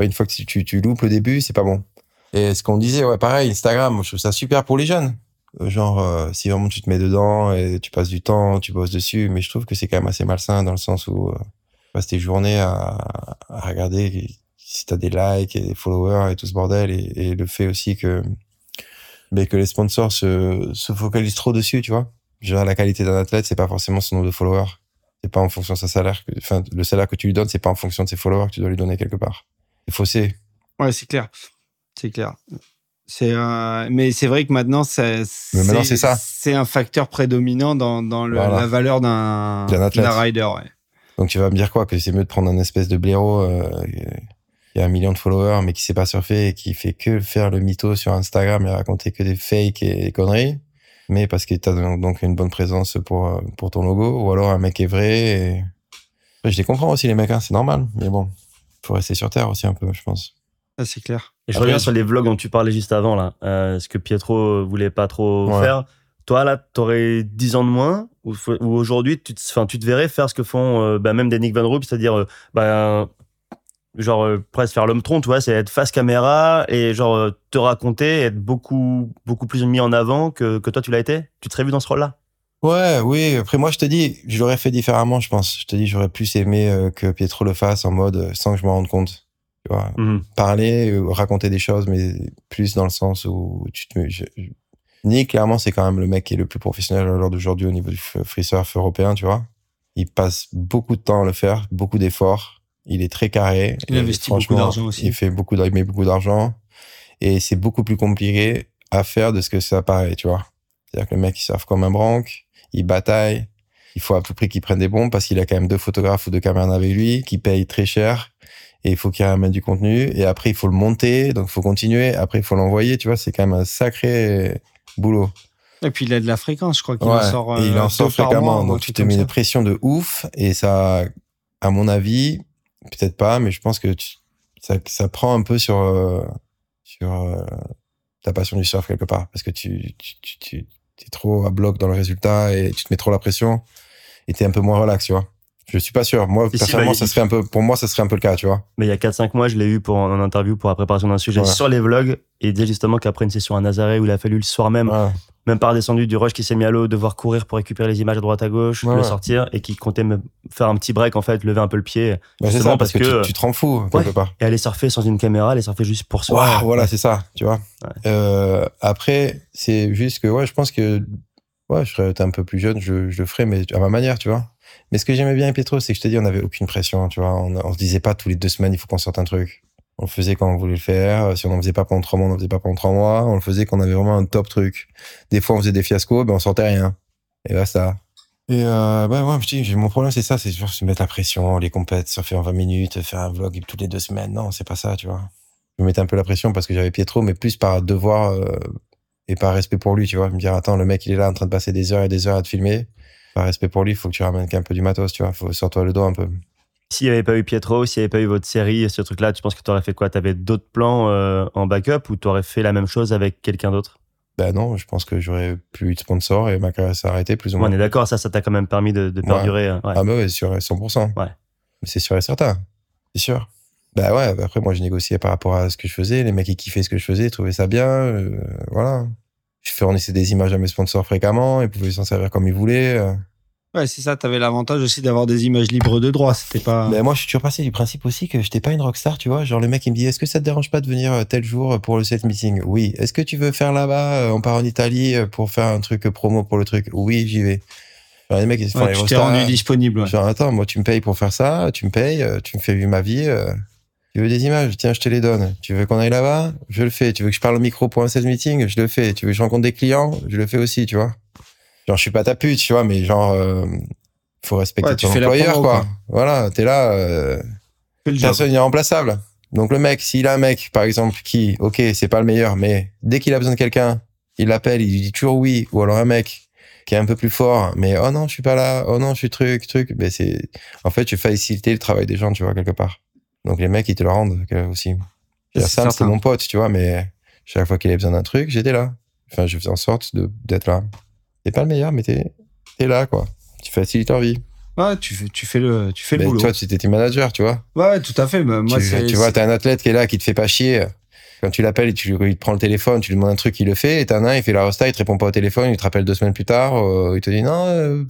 S3: Une fois que tu, tu loupes le début, c'est pas bon. Et ce qu'on disait, ouais, pareil, Instagram, je trouve ça super pour les jeunes. Genre, euh, si vraiment tu te mets dedans et tu passes du temps, tu bosses dessus, mais je trouve que c'est quand même assez malsain dans le sens où euh, tu passes tes journées à, regarder si t'as des likes et des followers et tout ce bordel et, le fait aussi que mais que les sponsors se, se focalisent trop dessus, tu vois. Genre la qualité d'un athlète, c'est pas forcément son nombre de followers. C'est pas en fonction de sa salaire. Enfin, le salaire que tu lui donnes, c'est pas en fonction de ses followers que tu dois lui donner quelque part. C'est faussé.
S2: Ouais, c'est clair. C'est clair. C'est mais c'est vrai que maintenant, c'est un facteur prédominant dans, dans la valeur d'un rider. Ouais.
S3: Donc tu vas me dire quoi que c'est mieux de prendre un espèce de blaireau euh, qui a un million de followers mais qui sait pas surfer et qui fait que faire le mytho sur Instagram et raconter que des fakes et des conneries, mais parce que tu as donc une bonne présence pour pour ton logo ou alors un mec est vrai. Et... je les comprends aussi les mecs, hein, c'est normal, mais bon, faut rester sur terre aussi un peu, je pense.
S2: Ah, c'est clair.
S1: Et je reviens sur les vlogs dont tu parlais juste avant, là. Euh, ce que Pietro voulait pas trop faire. Toi, là, t'aurais 10 ans de moins, ou, aujourd'hui, tu, te, tu te verrais faire ce que font euh, bah, même des Nick Van Roop, c'est-à-dire, euh, bah, genre, euh, presque faire l'homme tronc, tu vois, c'est être face caméra et, genre, te raconter, être beaucoup, beaucoup plus mis en avant que, que toi, tu l'as été Tu te serais vu dans ce rôle-là?
S3: Ouais, oui. Après, moi, je te dis, je l'aurais fait différemment, je pense. Je te dis, j'aurais plus aimé que Pietro le fasse en mode sans que je me rende compte. Mhm. Parler, euh, raconter des choses, mais plus dans le sens où tu te. Nick, clairement, c'est quand même le mec qui est le plus professionnel à l'heure d'aujourd'hui au niveau du free surf européen, tu vois. Il passe beaucoup de temps à le faire, beaucoup d'efforts. Il est très carré.
S2: Il investit beaucoup d'argent aussi.
S3: Il fait beaucoup, il met beaucoup d'argent. Et c'est beaucoup plus compliqué à faire de ce que ça paraît, tu vois. C'est-à-dire que le mec, il surfe comme un branque, il bataille. Il faut à tout prix qu'il prenne des bombes parce qu'il a quand même deux photographes ou deux caméras avec lui, qui payent très cher et il faut qu'il ramène du contenu. Et après il faut le monter. Donc il faut continuer. Après il faut l'envoyer. Tu vois c'est quand même un sacré boulot.
S2: Et puis il a de la fréquence. Je crois qu'il en sort
S3: il en euh, sort fréquemment. donc tu te mets une pression de ouf. Et ça à mon avis peut-être pas mais je pense que ça, ça prend un peu sur euh, sur euh, ta passion du surf quelque part. Parce que tu tu, tu, es trop à bloc dans le résultat et tu te mets trop la pression. Et t'es un peu moins relax tu vois je suis pas sûr. Moi, personnellement, bah, ça serait un peu, pour moi, ça serait un peu le cas, tu vois.
S1: Mais il y a 4-5 mois, je l'ai eu pour en interview pour la préparation d'un sujet sur les vlogs. Et il disait justement qu'après une session à Nazaré où il a fallu le soir même, même pas descendu du rush qui s'est mis à l'eau, devoir courir pour récupérer les images à droite à gauche, le sortir et qui comptait me faire un petit break, en fait, lever un peu le pied.
S3: Bah, c'est ça, parce, que, tu, te rends fou, quelque part.
S1: Et aller surfer sans une caméra, aller surfer juste pour soi.
S3: voilà, c'est ça, tu vois. Euh, après, c'est juste que, ouais, je pense que, ouais, je serais un peu plus jeune, je, je le ferais, mais à ma manière, tu vois. Mais ce que j'aimais bien avec Pietro, c'est que je te dis, on n'avait aucune pression, tu vois. On, on se disait pas tous les deux semaines, il faut qu'on sorte un truc. On le faisait quand on voulait le faire. Si on n'en faisait pas pendant trois mois, on n'en faisait pas pendant trois mois. On le faisait quand on avait vraiment un top truc. Des fois, on faisait des fiascos, ben on sortait rien. Et basta. Et euh, bah ouais, je dis, mon problème c'est ça, c'est toujours se mettre la pression, les compètes, surfer en 20 minutes, faire un vlog toutes les deux semaines. Non, c'est pas ça, tu vois. Je me mettais un peu la pression parce que j'avais Pietro, mais plus par devoir euh, et par respect pour lui, tu vois. Me dire, attends, le mec, il est là en train de passer des heures et des heures à te filmer par respect pour lui, il faut que tu ramènes un peu du matos, tu vois. Faut sortir le dos un peu.
S1: S'il n'y avait pas eu Pietro, s'il n'y avait pas eu votre série, ce truc-là, tu penses que tu aurais fait quoi? Tu avais d'autres plans euh, en backup ou tu aurais fait la même chose avec quelqu'un d'autre?
S3: Ben non, je pense que j'aurais plus eu de sponsor et ma carrière s'est arrêtée plus ou moins.
S1: on est d'accord, ça, ça t'a quand même permis de, perdurer. Euh,
S3: ah bah ouais, sûr, 100%. Ouais. C'est sûr et certain. C'est sûr. Bah ouais, après moi je négociais par rapport à ce que je faisais, les mecs ils kiffaient ce que je faisais, ils trouvaient ça bien, euh, voilà je fournissais des images à mes sponsors fréquemment, ils pouvaient s'en servir comme ils voulaient. euh.
S2: Ouais, c'est ça. T'avais l'avantage aussi d'avoir des images libres de droit. C'était pas.
S3: Mais moi, je suis toujours passé du principe aussi que j'étais pas une rockstar, tu vois. Genre, le mec, il me dit, est-ce que ça te dérange pas de venir euh, tel jour pour le set meeting? Oui. Est-ce que tu veux faire là-bas? euh, On part en Italie pour faire un truc promo pour le truc? Oui, j'y vais. Genre, les mecs, ils se font
S2: Ouais,
S3: les
S2: tu
S3: rockstars.
S2: rendu disponible. ouais.
S3: Genre, attends, moi, tu me payes pour faire ça, tu me payes, tu me fais vivre ma vie. euh, Tu veux des images? Tiens, je te les donne. Tu veux qu'on aille là-bas? Je le fais. Tu veux que je parle au micro pour un sales meeting? Je le fais. Tu veux que je rencontre des clients? Je le fais aussi, tu vois. Genre, je suis pas ta pute, tu vois, mais genre, euh, faut respecter
S2: Ouais,
S3: ton employeur, quoi.
S2: quoi.
S3: Voilà, t'es là, euh, personne n'est remplaçable. Donc, le mec, s'il a un mec, par exemple, qui, ok, c'est pas le meilleur, mais dès qu'il a besoin de quelqu'un, il l'appelle, il lui dit toujours oui, ou alors un mec qui est un peu plus fort, mais oh non, je suis pas là, oh non, je suis truc, truc. Mais c'est, en fait, tu faciliter le travail des gens, tu vois, quelque part. Donc les mecs, ils te le rendent aussi.
S2: C'est
S3: Sam,
S2: certain.
S3: mon pote, tu vois, mais chaque fois qu'il avait besoin d'un truc, j'étais là. Enfin, je faisais en sorte d'être là. T'es pas le meilleur, mais t'es, t'es là, quoi. Tu facilites leur vie.
S2: Ouais, tu fais, tu fais le, tu fais le boulot.
S3: toi, tu étais manager, tu vois.
S2: Ouais, tout à fait. mais moi,
S3: tu,
S2: c'est-
S3: tu vois,
S2: c'est-
S3: t'as un athlète qui est là, qui te fait pas chier. Quand tu l'appelles, tu il te prend le téléphone, tu lui demandes un truc, il le fait. Et t'en as un, il fait la rosta, il te répond pas au téléphone, il te rappelle deux semaines plus tard, euh, il te dit non, euh,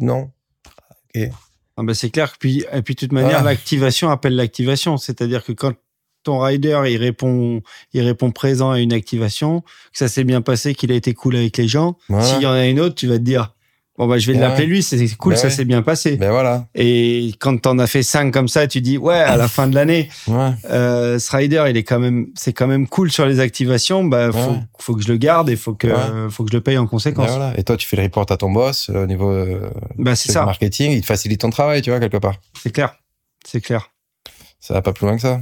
S3: non.
S2: Ah bah, c'est clair que puis et puis de toute manière
S3: Voilà.
S2: l'activation appelle l'activation, c'est-à-dire que quand ton rider il répond il répond présent à une activation, que ça s'est bien passé, qu'il a été cool avec les gens,
S3: Voilà.
S2: s'il y en a une autre, tu vas te dire bon bah je vais
S3: Ouais.
S2: l'appeler lui, c'est cool,
S3: Bah
S2: ça
S3: ouais.
S2: s'est bien passé.
S3: Ben voilà.
S2: Et quand t'en as fait cinq comme ça, tu dis ouais à la fin de l'année,
S3: Ouais.
S2: euh, ce rider il est quand même c'est quand même cool sur les activations, bah faut,
S3: Ouais.
S2: faut que je le garde et faut que
S3: Ouais.
S2: faut que je le paye en
S3: Ben
S2: conséquence.
S3: voilà. Et toi, tu fais le report à ton boss euh, au niveau euh,
S2: Bah c'est
S3: du
S2: ça,
S3: marketing, il te facilite ton travail, tu vois, quelque part.
S2: c'est clair, c'est clair.
S3: Ça va pas plus loin que ça.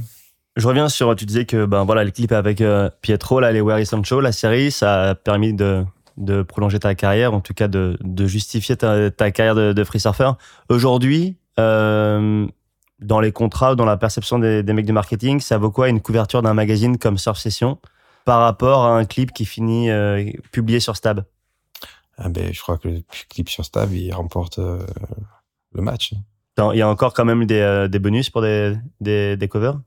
S1: Je reviens sur, tu disais que ben voilà, le clip avec euh, Pietro, là, les Where is Sancho, la série, ça a permis de, de prolonger ta carrière, en tout cas de, de justifier ta, ta carrière de, de free surfer. Aujourd'hui, euh, dans les contrats ou dans la perception des, des mecs du marketing, ça vaut quoi une couverture d'un magazine comme Surf Session par rapport à un clip qui finit euh, publié sur Stab?
S3: Ah ben, je crois que le clip sur Stab, il remporte euh, le match.
S1: Il y a encore quand même des, des bonus pour des, des, des covers?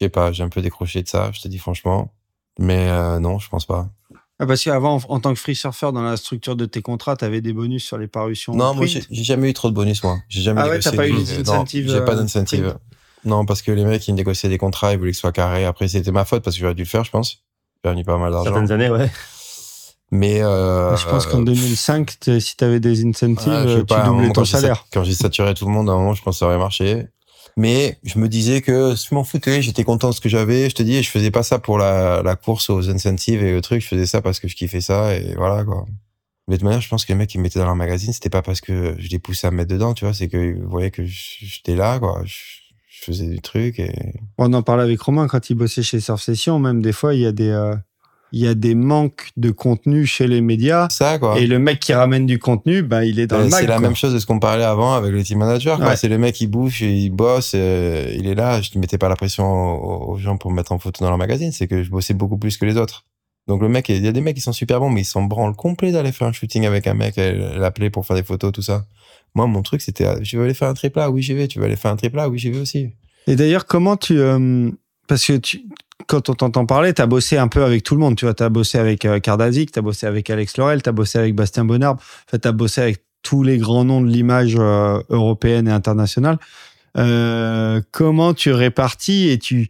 S3: Je sais pas, j'ai un peu décroché de ça, je te dis franchement. Mais non, je pense pas.
S2: Ah, parce qu'avant, en, en tant que free surfer, dans la structure de tes contrats, tu avais des bonus sur les parutions.
S3: Non, moi, j'ai jamais eu trop de bonus, moi. J'ai jamais
S2: Ah ouais, t'as pas eu incentives,
S3: J'ai pas
S2: euh,
S3: d'incentive. Non, parce que les mecs, ils me négociaient des contrats, ils voulaient que ce soit carré. Après, c'était ma faute parce que j'aurais dû le faire, je pense. J'ai gagné pas mal d'argent.
S1: Certaines années, ouais.
S3: Mais euh,
S2: je pense qu'en 2005, t'es- si tu avais des incentives,
S3: ouais, sais
S2: tu doublais ton salaire.
S3: Quand j'ai saturé tout le monde, à un moment, je pense que ça aurait marché. Mais je me disais que je m'en foutais, j'étais content de ce que j'avais. Je te dis, je faisais pas ça pour la, course aux incentives et le truc, je faisais ça parce que je kiffais ça et voilà quoi. Mais de manière, je pense que les mecs qui me mettaient dans leur magazine, c'était pas parce que je les poussais à me mettre dedans, tu vois, c'est qu'ils voyaient que j'étais là, quoi. Je, je faisais du truc et
S2: On en parlait avec Romain quand il bossait chez Surf Session. Même des fois, il y a des, euh, il y a des manques de contenu chez les médias.
S3: ça, quoi.
S2: Et le mec qui ramène du contenu, ben, il est dans
S3: Euh,
S2: le
S3: c'est la même chose de ce qu'on parlait avant avec le team manager.
S2: Ouais.
S3: C'est le mec qui bouge, et il bosse, euh, il est là. Je ne mettais pas la pression aux, aux gens pour me mettre en photo dans leur magazine. C'est que je bossais beaucoup plus que les autres. Donc le mec, il y a des mecs qui sont super bons, mais ils sont branle complet d'aller faire un shooting avec un mec, et l'appeler pour faire des photos, tout ça. Moi, mon truc, c'était, euh, je veux aller faire un triple oui j'y vais. Tu veux aller faire un triple oui j'y vais aussi.
S2: Et d'ailleurs, comment tu. euh, parce que tu, quand on t'entend parler, tu as bossé un peu avec tout le monde. Tu vois, tu as bossé avec euh, Kardazik, tu as bossé avec Alex Laurel, tu as bossé avec Bastien Bonnard. En fait, tu as bossé avec tous les grands noms de l'image euh, européenne et internationale. Euh, comment tu répartis et tu.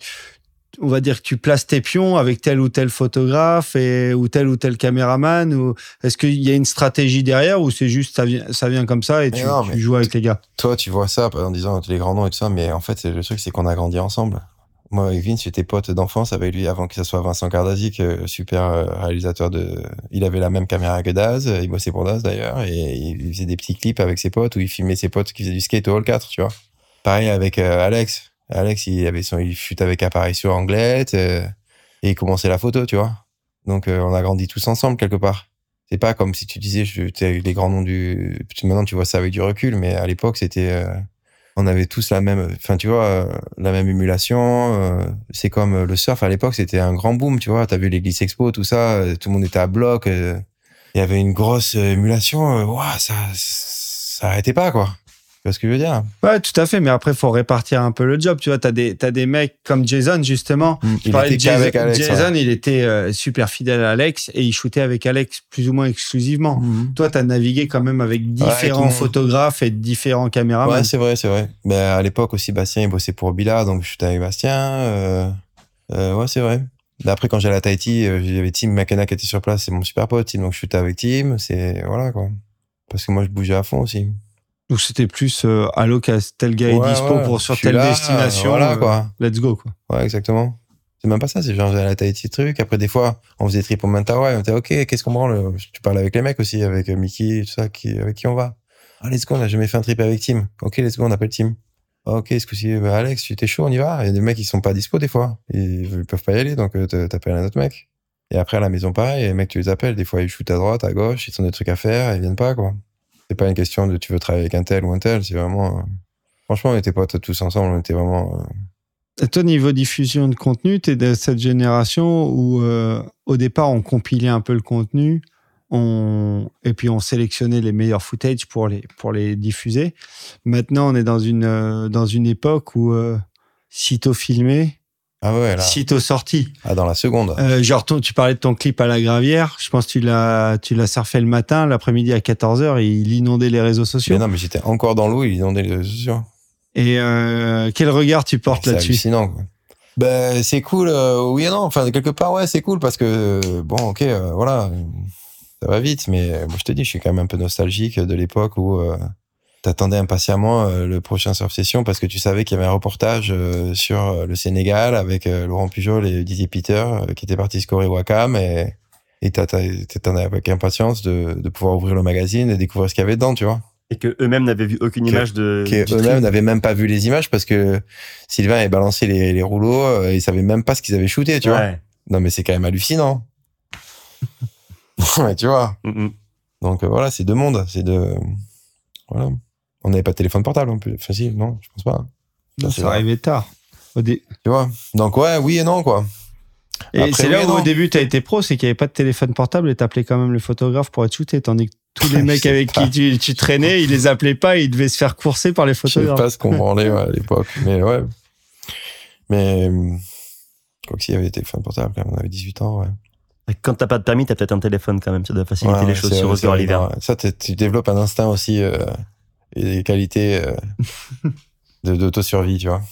S2: On va dire que tu places tes pions avec tel ou tel photographe et, ou tel ou tel caméraman ou est-ce qu'il y a une stratégie derrière ou c'est juste ça vient, ça vient comme ça et
S3: Mais
S2: tu,
S3: non,
S2: tu joues avec les gars?
S3: Toi, tu vois ça en disant les grands noms et tout ça, mais en fait, le truc, c'est qu'on a grandi ensemble. Moi, avec Vince, j'étais pote d'enfance avec lui avant que ce soit Vincent Kardazik, super euh, réalisateur de. Il avait la même caméra que Daz, euh, il bossait pour Daz d'ailleurs, et il faisait des petits clips avec ses potes où il filmait ses potes qui faisaient du skate au Hall 4, tu vois. Pareil avec euh, Alex. Alex, il avait son, il fut avec apparition Anglette, et il commençait la photo, tu vois. Donc, on a grandi tous ensemble quelque part. C'est pas comme si tu disais, tu sais, les grands noms du. Maintenant, tu vois ça avec du recul, mais à l'époque, c'était. On avait tous la même. Enfin, tu vois, euh, la même émulation. euh, c'est comme euh, le surf à l'époque, c'était un grand boom, tu vois. T'as vu les Expo, tout ça, euh, tout le monde était à bloc. Il y avait une grosse émulation. Ouah, ça, ça arrêtait pas, quoi. Vois ce que je veux dire?
S2: Ouais, tout à fait. Mais après, faut répartir un peu le job. Tu vois, t'as des, t'as des mecs comme Jason, justement.
S3: Mm.
S2: Je
S3: Il
S2: parlais
S3: était
S2: Jason,
S3: Alex,
S2: Jason,
S3: ouais.
S2: il était euh, super fidèle à Alex et il shootait avec Alex plus ou moins exclusivement.
S3: Mhm.
S2: Toi, t'as navigué quand même avec différents photographes et différents caméramans.
S3: Ouais, c'est vrai, c'est vrai. Mais à l'époque aussi, Bastien, il bossait pour Bila, donc je suis avec Bastien. Euh, euh, ouais, c'est vrai. Mais après, quand j'allais à Tahiti, euh, j'avais Tim McKenna qui était sur place, c'est mon super pote, Tim, donc je suis avec Tim, c'est, voilà, quoi. Parce que moi, je bougeais à fond aussi.
S2: Donc c'était plus euh, allô, qu'à tel gars est
S3: Ouais,
S2: dispo
S3: ouais,
S2: pour sur telle
S3: là,
S2: destination.
S3: Voilà,
S2: euh,
S3: quoi.
S2: Let's go, quoi.
S3: Ouais, exactement. C'est même pas ça, c'est genre à Tahiti truc. Après, des fois, on faisait trip au Mentawai, on était ok, qu'est-ce qu'on branle? Tu parles avec les mecs aussi, avec euh, Mickey, tout ça, qui, avec qui on va Ah, let's go, on a jamais fait un trip avec Tim. Ok, let's go, on appelle Tim. Ah, ok, ce coup-ci, bah, Alex, tu t'es chaud, on y va. Il y a des mecs qui sont pas dispo des fois. Ils, ils peuvent pas y aller, donc t'appelles un autre mec. Et après, à la maison, pareil, les mecs, tu les appelles. Des fois, ils shootent à droite, à gauche, ils ont des trucs à faire, ils viennent pas, quoi. C'est pas une question de tu veux travailler avec un tel ou un tel, c'est vraiment. euh, Franchement, on était potes tous ensemble, on était vraiment. euh,
S2: Et toi, niveau diffusion de contenu, tu es de cette génération où, euh, au départ, on compilait un peu le contenu on... et puis on sélectionnait les meilleurs footage pour les, pour les diffuser. Maintenant, on est dans une, dans une époque où, euh, sitôt filmé,
S3: Ah ouais, là.
S2: sitôt sorti.
S3: Ah, dans la seconde.
S2: Euh, genre, ton- tu parlais de ton clip à la gravière. Je pense que tu l'as, tu l'as surfé le matin, l'après-midi à 14h, il inondait les réseaux sociaux.
S3: Mais non, mais j'étais encore dans l'eau, ils inondaient les réseaux sociaux.
S2: Et euh, quel regard tu portes
S3: C'est
S2: là-dessus?
S3: hallucinant, quoi. Ben, c'est cool, euh, oui et non. Enfin, quelque part, ouais, c'est cool parce que, euh, bon, ok, euh, voilà, ça va vite, mais moi, je te dis, je suis quand même un peu nostalgique de l'époque où euh, t'attendais impatiemment euh, le prochain Surf Session parce que tu savais qu'il y avait un reportage euh, sur euh, le Sénégal avec Laurent Pujol et Didier Peter qui étaient partis scorer Wakam et et t'attendais avec impatience de, de pouvoir ouvrir le magazine et découvrir ce qu'il y avait dedans, tu vois
S1: Et que eux-mêmes n'avaient vu aucune
S3: Que-
S1: image de. du
S3: eux-mêmes n'avaient même pas vu les images parce que Sylvain avait balancé les, les rouleaux euh, ils savaient même pas ce qu'ils avaient shooté, tu vois. Non, mais c'est quand même hallucinant. ouais, tu vois.
S1: Mm, mm.
S3: Donc euh, voilà, c'est deux mondes. C'est de. Voilà. On n'avait pas de téléphone portable en plus. Facile, non Je pense pas.
S2: Non,
S3: c'est
S2: ça arrivait tard. Au dé-
S3: Tu vois Donc ouais, oui et non, quoi.
S2: Et c'est là où
S3: non.
S2: au début tu as été pro, c'est qu'il n'y avait pas de téléphone portable et t'appelais quand même le photographe pour être shooté, tandis que tous les mecs avec
S3: pas.
S2: qui tu, tu traînais, ils les appelaient pas, ils devaient se faire courser par les
S3: Je sais
S2: photographes.
S3: pas ce qu'on branlait ouais, à l'époque. Mais ouais. Mais. euh, Quoi que si, il y avait des téléphones portables, quand même. On avait 18 ans, ouais.
S1: Et Quand t'as pas de permis, t'as peut-être un téléphone quand même. Ça doit faciliter
S3: Ouais,
S1: les choses sur l'hiver.
S3: Ça, tu développes un instinct aussi euh, et des qualités euh, d'autosurvie, tu vois.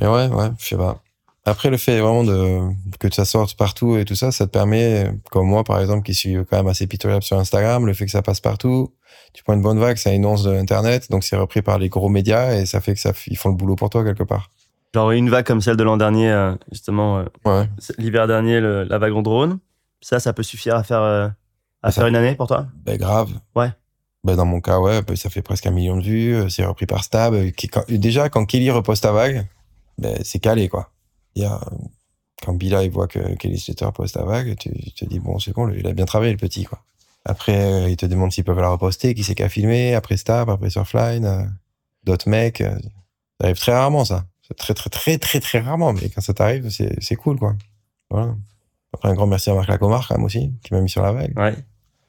S3: Mais ouais, ouais, je sais pas. Après, le fait vraiment de que ça sorte partout et tout ça, ça te permet, comme moi par exemple, qui suis quand même assez pitoyable sur Instagram, le fait que ça passe partout, tu prends une bonne vague, ça énonce de Internet, donc c'est repris par les gros médias et ça fait que ça, ils font le boulot pour toi quelque part.
S1: Genre une vague comme celle de l'an dernier, euh, justement, euh,
S3: Ouais.
S1: l'hiver dernier, le- la vague en drone. Ça, ça peut suffire à faire, euh, à
S3: Ça-
S1: faire une année pour toi?
S3: Ben grave.
S1: Ouais.
S3: Ben dans mon cas, ouais, ça fait presque un million de vues. euh, C'est repris par Stab. euh, déjà, quand Kelly reposte ta vague, ben, c'est calé, quoi. Il y a, quand Bila, il voit que Kelly Slater poste ta vague, tu, te dis, bon, c'est bon, il a bien travaillé, le petit, quoi. Après, euh, il te demande s'ils peuvent la reposter, qui c'est qui a filmé, après Stab, après Surfline, d'autres mecs. ça arrive très rarement, ça. Très, très, très, très, très rarement, mais quand ça t'arrive, c'est cool, quoi. Voilà. Après, un grand merci à Marc Lacomar, quand même, aussi, qui m'a mis sur la vague.
S1: Ouais.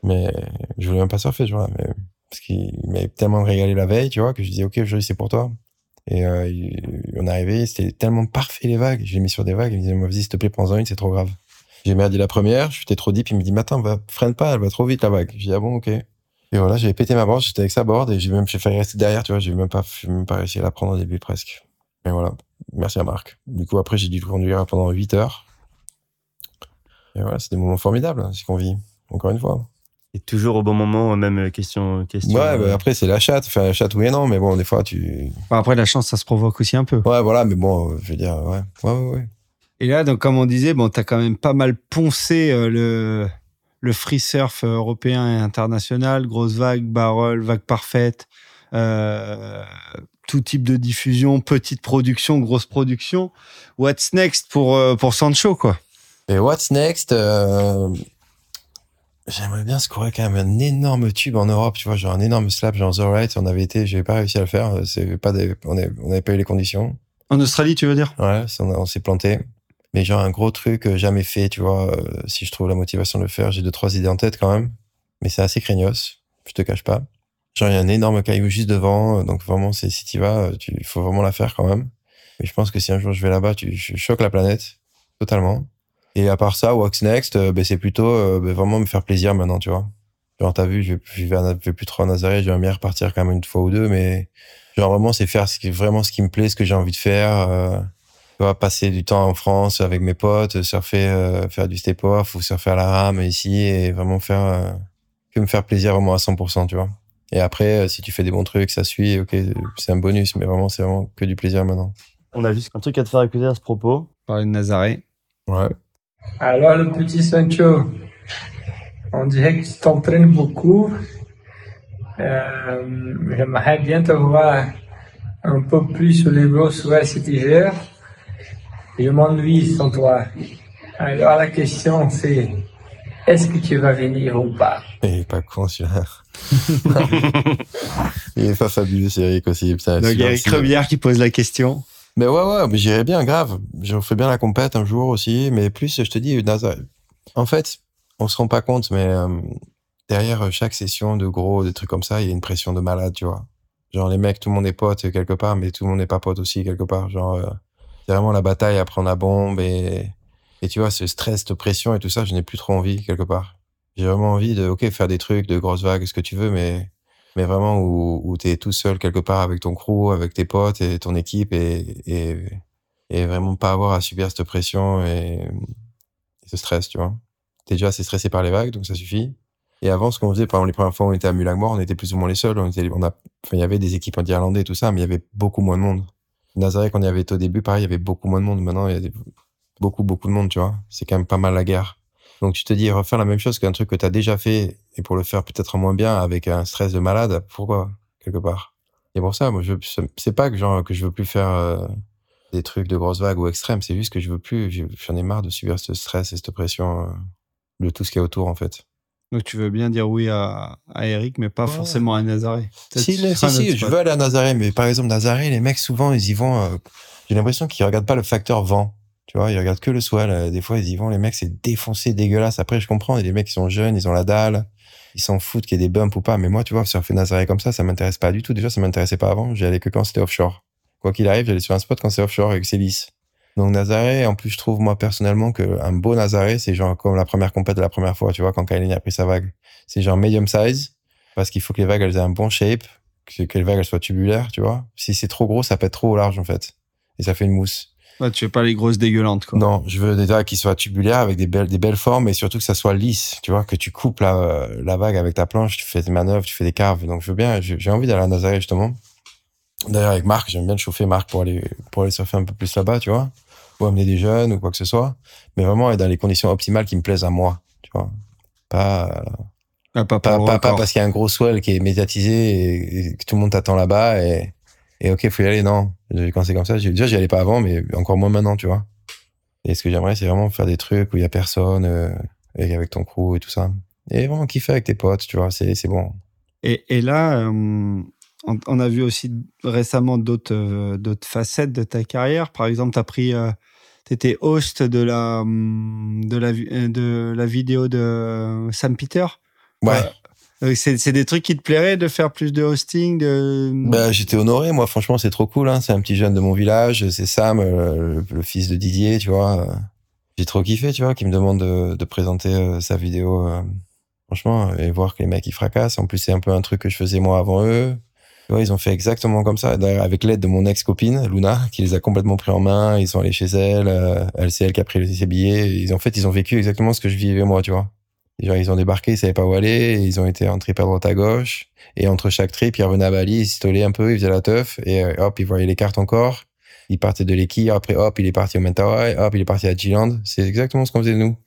S3: Mais je voulais même pas surfer ce jour-là. Mais, parce qu'il m'avait tellement régalé la veille, tu vois, que je disais, OK, aujourd'hui, c'est pour toi. Et euh, on est arrivé, c'était tellement parfait les vagues. Je l'ai mis sur des vagues. Il me disait, vas-y, s'il te plaît, prends-en une, c'est trop grave. J'ai merdé la première, j'étais trop deep. Il me dit, mais attends, va, freine pas, elle va trop vite la vague. J'ai dit, ah bon, OK. Et voilà, j'avais pété ma board, j'étais avec sa board et j'ai même j'ai failli rester derrière, tu vois, j'ai même pas, j'ai même pas réussi à la prendre au début presque. Mais voilà, merci à Marc. Du coup, après, j'ai dû conduire pendant 8 heures. Et voilà, c'est des moments formidables, hein, ce qu'on vit, encore une fois.
S1: Et toujours au bon moment, même euh, question. question
S3: Ouais,
S1: euh,
S3: bah, après, c'est la chatte. Enfin, la chatte, oui et non, mais bon, des fois, tu.
S2: Après, la chance, ça se provoque aussi un peu.
S3: Ouais, voilà, mais bon, euh, je veux dire, ouais. Ouais, ouais, ouais.
S2: Et là, donc, comme on disait, bon, t'as quand même pas mal poncé euh, le, le free surf euh, européen et international, grosse vague, barrel, vague parfaite, euh, tout type de diffusion, petite production, grosse production. What's next pour, euh, pour Sancho, quoi?
S3: Et what's next euh, J'aimerais bien scorer quand même un énorme tube en Europe, tu vois, genre un énorme slap, genre The Right. On avait été, j'avais pas réussi à le faire. euh, C'est pas des, on avait, on avait pas eu les conditions.
S2: En Australie, tu veux dire?
S3: Ouais, on, s'est planté. Mais genre un gros truc euh, jamais fait, tu vois. euh, si je trouve la motivation de le faire, j'ai deux trois idées en tête quand même. Mais c'est assez craignos, je te cache pas. Genre, il y a un énorme caillou juste devant. Donc, vraiment, c'est, si tu vas, il faut vraiment la faire quand même. Et je pense que si un jour je vais là-bas, tu, je choque la planète. Totalement. Et à part ça, What's Next, euh, ben, c'est plutôt euh, ben, vraiment me faire plaisir maintenant, tu vois. Genre, t'as vu, je, je, vais, plus trop à Nazaré, je vais bien repartir quand même une fois ou deux, mais genre vraiment, c'est faire ce qui, vraiment ce qui me plaît, ce que j'ai envie de faire. Euh, tu vois, passer du temps en France avec mes potes, surfer, euh, faire du step-off ou surfer à la rame ici et vraiment faire, euh, que me faire plaisir vraiment à 100%, tu vois. Et après, si tu fais des bons trucs, ça suit, ok, c'est un bonus, mais vraiment, c'est vraiment que du plaisir maintenant.
S1: On a juste un truc à te faire écouter à ce propos.
S2: Parler de Nazaré.
S3: Ouais.
S4: Alors, le petit Sancho, on dirait que tu t'entraînes beaucoup. Euh, J'aimerais bien te voir un peu plus sur les grosses ouais, cet hiver. Je m'ennuie sans toi. Alors, la question, c'est est-ce que tu vas venir ou pas?
S3: Il est pas con celui-là. il est pas fabuleux, c'est Eric aussi.
S2: Putain, Donc, Eric Rebière qui pose la question.
S3: Mais ouais, ouais, mais j'irais bien, grave. Je fais bien la compète un jour aussi, mais plus, je te dis, en fait, on se rend pas compte, mais euh, derrière chaque session de gros, des trucs comme ça, il y a une pression de malade, tu vois. Genre, les mecs, tout le monde est pote quelque part, mais tout le monde n'est pas pote aussi quelque part. Genre, euh, c'est vraiment la bataille à prendre la bombe et, et tu vois, ce stress, cette pression et tout ça, je n'ai plus trop envie quelque part. J'ai vraiment envie de, ok, faire des trucs, de grosses vagues, ce que tu veux, mais mais vraiment où, où tu es tout seul quelque part avec ton crew, avec tes potes et ton équipe et, et, vraiment pas avoir à subir cette pression et, ce stress, tu vois. T'es déjà assez stressé par les vagues, donc ça suffit. Et avant, ce qu'on faisait, par exemple, les premières fois où on était à Mulagmore, on était plus ou moins les seuls. On était, on a, il y avait des équipes anti-irlandais et tout ça, mais il y avait beaucoup moins de monde. Nazaré, quand il y avait au début, pareil, il y avait beaucoup moins de monde. Maintenant, il y a beaucoup, beaucoup de monde, tu vois. C'est quand même pas mal la guerre. Donc tu te dis refaire la même chose qu'un truc que tu as déjà fait et pour le faire peut-être moins bien avec un stress de malade, pourquoi quelque part? Et pour ça, moi je c'est pas que genre que je veux plus faire euh, des trucs de grosses vagues ou extrêmes, c'est juste que je veux plus j'en ai marre de subir ce stress et cette pression euh, de tout ce qui est autour en fait.
S2: Donc tu veux bien dire oui à, à Eric, mais pas forcément à Nazaré.
S3: Si, si, si je veux aller à Nazaré, mais par exemple Nazaré, les mecs souvent ils y vont. Euh, j'ai l'impression qu'ils regardent pas le facteur vent. Tu vois, ils regardent que le swell. Des fois, ils y vont, les mecs, c'est défoncé, dégueulasse. Après, je comprends, des mecs qui sont jeunes, ils ont la dalle, ils s'en foutent qu'il y ait des bumps ou pas. Mais moi, tu vois, surfer Nazaré comme ça, ça m'intéresse pas du tout. Déjà, ça m'intéressait pas avant. J'y allais que quand c'était offshore. Quoi qu'il arrive, j'allais sur un spot quand c'est offshore et que c'est lisse. Donc Nazaré, en plus, je trouve moi personnellement que un beau Nazaré, c'est genre comme la première compète de la première fois, tu vois, quand Kylie a pris sa vague. C'est genre medium size, parce qu'il faut que les vagues elles aient un bon shape, que, les vagues elles soient tubulaires, tu vois. Si c'est trop gros, ça être trop large en fait, et ça fait une mousse.
S2: Ouais, tu veux pas les grosses dégueulantes, quoi.
S3: Non, je veux des vagues qui soient tubulaires avec des belles, des belles formes et surtout que ça soit lisse. Tu vois, que tu coupes la, la vague avec ta planche, tu fais des manœuvres, tu fais des carves. Donc, je veux bien, j'ai envie d'aller à Nazaré, justement. D'ailleurs, avec Marc, j'aime bien le chauffer Marc pour aller, pour aller surfer un peu plus là-bas, tu vois. Ou amener des jeunes ou quoi que ce soit. Mais vraiment, dans les conditions optimales qui me plaisent à moi, tu vois. Pas,
S2: ah, pas,
S3: pas, pas, pas, parce qu'il y a un gros swell qui est médiatisé et que tout le monde t'attend là-bas et, et ok, faut y aller, non. Quand c'est comme ça, déjà, j'y allais pas avant, mais encore moins maintenant, tu vois. Et ce que j'aimerais, c'est vraiment faire des trucs où il y a personne, euh, avec ton crew et tout ça. Et vraiment kiffer avec tes potes, tu vois, c'est, c'est bon.
S2: Et, et là, euh, on, a vu aussi récemment d'autres, euh, d'autres facettes de ta carrière. Par exemple, tu as pris. tu étais host de la, de, la, de la vidéo de Sam Peter.
S3: Ouais.
S2: Euh, c'est des trucs qui te plairaient de faire plus de hosting de...
S3: Bah, j'étais honoré, moi, franchement, c'est trop cool. Hein. C'est un petit jeune de mon village, c'est Sam, euh, le, fils de Didier, tu vois. J'ai trop kiffé, tu vois, qui me demande de, de présenter euh, sa vidéo. franchement, et voir que les mecs, ils fracassent. En plus, c'est un peu un truc que je faisais moi avant eux. Tu vois, ils ont fait exactement comme ça. D'ailleurs, avec l'aide de mon ex-copine, Luna, qui les a complètement pris en main. Ils sont allés chez elle. elle, c'est elle qui a pris ses billets. Ils, en fait, ils ont vécu exactement ce que je vivais moi, tu vois. Genre, ils ont débarqué, ils savaient pas où aller, ils ont été en trip à droite à gauche, et entre chaque trip, ils revenaient à Bali, ils stolaient un peu, ils faisaient la teuf, et euh, hop, ils voyaient les cartes encore, ils partaient de l'équipe, après hop, il est parti au Mentawai, hop, il est parti à G-Land. C'est exactement ce qu'on faisait nous.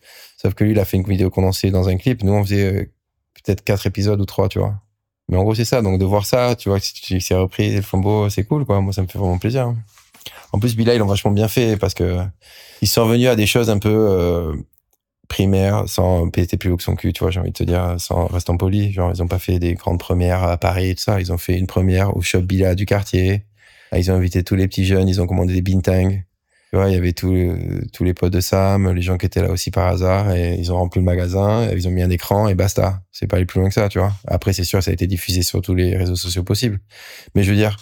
S3: Sauf que lui, il a fait une vidéo condensée dans un clip, nous, on faisait euh, peut-être quatre épisodes ou trois, tu vois. Mais en gros, c'est ça. Donc, de voir ça, tu vois, que c'est repris le flambeau, c'est cool, quoi. Moi, ça me fait vraiment plaisir. En plus, Bila, ils l'ont vachement bien fait parce que ils sont revenus à des choses un peu euh, primaire sans péter plus haut que son cul, tu vois, j'ai envie de te dire, sans restant poli. Genre, ils ont pas fait des grandes premières à Paris et tout ça. Ils ont fait une première au shop Bila du quartier. Ah, ils ont invité tous les petits jeunes, ils ont commandé des bintang. Tu vois, il y avait tous tous les potes de Sam, les gens qui étaient là aussi par hasard, et ils ont rempli le magasin, ils ont mis un écran et basta. C'est pas aller plus loin que ça, tu vois. Après, c'est sûr, ça a été diffusé sur tous les réseaux sociaux possibles. Mais je veux dire,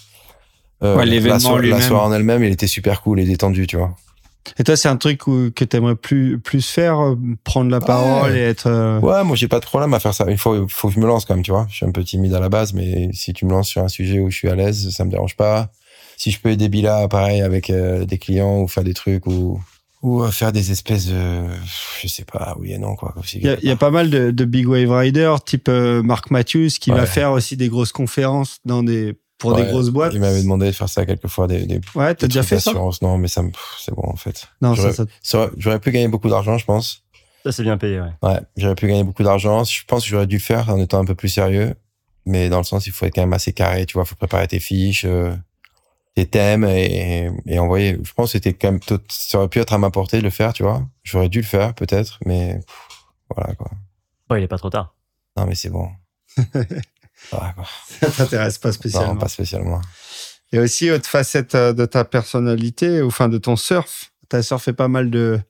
S2: euh, l'événement
S3: la, la soirée en elle-même, il était super cool et détendu, tu vois.
S2: Et toi, c'est un truc où, que t'aimerais plus plus faire, euh, prendre la parole et être. Euh,
S3: ouais, moi j'ai pas de problème à faire ça. Il faut faut que je me lance quand même, tu vois. Je suis un peu timide à la base, mais si tu me lances sur un sujet où je suis à l'aise, ça me dérange pas. Si je peux aider Bila, pareil, avec euh, des clients ou faire des trucs ou ou faire des espèces de, je sais pas, oui et non quoi.
S2: Il y, y, a pas mal de, de big wave riders, type Mark Matthews, qui va faire aussi des grosses conférences dans des pour des grosses boîtes.
S3: Il m'avait demandé de faire ça quelquefois. Des, des
S2: ouais, t'as déjà fait ça
S3: Non, mais ça, c'est bon en fait.
S2: Non, ça,
S3: ça... J'aurais pu gagner beaucoup d'argent, je pense.
S1: Ça, c'est bien payé, ouais.
S3: Ouais, j'aurais pu gagner beaucoup d'argent. Je pense que j'aurais dû faire en étant un peu plus sérieux. Mais dans le sens, il faut être quand même assez carré, tu vois. Il faut préparer tes fiches, euh, tes thèmes et, et envoyer. Je pense que c'était quand même, ça aurait pu être à ma portée de le faire, tu vois. J'aurais dû le faire, peut-être, mais voilà, quoi.
S1: Ouais, il est pas trop tard.
S3: Non, mais c'est bon.
S2: Ça t'intéresse pas spécialement.
S3: Non, pas spécialement.
S2: Et aussi, autre facette euh, de ta personnalité, enfin de ton surf. Tu as surfé pas mal de,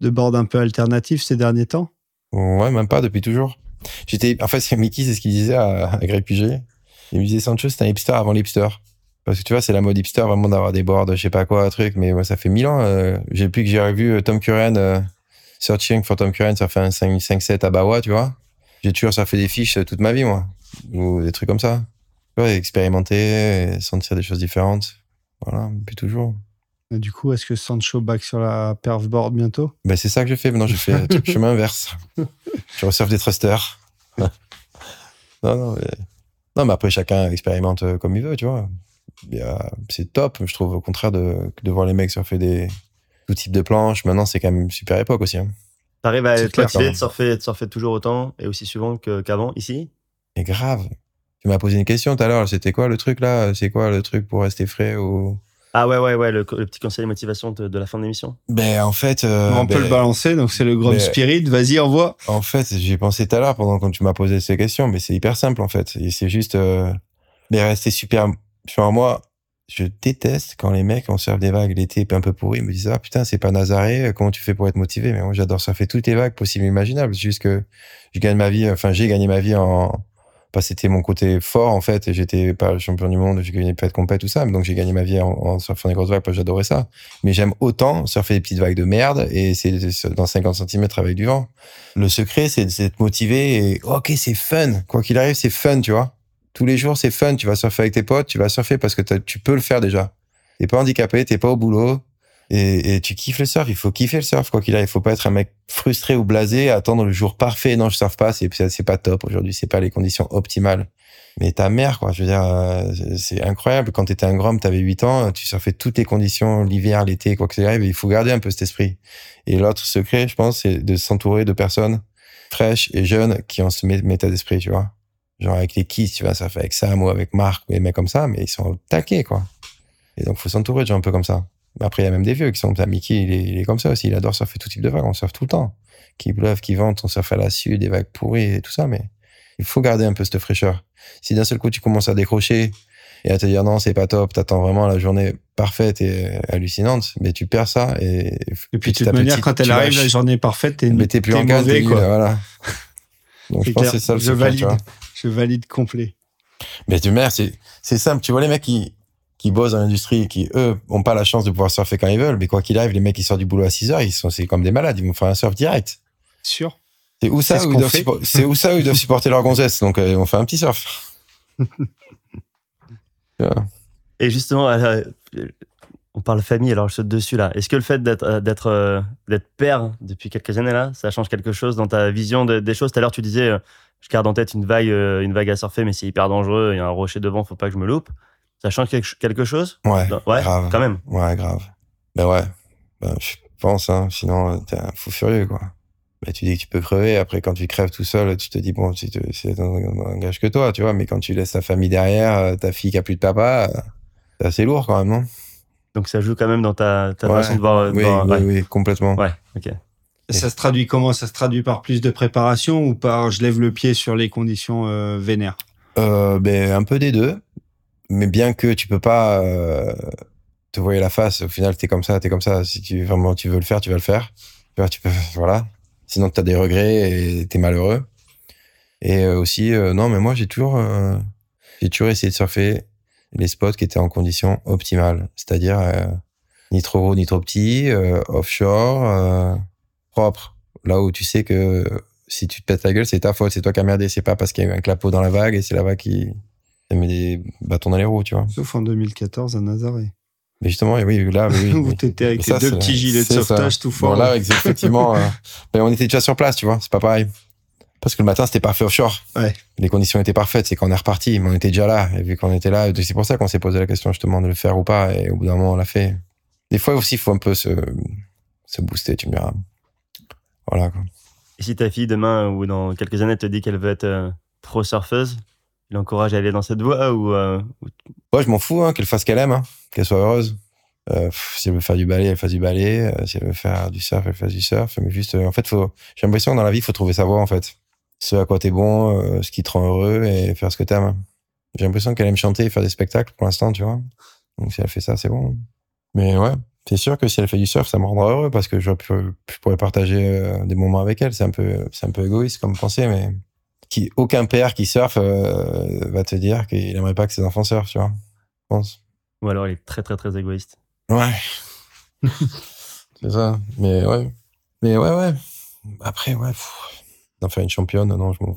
S2: de boards un peu alternatifs ces derniers temps
S3: Ouais, même pas, depuis toujours. J'étais, en fait, c'est Mickey, c'est ce qu'il disait à, à Greg Puget. Il me disait Sancho, c'était un hipster avant l'hipster. Parce que tu vois, c'est la mode hipster vraiment d'avoir des boards, je sais pas quoi, truc. Mais moi, ça fait mille ans. Euh, plus que j'ai revu euh, Tom Curran, Searching for Tom Curran, ça fait un 5-7 à Bawa, tu vois. J'ai toujours surfé des fiches toute ma vie, moi ou des trucs comme ça. Ouais, expérimenter, sentir des choses différentes. Voilà, depuis toujours.
S2: Et du coup, est-ce que Sancho back sur la perfboard bientôt?
S3: Ben, C'est ça que je fais. Maintenant, je fais le chemin inverse. je resurfe des thrusters. non, non, mais... non, mais après, chacun expérimente euh, comme il veut, tu vois. C'est top, je trouve, au contraire, de, de voir les mecs surfer des, tout type de planches. Maintenant, c'est quand même super époque aussi. Hein.
S1: T'arrives à être motivé de surfer, de surfer toujours autant et aussi souvent qu'avant, ici?
S3: Mais grave. Tu m'as posé une question tout à l'heure. C'était quoi le truc là? C'est quoi le truc pour rester frais ou?
S1: Ah ouais, ouais, ouais, le, petit conseil de motivation de, la fin de l'émission.
S3: Ben en fait, euh,
S2: on peut
S3: ben,
S2: le balancer. Donc c'est le Grom ben, Spirit. Vas-y, envoie.
S3: En fait, j'y ai pensé tout à l'heure pendant quand tu m'as posé ces questions, mais c'est hyper simple en fait. C'est juste, euh, mais rester super. Sur moi, je déteste quand les mecs on surfe des vagues l'été un peu pourri, me disent ah putain c'est pas Nazaré, comment tu fais pour être motivé? Mais moi j'adore surfer toutes les vagues possibles et imaginables. C'est juste que je gagne ma vie, enfin j'ai gagné ma vie en pas c'était mon côté fort en fait j'étais pas champion du monde j'ai gagné pas de compète tout ça. Donc j'ai gagné ma vie en, surfant des grosses vagues j'adorais ça. Mais j'aime autant surfer des petites vagues de merde et c'est dans 50 cm avec du vent. Le secret c'est d'être motivé et ok c'est fun. Quoi qu'il arrive c'est fun tu vois. Tous les jours c'est fun. Tu vas surfer avec tes potes tu vas surfer parce que tu peux le faire déjà. T'es pas handicapé t'es pas au boulot et, et, tu kiffes le surf, il faut kiffer le surf quoi qu'il arrive. Il faut pas être un mec frustré ou blasé, attendre le jour parfait. Non, je surfe pas, c'est c'est pas top aujourd'hui, c'est pas les conditions optimales. Mais ta mère, quoi, je veux dire, euh, c'est incroyable. Quand t'étais un grom, t'avais 8 ans, tu surfais toutes les conditions, l'hiver, l'été, quoi que ce arrive. Il faut garder un peu cet esprit. Et l'autre secret, je pense, c'est de s'entourer de personnes fraîches et jeunes qui ont ce méta d'esprit, tu vois. Genre avec les kids, tu vas surfer avec Sam ou avec Marc, des mecs comme ça, mais ils sont taqués, quoi. Et donc, faut s'entourer de gens un peu comme ça. Après, il y a même des vieux qui sont. Mickey, il est, il est comme ça aussi. Il adore surfer tout type de vagues. On surfe tout le temps. Qui bluffe, qui vente, on surfe à la suite, des vagues pourries et tout ça. Mais il faut garder un peu cette fraîcheur. Si d'un seul coup, tu commences à décrocher et à te dire non, c'est pas top, t'attends vraiment la journée parfaite et hallucinante, mais tu perds ça. Et,
S2: et puis, de toute manière, quand elle arrive, la journée parfaite, t'es,
S3: mais t'es plus en mauvais, quoi. Voilà.
S2: Donc, je pense que c'est ça le je valide, je valide complet.
S3: Mais tu merde, c'est, c'est simple. Tu vois, les mecs qui, qui bossent dans l'industrie et qui, eux, ont pas la chance de pouvoir surfer quand ils veulent. Mais quoi qu'il arrive, les mecs qui sortent du boulot à 6 heures, ils sont, c'est comme des malades. Ils vont faire un surf direct.
S2: Sûr.
S3: C'est où ça, où ils, doivent c'est où ça où ils doivent supporter leur gonzesse. Donc, euh, on fait un petit surf.
S1: Et justement, euh, on parle famille, alors je saute dessus là. Est-ce que le fait d'être, euh, d'être, d'être père depuis quelques années là, ça change quelque chose dans ta vision des choses? Tout à l'heure, tu disais, je garde en tête une vague, une vague à surfer, mais c'est hyper dangereux. Il y a un rocher devant, faut pas que je me loupe. Ça change quelque chose?
S3: Ouais,
S1: ouais grave. quand même.
S3: Ouais, grave. Ben ouais, ben, je pense, hein, sinon t'es un fou furieux, quoi. Ben, tu dis que tu peux crever, après quand tu crèves tout seul, tu te dis, bon, c'est un gage que toi, tu vois, mais quand tu laisses ta famille derrière, euh, ta fille qui a plus de papa, euh, c'est assez lourd quand même, non?
S1: Donc ça joue quand même dans ta, ta façon de voir.
S3: Oui,
S1: voir,
S3: oui, oui, complètement.
S1: Ouais, ok.
S2: Ça se traduit comment? Ça se traduit par plus de préparation ou par je lève le pied sur les conditions euh, vénères?
S3: Euh, ben, Un peu des deux mais bien que tu peux pas euh, te voyer la face. Au final, t'es comme ça, t'es comme ça. Si tu vraiment tu veux le faire, tu vas le faire. Tu peux, voilà. Sinon, t'as des regrets et t'es malheureux. Et euh, aussi, euh, non, mais moi, j'ai toujours, euh, j'ai toujours essayé de surfer les spots qui étaient en condition optimale, c'est-à-dire ni trop gros ni trop petit, offshore, propre. Là où tu sais que si tu te pètes la gueule, c'est ta faute, c'est toi qui as merdé, c'est pas parce qu'il y a eu un clapot dans la vague et c'est la vague qui met des bâtons dans les roues, tu vois.
S2: Sauf en 2014 à Nazaré.
S3: Mais justement, oui, là, oui.
S2: Où t'étais avec tes deux petits gilets de sauvetage tout fort.
S3: Bon, là, effectivement, euh, ben, on était déjà sur place, tu vois, c'est pas pareil. Parce que le matin, c'était parfait offshore.
S2: Ouais.
S3: Les conditions étaient parfaites, c'est qu'on est reparti, mais on était déjà là. Et vu qu'on était là, c'est pour ça qu'on s'est posé la question justement de le faire ou pas. Et au bout d'un moment, on l'a fait. Des fois aussi, il faut un peu se, se booster, tu me diras. Voilà, quoi.
S1: Et si ta fille, demain ou dans quelques années, te dit qu'elle veut être euh, pro surfeuse, l'encourage à aller dans cette voie ou, euh,
S3: Ouais, je m'en fous, hein, qu'elle fasse ce qu'elle aime, hein, qu'elle soit heureuse. Euh, si elle veut faire du ballet, elle fasse du ballet. Euh, si elle veut faire du surf, elle fasse du surf. Mais juste, euh, en fait, faut, j'ai l'impression que dans la vie, il faut trouver sa voie, en fait. Ce à quoi t'es bon, euh, ce qui te rend heureux et faire ce que t'aimes. J'ai l'impression qu'elle aime chanter et faire des spectacles pour l'instant, tu vois. Donc si elle fait ça, c'est bon. Mais ouais, c'est sûr que si elle fait du surf, ça me rendra heureux parce que je, je pourrais partager des moments avec elle. C'est un peu, c'est un peu égoïste comme pensée, mais qui, aucun père qui surfe va te dire qu'il aimerait pas que ses enfants surfent, tu vois. Je pense.
S1: Ou alors il est très très très égoïste.
S3: Ouais. c'est ça. Mais ouais. Mais ouais, ouais. Après, ouais. D'en faire une championne, non, je m'en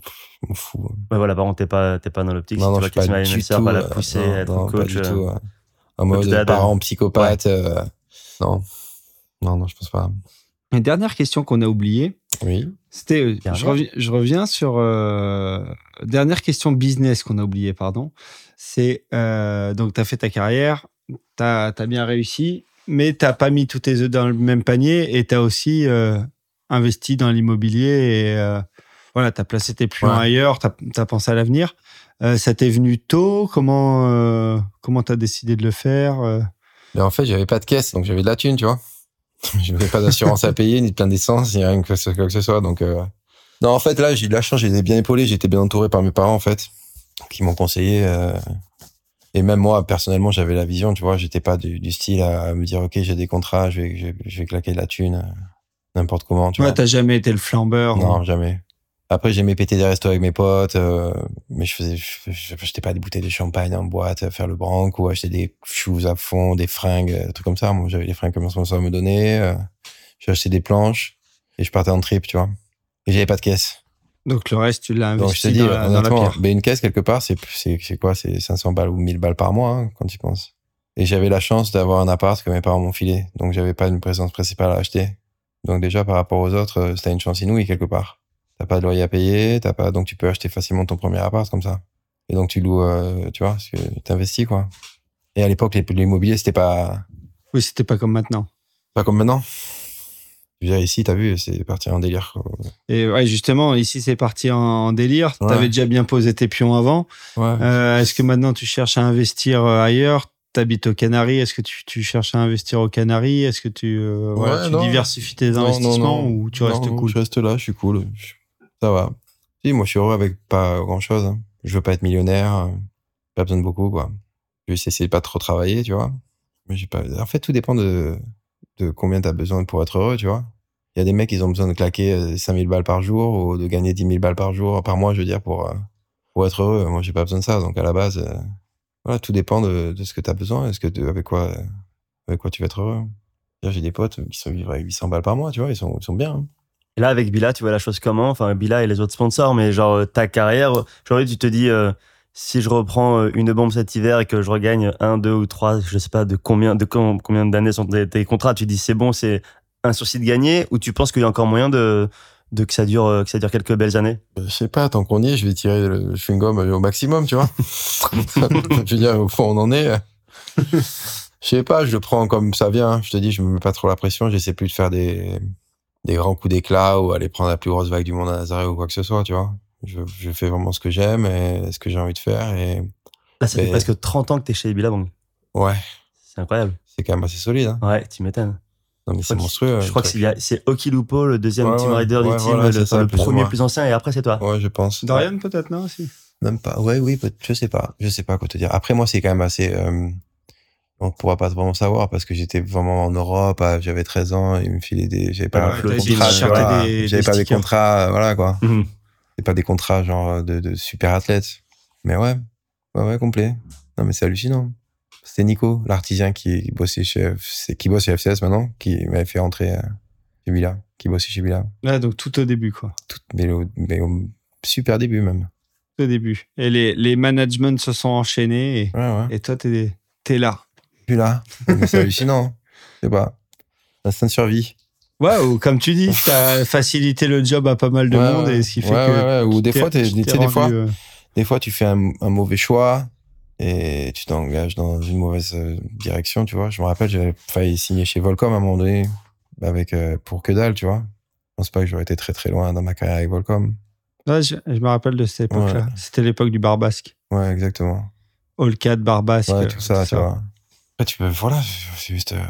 S3: fous.
S1: Ouais, voilà, par contre, t'es pas, t'es pas dans l'optique.
S3: Non, si non, tu vois
S1: pas
S3: du tout,
S1: pas la pousser, non, être
S3: non,
S1: coach.
S3: Pas du tout, En mode parent psychopathe. Ouais. Euh, non. Non, non, je pense pas.
S2: Une dernière question qu'on a oubliée.
S3: Oui.
S2: C'était, euh, je, reviens, je reviens sur euh, dernière question business qu'on a oubliée, pardon. C'est euh, donc tu as fait ta carrière, tu as, bien réussi, mais tu pas mis tous tes œufs dans le même panier et tu as aussi euh, investi dans l'immobilier et voilà, tu as placé tes ouais. ailleurs, tu as, pensé à l'avenir. Ça t'est venu tôt? Comment comment tu as décidé de le faire
S3: ben En fait, j'avais pas de caisse, donc j'avais de la thune, tu vois. Je n'avais pas d'assurance à payer, ni de plein d'essence, ni rien que ce, que ce soit. Donc, Non, en fait, là, j'ai eu de la chance, j'étais bien épaulé, j'étais bien entouré par mes parents, en fait, qui m'ont conseillé et même moi, personnellement, j'avais la vision, tu vois, j'étais pas du, du, style à me dire, OK, j'ai des contrats, je vais, je vais, je vais claquer de la thune, euh, n'importe comment, tu
S2: ouais,
S3: vois.
S2: t'as jamais été le flambeur.
S3: Non, hein. jamais. Après, j'aimais péter des restos avec mes potes, euh, mais je faisais, je j'achetais pas des bouteilles de champagne en boîte, faire le branque ou acheter des shoes à fond, des fringues, des trucs comme ça. Moi, j'avais des fringues comme ça me donner. Euh, j'ai acheté des planches et je partais en trip, tu vois. Et j'avais pas de caisse.
S2: Donc le reste, tu l'as investi
S3: Donc, je te dis,
S2: dans, la, dans la pierre.
S3: Ben une caisse quelque part, c'est c'est quoi? C'est 500 balles ou 1000 balles par mois hein, quand tu penses. Et j'avais la chance d'avoir un appart que mes parents m'ont filé, donc j'avais pas une présence principale à acheter. Donc déjà par rapport aux autres, euh, c'était une chance inouïe quelque part. T'as pas de loyer à payer, t'as pas donc tu peux acheter facilement ton premier appart comme ça. Et donc tu loues, euh, tu vois, parce que t'investis quoi. Et à l'époque, l'immobilier c'était pas.
S2: Oui, c'était pas comme maintenant.
S3: Pas comme maintenant. Je veux dire, ici, t'as vu, c'est parti en délire.
S2: Et ouais, justement, ici, c'est parti en délire.
S3: Ouais.
S2: T'avais déjà bien posé tes pions avant.
S3: Ouais.
S2: Euh, Est-ce que maintenant, tu cherches à investir euh, ailleurs? T'habites aux Canaries. Est-ce que tu, tu, cherches à investir aux Canaries? Est-ce que tu, euh,
S3: ouais,
S2: voilà, tu
S3: non.
S2: diversifies tes investissements
S3: non, non.
S2: ou tu restes cool?
S3: Je reste là, je suis cool. Je- Ça va. Si, moi, je suis heureux avec pas grand chose. hein. Je veux pas être millionnaire. euh, Pas besoin de beaucoup, quoi. Je vais essayer de pas trop travailler, tu vois. Mais pas. En fait, tout dépend de, combien t'as besoin pour être heureux, tu vois. Il y a des mecs, ils ont besoin de claquer euh, 5000 balles par jour ou de gagner 10 000 balles par jour, par mois, je veux dire, pour, euh, pour être heureux. Moi, j'ai pas besoin de ça. Donc, à la base, euh, voilà, tout dépend de, ce que t'as besoin. Est-ce que tu- avec quoi, euh, avec quoi tu vas être heureux? J'ai des potes qui sont vivre avec 800 balles par mois, tu vois, ils sont, ils sont bien. hein.
S1: Et là, avec Bila, tu vois la chose comment? Enfin, Bila et les autres sponsors, mais genre euh, ta carrière, genre tu te dis, euh, si je reprends euh, une bombe cet hiver et que je regagne un, deux ou trois, je sais pas de combien, de com- combien d'années sont tes, tes contrats, tu dis c'est bon, c'est un souci de gagner, ou tu penses qu'il y a encore moyen de, de que ça dure, que ça dure quelques belles années?
S3: Je sais pas, tant qu'on y est, je vais tirer le chewing-gum au maximum, tu vois. je veux dire, au fond, on en est. Je sais pas, je le prends comme ça vient. hein. Je te dis, je me mets pas trop la pression. J'essaie plus de faire des, des grands coups d'éclat ou aller prendre la plus grosse vague du monde à Nazaré ou quoi que ce soit, tu vois. Je, je fais vraiment ce que j'aime et ce que j'ai envie de faire. Et
S1: Là, ça fait presque 30 ans que t'es chez Billabong.
S3: ouais,
S1: C'est incroyable.
S3: c'est quand même assez solide. Hein.
S1: Ouais, tu m'étonnes.
S3: Non, mais c'est monstrueux.
S1: Je crois que c'est c'est Okilupo, le deuxième
S3: Ouais,
S1: team
S3: ouais.
S1: rider
S3: Ouais,
S1: du team,
S3: voilà,
S1: le,
S3: c'est ça,
S1: le
S3: le plus ou
S1: premier plus ancien, et après c'est toi.
S3: Ouais, je pense.
S2: Dorian, peut-être, non aussi
S3: Même pas. Ouais, oui, je sais pas. Je sais pas quoi te dire. Après, moi, c'est quand même assez. euh, on pourra pas vraiment savoir parce que j'étais vraiment en Europe, j'avais 13 ans, ils me filaient des, j'avais pas,
S2: Ouais,
S3: contrat,
S2: des-
S3: j'avais
S2: des
S3: pas des contrats, euh, voilà quoi. C'est pas des contrats genre de, de super athlètes. Mais ouais, ouais, ouais, complet. Non, mais c'est hallucinant. C'était Nico, l'artisan qui bossait chez, qui bosse chez FCS maintenant, qui m'avait fait rentrer euh, chez Villa, qui bossait chez Villa.
S2: Là, donc tout au début, quoi.
S3: Tout, mais, au, mais au super début même.
S2: Tout au début. Et les, les managements se sont enchaînés et,
S3: Ouais, ouais.
S2: et toi, t'es es là.
S3: Là, c'est hallucinant. Je sais pas. L'instinct de survie.
S2: Ouais, ou comme tu dis, t'as facilité le job à pas mal de
S3: Ouais,
S2: monde
S3: ouais.
S2: et ce qui fait
S3: Ouais,
S2: que.
S3: ouais. Ou des fois,
S2: tu
S3: sais, des fois,
S2: euh,
S3: des fois, tu fais un, un mauvais choix et tu t'engages dans une mauvaise euh, direction, tu vois. Je me rappelle, j'avais failli signer chez Volcom à un moment donné, avec, euh, pour que dalle, tu vois. Je pense pas que j'aurais été très très loin dans ma carrière avec Volcom.
S2: ouais, je, je me rappelle de cette époque-là. C'était l'époque du Barbasque.
S3: Ouais, exactement.
S2: All 4, Barbasque.
S3: Ouais,
S2: euh,
S3: tout ça, tu vois. Après, tu peux, voilà, c'est juste. euh,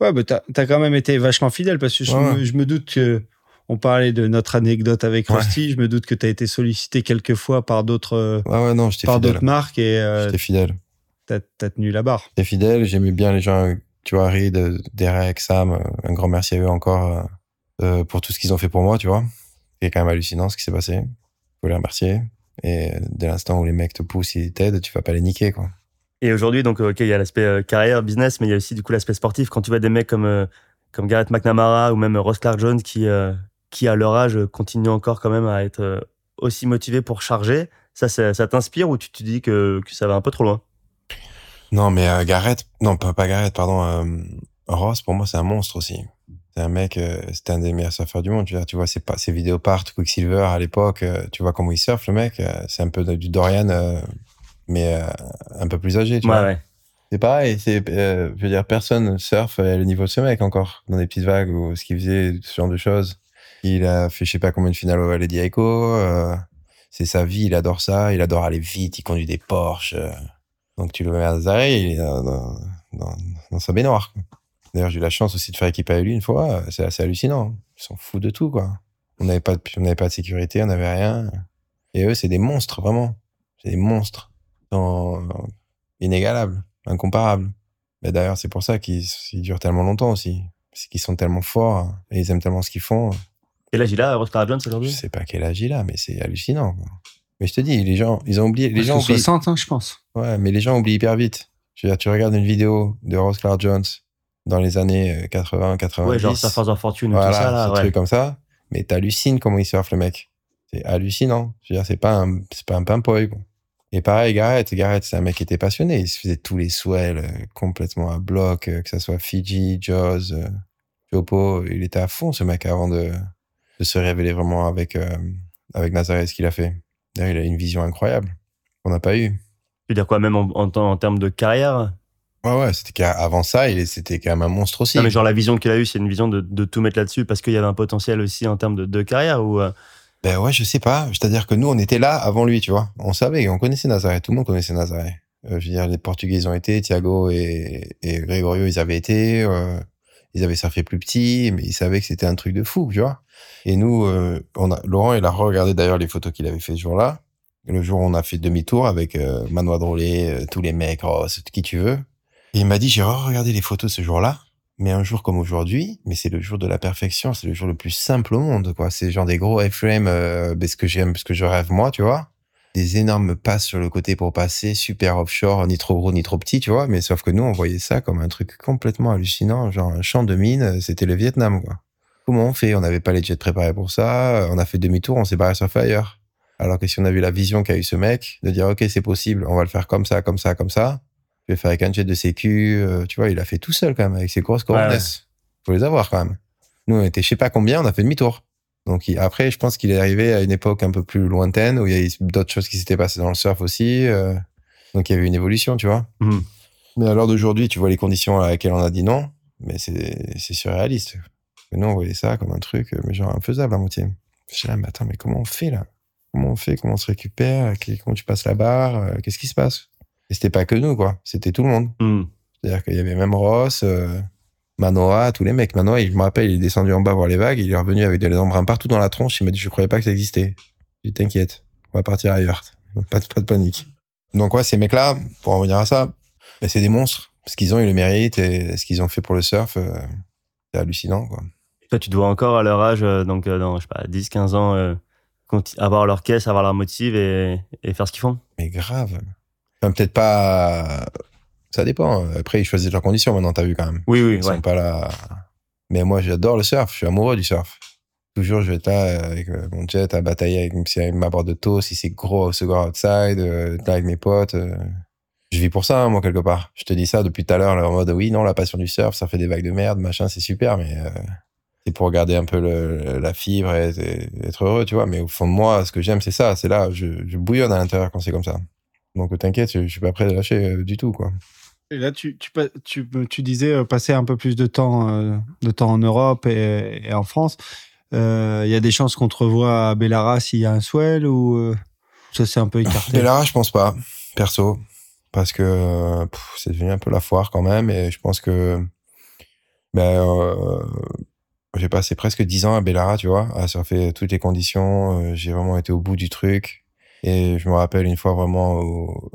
S2: Ouais, bah t'as as quand même été vachement fidèle parce que je,
S3: Ouais,
S2: me, je me doute que. On parlait de notre anecdote avec
S3: Ouais.
S2: Rusty. Je me doute que tu as été sollicité quelques fois par d'autres euh,
S3: Ouais, ouais, non, j'étais
S2: par d'autres marques et euh,
S3: J'étais fidèle.
S2: t'as as tenu la barre.
S3: J'étais fidèle, j'aimais bien les gens, tu vois, Reed, Derek, Sam, euh, un grand merci à eux encore euh, pour tout ce qu'ils ont fait pour moi, tu vois. C'est quand même hallucinant ce qui s'est passé. Faut les remercier. Et dès l'instant où les mecs te poussent et t'aident, tu vas pas les niquer, quoi.
S1: Et aujourd'hui, donc, ok, il y a l'aspect euh, carrière, business, mais il y a aussi du coup l'aspect sportif. Quand tu vois des mecs comme, euh, comme Garrett McNamara ou même Ross Clark Jones qui, euh, qui, à leur âge, continuent encore quand même à être euh, aussi motivés pour charger, ça, ça, t'inspire ou tu te dis que, que ça va un peu trop loin?
S3: Non, mais euh, Garrett, non, pas, pas Garrett, pardon, euh, Ross, pour moi, c'est un monstre aussi. C'est un mec, euh, c'était un des meilleurs surfeurs du monde. Tu vois, tu vois ses, ses vidéos part, Quicksilver à l'époque, euh, tu vois comment il surfe, le mec. euh, c'est un peu du Dorian, euh, mais euh, un peu plus âgé, tu
S1: Ouais,
S3: vois.
S1: ouais.
S3: C'est pareil, c'est, euh, je veux dire, personne surfe à le niveau de ce mec encore, dans des petites vagues ou ce qu'il faisait, ce genre de choses. Il a fait je sais pas combien de finales au Lady Echo, euh, c'est sa vie, il adore ça, il adore aller vite, il conduit des Porsche. euh. donc tu le mets à Nazaré, il est dans, dans, dans, dans sa baignoire. D'ailleurs, j'ai eu la chance aussi de faire équipe avec lui une fois, euh, c'est assez hallucinant. Ils sont fous de tout, quoi. On n'avait pas de, on n'avait pas de sécurité, on n'avait rien. Et eux, c'est des monstres, vraiment. C'est des monstres. Inégalables, incomparables. Mais d'ailleurs, c'est pour ça qu'ils ils durent tellement longtemps aussi. C'est qu'ils sont tellement forts et ils aiment tellement ce qu'ils font.
S1: Et là, j'ai là, Ross Clark Jones
S3: Je
S1: aujourd'hui
S3: sais pas quel âge il a, mais c'est hallucinant. quoi. Mais je te dis, les gens, ils ont oublié. Les gens
S2: Parce que
S3: oublient.
S2: 60, hein, je pense.
S3: Ouais, mais les gens oublient hyper vite. Je veux dire, tu regardes une vidéo de Ross Clark Jones dans les années euh, 80, 90.
S1: Ouais, genre Surfers of Fortune ou
S3: voilà,
S1: tout ça, là.
S3: ce
S1: Ouais.
S3: truc comme ça. Mais t'hallucines comment il surfe, le mec. C'est hallucinant. Je veux dire, c'est pas un, c'est pas un pimpoy, quoi. Et pareil, Garrett. Garrett, c'est un mec qui était passionné. Il se faisait tous les swells euh, complètement à bloc, euh, que ça soit Fiji, Jaws, euh, Jopo. Il était à fond, ce mec, avant de, de se révéler vraiment avec, euh, avec Nazareth, ce qu'il a fait. D'ailleurs, il a une vision incroyable qu'on n'a pas eue.
S1: Tu veux dire quoi, même en, en, en termes de carrière?
S3: Ouais, ouais, c'était qu'avant ça, c'était quand même un monstre aussi.
S1: Non, mais genre la vision qu'il a eue, c'est une vision de, de tout mettre là-dessus parce qu'il y avait un potentiel aussi en termes de, de carrière ou euh,
S3: Ben ouais, je sais pas. C'est-à-dire que nous, on était là avant lui, tu vois. On savait, on connaissait Nazaré. Tout le monde connaissait Nazaré. Euh, je veux dire, les Portugais, ils ont été, Thiago et, et Gregorio, ils avaient été. euh, ils avaient surfé plus petit, mais ils savaient que c'était un truc de fou, tu vois. Et nous, euh, on a, Laurent, il a regardé d'ailleurs les photos qu'il avait fait ce jour-là. Le jour où on a fait demi-tour avec euh, Manoa Drolé, euh, tous les mecs, Ross, qui tu veux. Et il m'a dit, j'ai regardé les photos ce jour-là. Mais un jour comme aujourd'hui, mais c'est le jour de la perfection, c'est le jour le plus simple au monde, quoi. C'est genre des gros iframes, euh, ben, ce que j'aime, ce que je rêve moi, tu vois. Des énormes passes sur le côté pour passer, super offshore, ni trop gros ni trop petit, tu vois. Mais sauf que nous, on voyait ça comme un truc complètement hallucinant, genre un champ de mine, euh, c'était le Vietnam, quoi. Comment on fait? On n'avait pas les jets préparés pour ça. On a fait demi-tour, on s'est barré sur ailleurs. Alors que si on avait la vision qu'a eu ce mec, de dire ok c'est possible, on va le faire comme ça, comme ça, comme ça. Je vais faire avec un jet de sécu, euh, tu vois, il a fait tout seul quand même avec ses grosses
S1: Ouais,
S3: coronas.
S1: ouais.
S3: Faut les avoir quand même. Nous on était je sais pas combien, on a fait demi-tour. Donc il- après je pense qu'il est arrivé à une époque un peu plus lointaine où il y a d'autres choses qui s'étaient passées dans le surf aussi. euh, donc il y avait une évolution, tu vois.
S1: Mhm.
S3: Mais à l'heure d'aujourd'hui, tu vois les conditions à laquelle on a dit non, mais c'est surréaliste. Et nous on voyait ça comme un truc, mais genre infaisable à moitié. Je suis là, mais attends, mais comment on fait là? Comment on fait? Comment on se récupère? Comment tu passes la barre? Qu'est-ce qui se passe? Et c'était pas que nous, quoi. C'était tout le monde.
S1: hmm.
S3: C'est-à-dire qu'il y avait même Ross, euh, Manoa, tous les mecs. Manoa, il- je me rappelle, il est descendu en bas voir les vagues, il est revenu avec des embruns partout dans la tronche. Il m'a dit, je croyais pas que ça existait. J'ai dit, t'inquiète, on va partir ailleurs. Pas de, pas de panique. Donc ouais, ces mecs-là, pour en revenir à ça, ben, c'est des monstres. ce qu'ils ont eu le mérite et ce qu'ils ont fait pour le surf, c'est hallucinant, quoi.
S1: Toi, tu dois encore à leur âge, donc dans, je sais pas, 10, 15 ans, avoir leur caisse, avoir leur motive et, et faire ce qu'ils font?
S3: Mais grave. Enfin, peut-être pas. Ça dépend. Après, ils choisissent leurs conditions maintenant, t'as vu quand même.
S1: Oui, oui,
S3: Ils
S1: ouais.
S3: sont pas là. Mais moi, j'adore le surf. Je suis amoureux du surf. Toujours, je vais être là avec euh, mon jet à batailler avec, si avec ma board de taux, si c'est gros, second outside, euh, là avec mes potes. euh. Je vis pour ça, hein, moi, quelque part. Je te dis ça depuis tout à l'heure, en mode, oui, non, la passion du surf, ça fait des vagues de merde, machin, c'est super, mais euh, c'est pour garder un peu le, la fibre et, et être heureux, tu vois. Mais au fond de moi, ce que j'aime, c'est ça. C'est là, je, je bouillonne à l'intérieur quand c'est comme ça. Donc, t'inquiète, je, je suis pas prêt de lâcher euh, du tout, quoi.
S2: Et là, tu, tu, tu, tu disais euh, passer un peu plus de temps, euh, de temps en Europe et, et en France. Il y a des chances qu'on te revoie à Bellara s'il y a un swell ou ça c'est un peu écarté?
S3: Bellara, je pense pas, perso, parce que c'est devenu un peu la foire quand même, et je pense que ben, j'ai passé presque dix ans à Bellara, tu vois, à surfer toutes les conditions. j'ai vraiment été au bout du truc, et je me rappelle une fois vraiment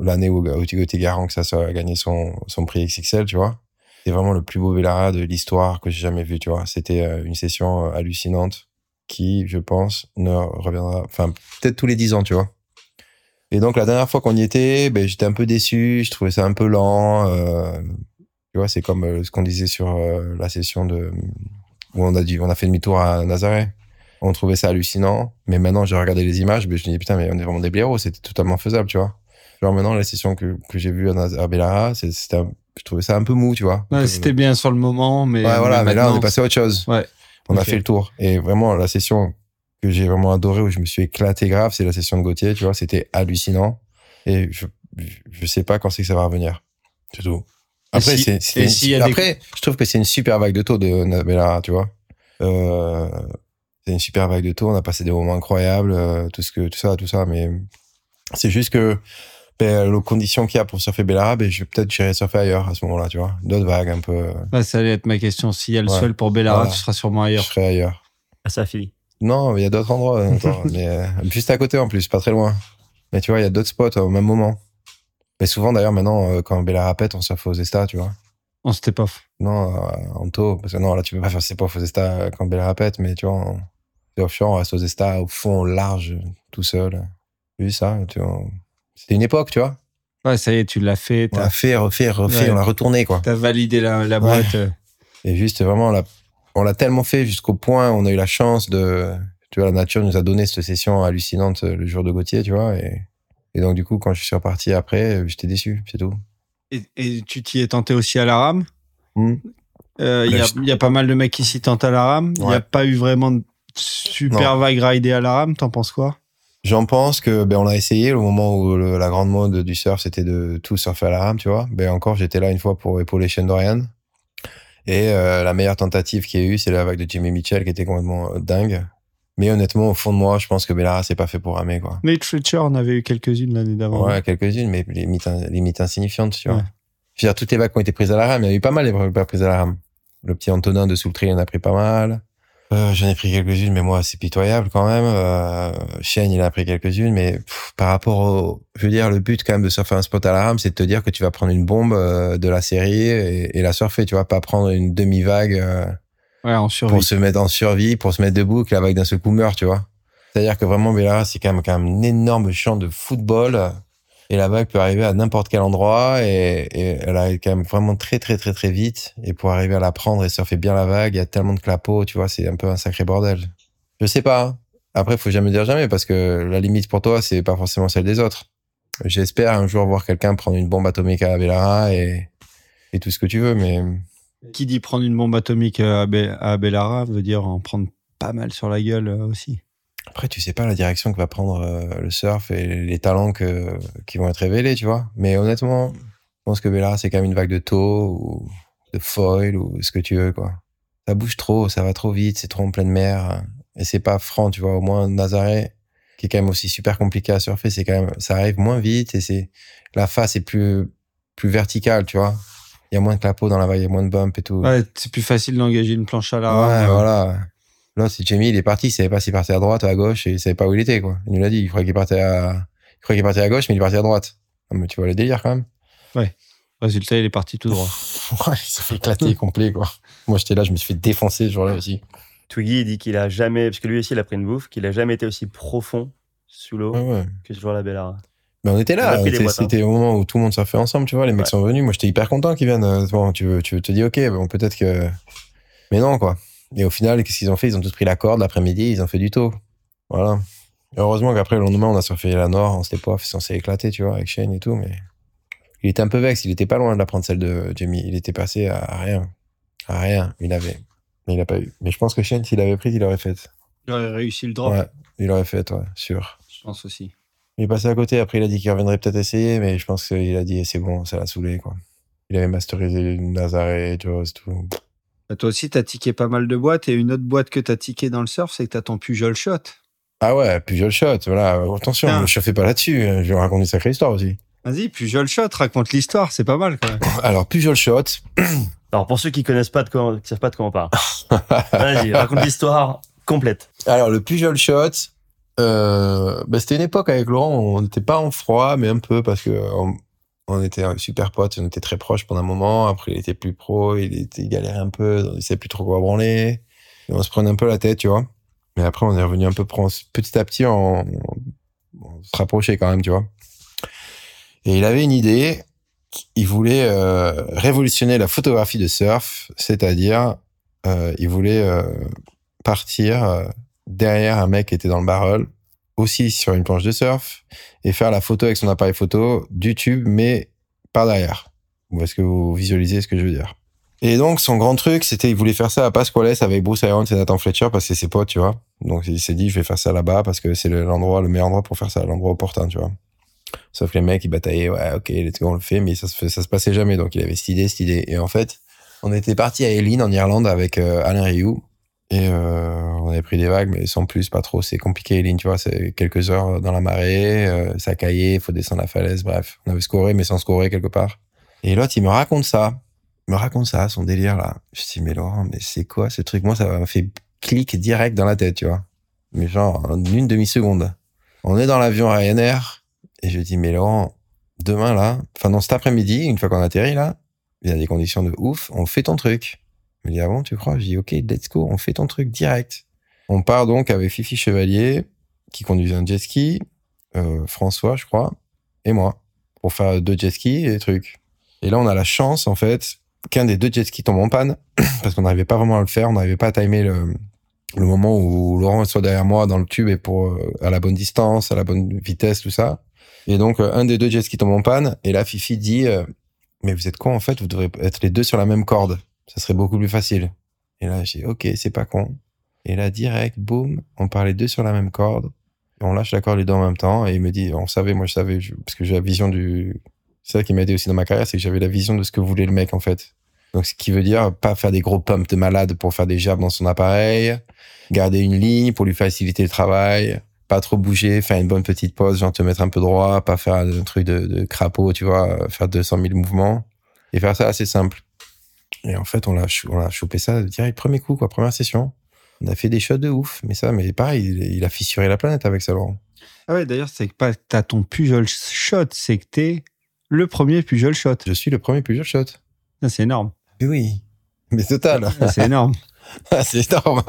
S3: l'année où, où Thibaut Garant que ça soit gagné son son prix XXL, tu vois. C'est vraiment le plus beau Bellara de l'histoire que j'ai jamais vu, tu vois. C'était euh, une session euh, hallucinante qui, je pense, ne reviendra, enfin, peut-être tous les dix ans, tu vois. Et donc, la dernière fois qu'on y était, ben, j'étais un peu déçu, je trouvais ça un peu lent. euh, tu vois, c'est comme ce qu'on disait sur la session de, où on a dit, on a fait demi-tour à Nazareth. On trouvait ça hallucinant. Mais maintenant, j'ai regardé les images, ben, je me dis, putain, mais on est vraiment des blaireaux, c'était totalement faisable, tu vois. Genre, maintenant, la session que, que j'ai vue à, Bellara, c'était, je trouvais ça un peu mou, tu vois.
S2: Ouais, C'était bien sur le moment, mais.
S3: Ouais, voilà, mais là, on est passé à autre chose.
S2: Ouais.
S3: On a fait le tour. Et vraiment, la session que j'ai vraiment adorée, où je me suis éclaté grave, c'est la session de Gauthier, tu vois, c'était hallucinant. Et je, je- sais pas quand c'est que ça va revenir. C'est tout. Après,
S2: si-
S3: c'est,
S2: des-
S3: après je trouve que c'est une super vague de taux de Nabella, tu vois. Euh, c'est une super vague de taux, on a passé des moments incroyables, euh, tout ce que, tout ça, tout ça, mais c'est juste que, ben, les conditions qu'il y a pour surfer Bellara, ben, je vais peut-être j'irai surfer ailleurs à ce moment-là, tu vois. D'autres vagues un peu, euh,
S2: Ouais, ça allait être ma question. S'il y a le
S3: Ouais.
S2: swell pour Bellara,
S3: Voilà.
S2: tu seras sûrement
S3: je
S2: ailleurs.
S3: serai ailleurs.
S1: À sa fille.
S3: Non, il y a d'autres endroits. attends, mais euh, juste à côté en plus, pas très loin. Mais tu vois, il y a d'autres spots au même moment. Mais souvent d'ailleurs maintenant, euh, quand Bella répète, on surfe aux Estas, tu vois.
S2: On step off.
S3: Non, euh, en taux, parce que non, là tu peux pas faire pas aux Estas euh, quand Bella répète, mais tu vois, en offshore, on reste aux au fond, au large, tout seul. Vu ça, tu vois. C'était une époque, tu vois.
S2: Ouais, ça y est, tu l'as fait.
S3: On
S2: T'as
S3: l'a fait, refait, refait,
S2: Ouais.
S3: on l'a retourné, quoi.
S2: as validé la, la
S3: Ouais.
S2: boîte. euh.
S3: Et juste vraiment, on l'a, tellement fait jusqu'au point où on a eu la chance de, tu vois, la nature nous a donné cette session hallucinante le jour de Gauthier, tu vois, et, et donc du coup, quand je suis reparti après, j'étais déçu, c'est tout.
S2: Et, et tu t'y es tenté aussi à la rame?
S3: Hmm.
S2: Euh, Il y, a,
S3: Ouais,
S2: il y a pas mal de mecs qui s'y tentent à la rame. Il n'y a
S3: Ouais.
S2: pas eu vraiment de super vague ridée à la rame. T'en penses quoi?
S3: J'en pense que, ben, on l'a essayé au moment où le- la grande mode du surf, c'était de tout surfer à la rame, tu vois. Ben, encore, j'étais là une fois pour épauler Shane Dorian. Et euh, la meilleure tentative qu'il y a eu, c'est la vague de Jimmy Mitchell qui était complètement euh, dingue. Mais honnêtement, au fond de moi, je pense que Bellara, c'est pas fait pour ramer, quoi.
S2: Nate Fletcher en avait eu quelques-unes l'année d'avant.
S3: Ouais, quelques-unes, mais limite, limite insignifiantes, tu vois.
S2: Ouais.
S3: Je veux dire, toutes les vagues qui ont été prises à la rame, il y a eu pas mal de vagues prises à la rame. Le petit Antonin de Soultry en a pris pas mal. Euh, J'en ai pris quelques-unes, mais moi, c'est pitoyable quand même. Euh, Shane, il a pris quelques-unes, mais pff, par rapport au... Je veux dire, le but quand même de surfer un spot à la rame, c'est de te dire que tu vas prendre une bombe euh, de la série et, et la surfer, tu vois, pas prendre une demi-vague euh,
S2: Ouais, en survie.
S3: pour se mettre en survie, pour se mettre debout, que la vague d'un seul coup meurt, tu vois. C'est-à-dire que vraiment, Bellara, c'est quand même, quand même un énorme champ de football. Et la vague peut arriver à n'importe quel endroit et, elle arrive quand même vraiment très, très, très, très vite. Et pour arriver à la prendre et surfer bien la vague, il y a tellement de clapots, tu vois, c'est un peu un sacré bordel. Je sais pas. hein. Après, faut jamais dire jamais parce que la limite pour toi, c'est pas forcément celle des autres. J'espère un jour voir quelqu'un prendre une bombe atomique à Bellara et, et tout ce que tu veux, mais
S2: Qui dit prendre une bombe atomique à, Be- à veut dire en prendre pas mal sur la gueule euh, aussi.
S3: Après, tu sais pas la direction que va prendre euh, le surf et les talents que, qui vont être révélés, tu vois. Mais honnêtement, je pense que Bellara, c'est quand même une vague de taux ou de foil ou ce que tu veux, quoi. Ça bouge trop, ça va trop vite, c'est trop en pleine mer. Et c'est pas franc, tu vois. Au moins, Nazaré, qui est quand même aussi super compliqué à surfer, c'est quand même, ça arrive moins vite et c'est, la face est plus, plus verticale, tu vois. Il y a moins de clapots dans la vague, il y a moins de bump et tout.
S2: Ouais, c'est plus facile d'engager une planche à la
S3: Ouais, voilà. Là, c'est Jamie, il est parti, il savait pas s'il partait à droite ou à gauche, et il savait pas où il était, quoi. Il nous l'a dit, il croyait qu'il partait à, il croyait qu'il partait à gauche, mais il partait à droite. Ah, mais tu vois le délire, quand même.
S2: Ouais, Résultat, il est parti tout droit.
S3: ouais, il s'est fait éclater complet, quoi. Moi, j'étais là, je me suis fait défoncer ce jour-là aussi.
S1: Twiggy dit qu'il a jamais, parce que lui aussi il a pris une bouffe, qu'il a jamais été aussi profond sous l'eau
S3: Ouais, ouais.
S1: que ce jour-là, Bellara.
S3: Mais on était
S1: On a
S3: là. C'était
S1: hein.
S3: c'était au moment où tout le monde s'en fait ensemble, tu vois. Les mecs sont venus. Moi, j'étais hyper content qu'ils viennent. Euh, Bon, tu veux, tu veux te dis, ok, bon, peut-être que. Mais non, quoi. Et au final, qu'est-ce qu'ils ont fait? Ils ont tous pris la corde l'après-midi, ils ont fait du taux. Voilà. Et heureusement qu'après, le lendemain, on a surfé la Nord, on s'était pas censé éclater, tu vois, avec Shane et tout, mais. Il était un peu vexe, il était pas loin de la prendre celle de Jamie. Il était passé à rien. À rien, il avait. Mais il a pas eu. Mais je pense que Shane, s'il avait pris, il aurait fait.
S2: Il aurait réussi le drop,
S3: Ouais, il aurait fait, ouais, sûr.
S2: je pense aussi.
S3: Il est passé à côté, après il a dit qu'il reviendrait peut-être essayer, mais je pense qu'il a dit c'est bon, ça l'a saoulé, quoi. Il avait masterisé Nazaré, Jaws, tout.
S2: Bah, toi aussi, t'as tiqué pas mal de boîtes et une autre boîte que t'as tiqué dans le surf, c'est que t'as ton Pujol Shot.
S3: Ah ouais, Pujol Shot, voilà, attention,
S2: Tiens.
S3: ne me chauffez pas là-dessus, je vais vous raconter une sacrée histoire aussi.
S2: Vas-y, Pujol Shot, raconte l'histoire, c'est pas mal quand même.
S3: Alors, Pujol Shot,
S1: Alors pour ceux qui connaissent pas de quoi, qui savent pas de quoi on parle, vas-y, raconte l'histoire complète.
S3: alors le Pujol Shot, euh, bah, c'était une époque avec Laurent, on n'était pas en froid, mais un peu, parce que on, on était super potes, on était très proches pendant un moment, après il était plus pro, il, était, il galérait un peu, il savait plus trop quoi branler, et on se prenait un peu la tête, tu vois. Mais après, on est revenu un peu prendre petit à petit, on, se rapprochait quand même, tu vois. Et il avait une idée, il voulait euh, révolutionner la photographie de surf, c'est-à-dire, euh, il voulait euh, partir derrière un mec qui était dans le barrel, aussi sur une planche de surf, et faire la photo avec son appareil photo du tube, mais par derrière. Est-ce que vous visualisez ce que je veux dire? Et donc, son grand truc, c'était, il voulait faire ça à Pasquales avec Bruce Irons et Nathan Fletcher parce que c'est ses potes, tu vois. Donc, il s'est dit, je vais faire ça là-bas parce que c'est le- l'endroit, le meilleur endroit pour faire ça, l'endroit opportun, tu vois. Sauf que les mecs, ils bataillaient, ouais, ok, let's go, on le fait, mais ça se, ça se passait jamais. Donc, il avait cette idée, cette idée. Et en fait, on était parti à Eileen, en Irlande, avec euh, Alain Rioux. Et euh, on avait pris des vagues, mais sans plus, pas trop. C'est compliqué, Eileen, tu vois. C'est quelques heures dans la marée, ça caillait, il faut descendre la falaise, bref. On avait scoré, mais sans scorer quelque part. Et l'autre, il me raconte ça. Il me raconte ça, son délire, là. Je dis, mais Laurent, mais c'est quoi ce truc? Moi, ça m'a fait clic direct dans la tête, tu vois. Mais genre, en une demi-seconde. On est dans l'avion Ryanair, et je dis, mais Laurent, demain, là, enfin, dans cet après-midi, une fois qu'on atterrit, là, il y a des conditions de ouf, on fait ton truc. Me dit, ah tu crois? Je dis, ok, let's go, on fait ton truc direct. On part donc avec Fifi Chevalier, qui conduisait un jet ski, euh, François, je crois, et moi, pour faire deux jet skis et trucs. Et là, on a la chance, en fait, qu'un des deux jet skis tombe en panne, parce qu'on n'arrivait pas vraiment à le faire, on n'arrivait pas à timer le, moment où Laurent soit derrière moi dans le tube et pour euh, à la bonne distance, à la bonne vitesse, tout ça. Et donc, euh, un des deux jet skis tombe en panne, et là, Fifi dit, mais vous êtes con, en fait, vous devrez être les deux sur la même corde. Ça serait beaucoup plus facile. Et là, j'ai ok, c'est pas con. Et là, direct, boum, on les deux sur la même corde. On lâche la corde les deux en même temps. Et il me dit, on savait, moi je savais, parce que j'ai la vision du... C'est ça qui m'a aidé aussi dans ma carrière, c'est que j'avais la vision de ce que voulait le mec, en fait. Donc, ce qui veut dire pas faire des gros pumps de malade pour faire des jabs dans son appareil, garder une ligne pour lui faciliter le travail, pas trop bouger, faire une bonne petite pause, genre te mettre un peu droit, pas faire un truc de, de crapaud, tu vois, faire 200 000 mouvements, et faire ça assez simple. Et en fait, on l'a, chou- on l'a chopé ça direct premier coup, quoi, première session. On a fait des shots de ouf, mais ça, mais pareil, il, il a fissuré la planète avec ça, Laurent.
S2: Ah ouais, d'ailleurs, c'est que pas que t'as ton Pujol Shot, c'est que t'es le premier Pujol Shot.
S3: Je suis le premier Pujol shot.
S2: Ça, C'est énorme.
S3: Mais oui, mais total.
S2: Ça, C'est énorme.
S3: c'est énorme.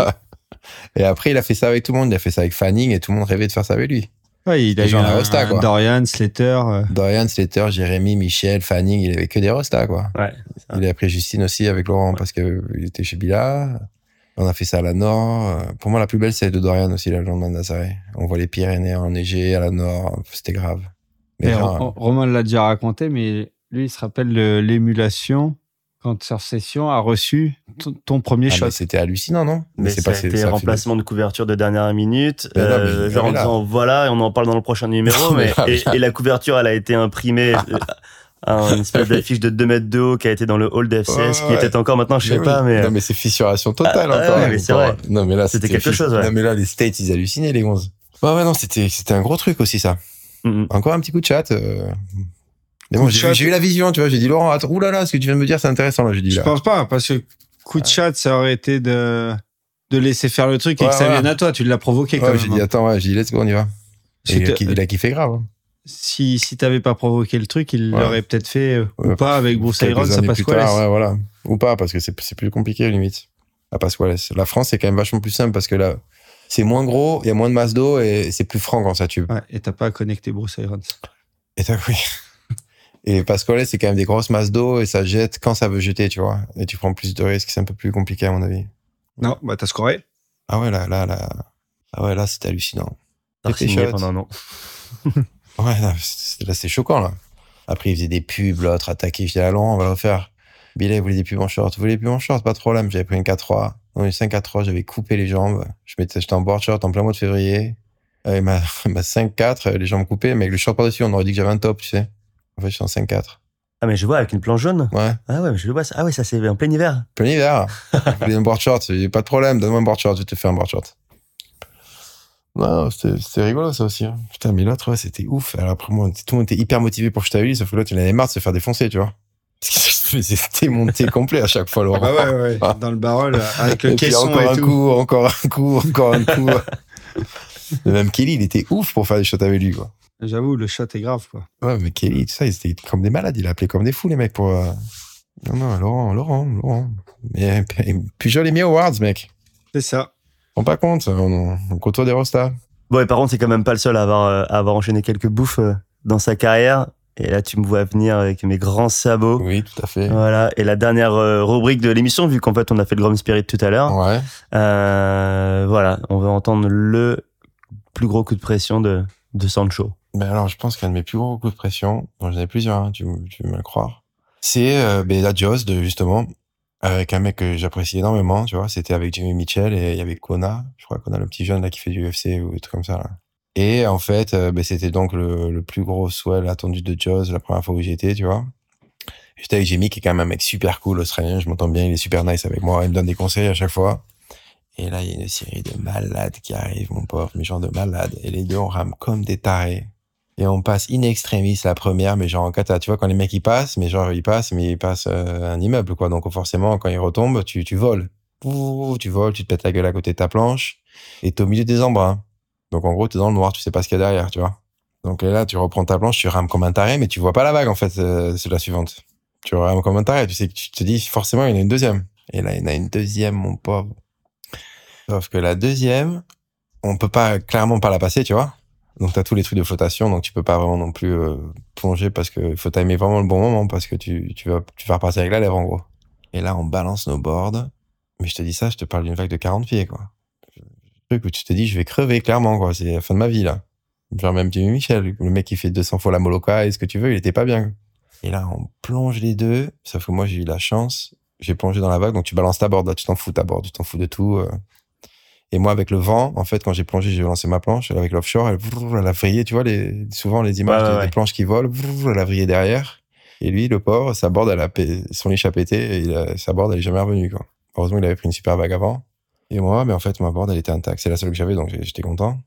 S3: Et après, il a fait ça avec tout le monde. Il a fait ça avec Fanning et tout le monde rêvait de faire ça avec lui.
S2: Ouais, il a
S3: Les
S2: eu
S3: gens, la
S2: un,
S3: Rosta, quoi.
S2: Dorian, Slater. euh,
S3: Dorian, Slater, Jérémy, Michel, Fanning, il avait que des rostas, quoi.
S1: Ouais.
S3: Il a pris Justine aussi avec Laurent parce qu'il était chez Bila. On a fait ça à la Nord. Pour moi, la plus belle, c'est de Dorian aussi, la lendemain de Nazaré. On voit les Pyrénées enneigées à la Nord. C'était grave. Mais genre,
S2: Ro- Romain l'a déjà raconté, mais lui, il se rappelle de l'émulation quand Surf Session a reçu ton, premier
S3: ah,
S2: shot.
S3: c'était hallucinant, non?
S1: Mais
S3: c'est fait-
S1: remplacement de couverture de dernière minute,
S3: non, mais
S1: euh,
S3: il
S1: genre en disant voilà, et on en parle dans le prochain numéro,
S3: Non, mais
S1: mais,
S3: là,
S1: et, la couverture, elle a été imprimée euh, à une espèce d'affiche de 2 mètres de haut qui a été dans le hall d'FCS,
S3: Ouais,
S1: qui
S3: ouais.
S1: était encore maintenant, je sais
S3: Mais
S1: pas,
S3: oui.
S1: mais
S3: Non, mais c'est fissuration totale
S1: Ah,
S3: encore.
S1: ouais, mais c'est
S3: encore.
S1: vrai.
S3: Non, mais là,
S1: C'était quelque chose, ouais.
S3: Non, mais là, les States, ils hallucinaient, les gonzes. Ouais, ouais, non, c'était, c'était un gros truc aussi, ça.
S1: Mhm.
S3: Encore un petit coup de chat. euh. Bon, j'ai, eu la vision, tu vois. J'ai dit, Laurent, attends, oulala, ce que tu viens de me dire, c'est intéressant, là. J'ai dit,
S2: Je pense pas, parce que coup de chat, ça aurait été de, de laisser faire le truc et que ça
S3: ouais.
S2: vienne à toi. Tu l'as provoqué quand
S3: Ouais,
S2: même.
S3: j'ai dit,
S2: hein.
S3: attends, ouais, j'ai dit, let's go, on y va. Et il, a, il a kiffé grave. hein.
S2: si, si t'avais pas provoqué le truc, il l'aurait peut-être fait euh, ou pas avec Bruce Irons, ça passe quoi
S3: ouais, voilà. Ou pas, parce que c'est c'est plus compliqué, limite. À Pasquales. La France, c'est quand même vachement plus simple parce que là, c'est moins gros, il y a moins de masse d'eau et c'est plus franc quand ça tube.
S2: Ouais, et t'as pas connecté Bruce Irons.
S3: Et t'as oui. Et Pasquales, c'est quand même des grosses masses d'eau et ça jette quand ça veut jeter, tu vois. Et tu prends plus de risques, c'est un peu plus compliqué à mon avis.
S2: Non, bah t'as scoré.
S3: Ah ouais, là, là, là. Ah ouais, là, c'était hallucinant.
S1: T'as pendant un an.
S3: Ouais, là, c'est là, c'est choquant, là. Après, il faisait des pubs, l'autre attaqué. Je dis, allons, on va le refaire. Billet, voulait des pubs en short. Vous voulez des pubs en short? Pas de problème. J'avais pris une 4-3. Non, une 5-4-3, j'avais coupé les jambes. Je m'étais, j'étais en board short en plein mois de février. Avec ma, ma 5-4, les jambes coupées, mais avec le short par-dessus, on aurait dit que j'avais un top, tu sais. En fait, je suis en 5-4.
S1: Ah, mais je vois avec une planche jaune.
S3: Ouais.
S1: Ah ouais, mais je le vois. Ah ouais, ça c'est en plein hiver.
S3: Plein hiver. Je voulais un board short. Pas de problème. Donne-moi un board short. Je vais te faire un board short. Non, c'était rigolo, ça aussi. hein. Putain, mais l'autre, ouais, c'était ouf. Alors après, moi, tout le monde était hyper motivé pour lui, sauf que l'autre, il en avait marre de se faire défoncer, tu vois. Parce que je faisais démonter complet à chaque fois, Laurent.
S2: Ah ouais, ouais.
S3: Ah.
S2: Dans le barrel, avec le
S3: Et puis
S2: caisson
S3: encore
S2: et
S3: un
S2: tout.
S3: coup, encore un coup, encore un coup. Même Kelly, il était ouf pour faire des shots avec lui, quoi.
S2: J'avoue, le shot est grave, quoi.
S3: Ouais, mais Kelly, tout ça, ils étaient comme des malades. Il a appelé comme des fous, les mecs, pour. euh, Non, non, Laurent, Laurent, Laurent. Mais Pujol et Mi Awards, mec.
S2: C'est ça.
S3: On rend pas compte, on, on côtoie des rostas.
S1: Bon, et par contre, c'est quand même pas le seul à avoir, euh, à avoir enchaîné quelques bouffes euh, dans sa carrière. Et là, tu me vois venir avec mes grands sabots.
S3: Oui, tout à fait.
S1: Voilà. Et la dernière rubrique de l'émission, vu qu'en fait, on a fait le Grom Spirit tout à l'heure.
S3: Ouais.
S1: Euh, voilà. On veut entendre le plus gros coup de pression de, de Sancho.
S3: Ben alors, je pense qu'un de mes plus gros coups de pression, dont j'en ai plusieurs, hein, tu, tu veux me le croire, c'est euh, ben, la de, justement, avec un mec que j'apprécie énormément, tu vois. C'était avec Jimmy Mitchell et il y avait Kona, je crois Kona, le petit jeune là qui fait du UFC ou des trucs comme ça. Et en fait, euh, ben, c'était donc le, le plus gros swell attendu de Joss la première fois où j'y étais, tu vois. J'étais avec Jimmy, qui est quand même un mec super cool, australien, je m'entends bien, il est super nice avec moi, il me donne des conseils à chaque fois. Et là, il y a une série de malades qui arrivent, mon pauvre, mais genre de malades. Et les deux, on rame comme des tarés. Et on passe in extremis la première, mais genre en cata. Tu vois, quand les mecs ils passent, mais genre ils passent, mais ils passent euh, un immeuble, quoi. Donc forcément, quand ils retombent, tu, tu voles. Ouh, tu voles, tu te pètes la gueule à côté de ta planche, et t'es au milieu des embruns. Donc en gros, t'es dans le noir, tu sais pas ce qu'il y a derrière, tu vois. Donc là, tu reprends ta planche, tu rames comme un taré, mais tu vois pas la vague, en fait, euh, c'est la suivante. Tu rames comme un taré, tu sais que tu te dis, forcément, il y en a une deuxième. Et là, il y en a une deuxième, mon pauvre. Sauf que la deuxième, on peut pas, clairement pas la passer, tu vois. Donc t'as tous les trucs de flottation, donc tu peux pas vraiment non plus euh, plonger parce que faut timer vraiment le bon moment parce que tu, tu vas tu vas repasser avec la lèvre en gros. Et là on balance nos boards, mais je te dis ça, je te parle d'une vague de 40 pieds quoi. Le truc où tu te dis je vais crever clairement quoi, c'est la fin de ma vie là. Genre même Jimmy Michel, le mec qui fait 200 fois la Moloka et ce que tu veux, il était pas bien. Et là on plonge les deux, sauf que moi j'ai eu la chance, j'ai plongé dans la vague, donc tu balances ta board, là, tu t'en fous ta board, tu t'en fous de tout. euh. Et moi, avec le vent, en fait, quand j'ai plongé, j'ai lancé ma planche. Avec l'offshore, elle, elle a vrillé, tu vois, les, souvent les images
S1: Ouais, ouais,
S3: des, planches qui volent, elle a vrillé derrière. Et lui, le pauvre, sa board, elle a, son liche a pété et il a- sa board, elle est jamais revenue, quoi. Heureusement, il avait pris une super vague avant. Et moi, mais en fait, ma board, elle était intacte. C'est la seule que j'avais, donc j'étais content.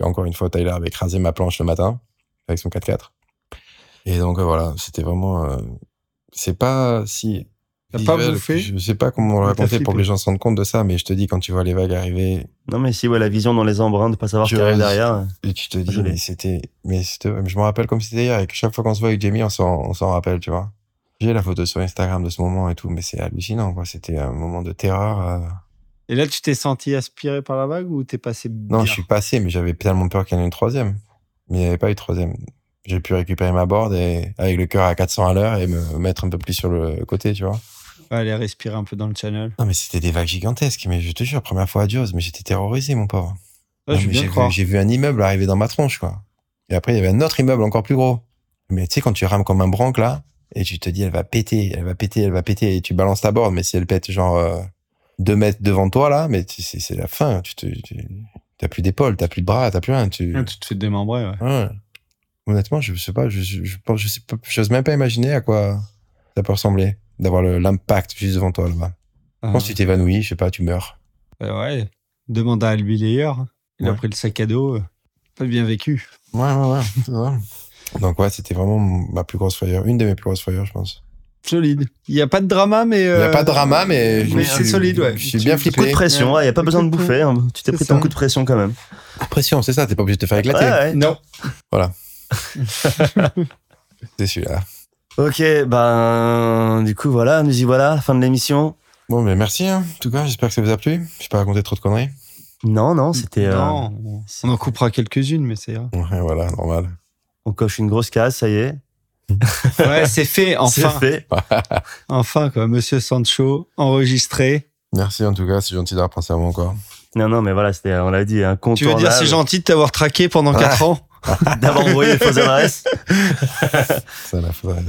S3: Et encore une fois, Tyler avait écrasé ma planche le matin avec son 4x4. Et donc, euh, voilà, c'était vraiment, euh, c'est pas si,
S2: T'as pas bouffé
S3: Je sais pas comment le
S2: Mais t'as
S3: raconter pour que les gens se rendent compte de ça, mais je te dis, quand tu vois les vagues arriver,
S1: Non, mais si, ouais, la vision dans les embruns, de pas savoir qui arrive derrière.
S3: et tu te dis, mais c'était, mais je me rappelle comme c'était hier, et que chaque fois qu'on se voit avec Jamie, on s'en, on s'en rappelle, tu vois. J'ai la photo sur Instagram de ce moment et tout, mais c'est hallucinant, quoi. C'était un moment de terreur. euh.
S2: Et là, tu t'es senti aspiré par la vague ou t'es passé bien?
S3: Non, je suis passé, mais j'avais tellement peur qu'il y en ait une troisième. Mais il n'y avait pas eu de troisième. J'ai pu récupérer ma board et, avec le cœur à 400 à l'heure et me mettre un peu plus sur le côté, tu vois.
S2: Aller respirer un peu dans le channel.
S3: Non, mais c'était des vagues gigantesques, mais je te jure, première fois à Dios, mais j'étais terrorisé, mon pauvre.
S2: Ouais,
S3: Non,
S2: je veux
S3: mais
S2: bien
S3: j'ai vu, j'ai vu un immeuble arriver dans ma tronche, quoi. Et après, il y avait un autre immeuble encore plus gros. Mais tu sais, quand tu rames comme un branque, là, et tu te dis, elle va péter, elle va péter, elle va péter, et tu balances ta board, mais si elle pète, genre, euh, deux mètres devant toi, là, mais c'est, c'est la fin. Tu te, tu, t'as plus d'épaule, t'as plus de bras, t'as plus rien. Tu,
S2: Ouais, Tu te fais démembrer, ouais.
S3: Ouais. Honnêtement, je sais pas, je, je, je pense, je sais pas, même pas imaginer à quoi ça peut ressembler d'avoir l'impact juste devant toi, là-bas. Je pense que tu t'évanouis, je sais pas, tu meurs.
S2: Ouais, ouais. Demande à Albi Layer. Il a pris le sac à dos. euh, Pas bien vécu.
S3: Ouais, ouais, ouais. Donc ouais, c'était vraiment ma plus grosse frayeur, une de mes plus grosses frayeurs, je pense.
S2: Solide. Il n'y a pas de drama, mais.
S3: Il y a pas de drama, mais, je me
S2: mais c'est solide, ouais.
S3: Je suis bien flippé.
S1: Coup de pression,
S2: Ouais.
S1: il n'y a pas besoin de bouffer. hein. Tu t'es pris ton
S2: ça.
S1: coup de pression quand même.
S3: Pression, c'est ça, t'es pas obligé de te faire éclater.
S1: ouais.
S2: Non.
S3: C'est celui-là.
S1: Ok, ben du coup voilà, nous y voilà, fin de l'émission.
S3: Bon, mais merci. Hein. En tout cas, j'espère que ça vous a plu. Je pas raconté trop de conneries.
S1: Non, non, c'était. euh,
S2: Non, on en coupera quelques-unes, mais c'est ira.
S3: Ouais, voilà, normal.
S1: on coche une grosse case, ça y est.
S2: Ouais, c'est fait, enfin.
S1: C'est fait.
S2: Enfin, quoi. Monsieur Sancho, enregistré.
S3: Merci en tout cas, c'est gentil d'avoir pensé à moi encore.
S1: Non, non, mais voilà, c'était, on l'a dit, un
S2: Tu veux dire, c'est gentil de t'avoir traqué pendant 4 ans?
S1: d'avoir envoyé les fausses adresses.
S3: Ça la faudrait.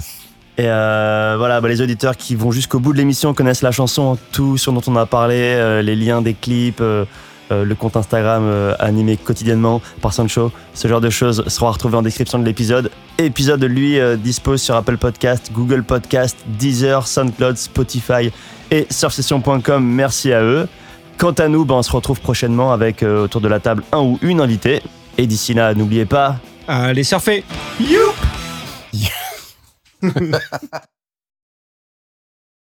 S1: Et euh, voilà, bah, les auditeurs qui vont jusqu'au bout de l'émission connaissent la chanson, tout ce dont on a parlé, euh, les liens des clips, euh, le compte Instagram animé quotidiennement par Sancho. Ce genre de choses sera retrouvé en description de l'épisode. Épisode, lui, dispose sur Apple Podcast, Google Podcast, Deezer, SoundCloud, Spotify et surfsession.com. Merci à eux. Quant à nous, bah, on se retrouve prochainement avec autour de la table un ou une invitée. Et d'ici là, n'oubliez pas,
S2: Allez, surfer.
S3: You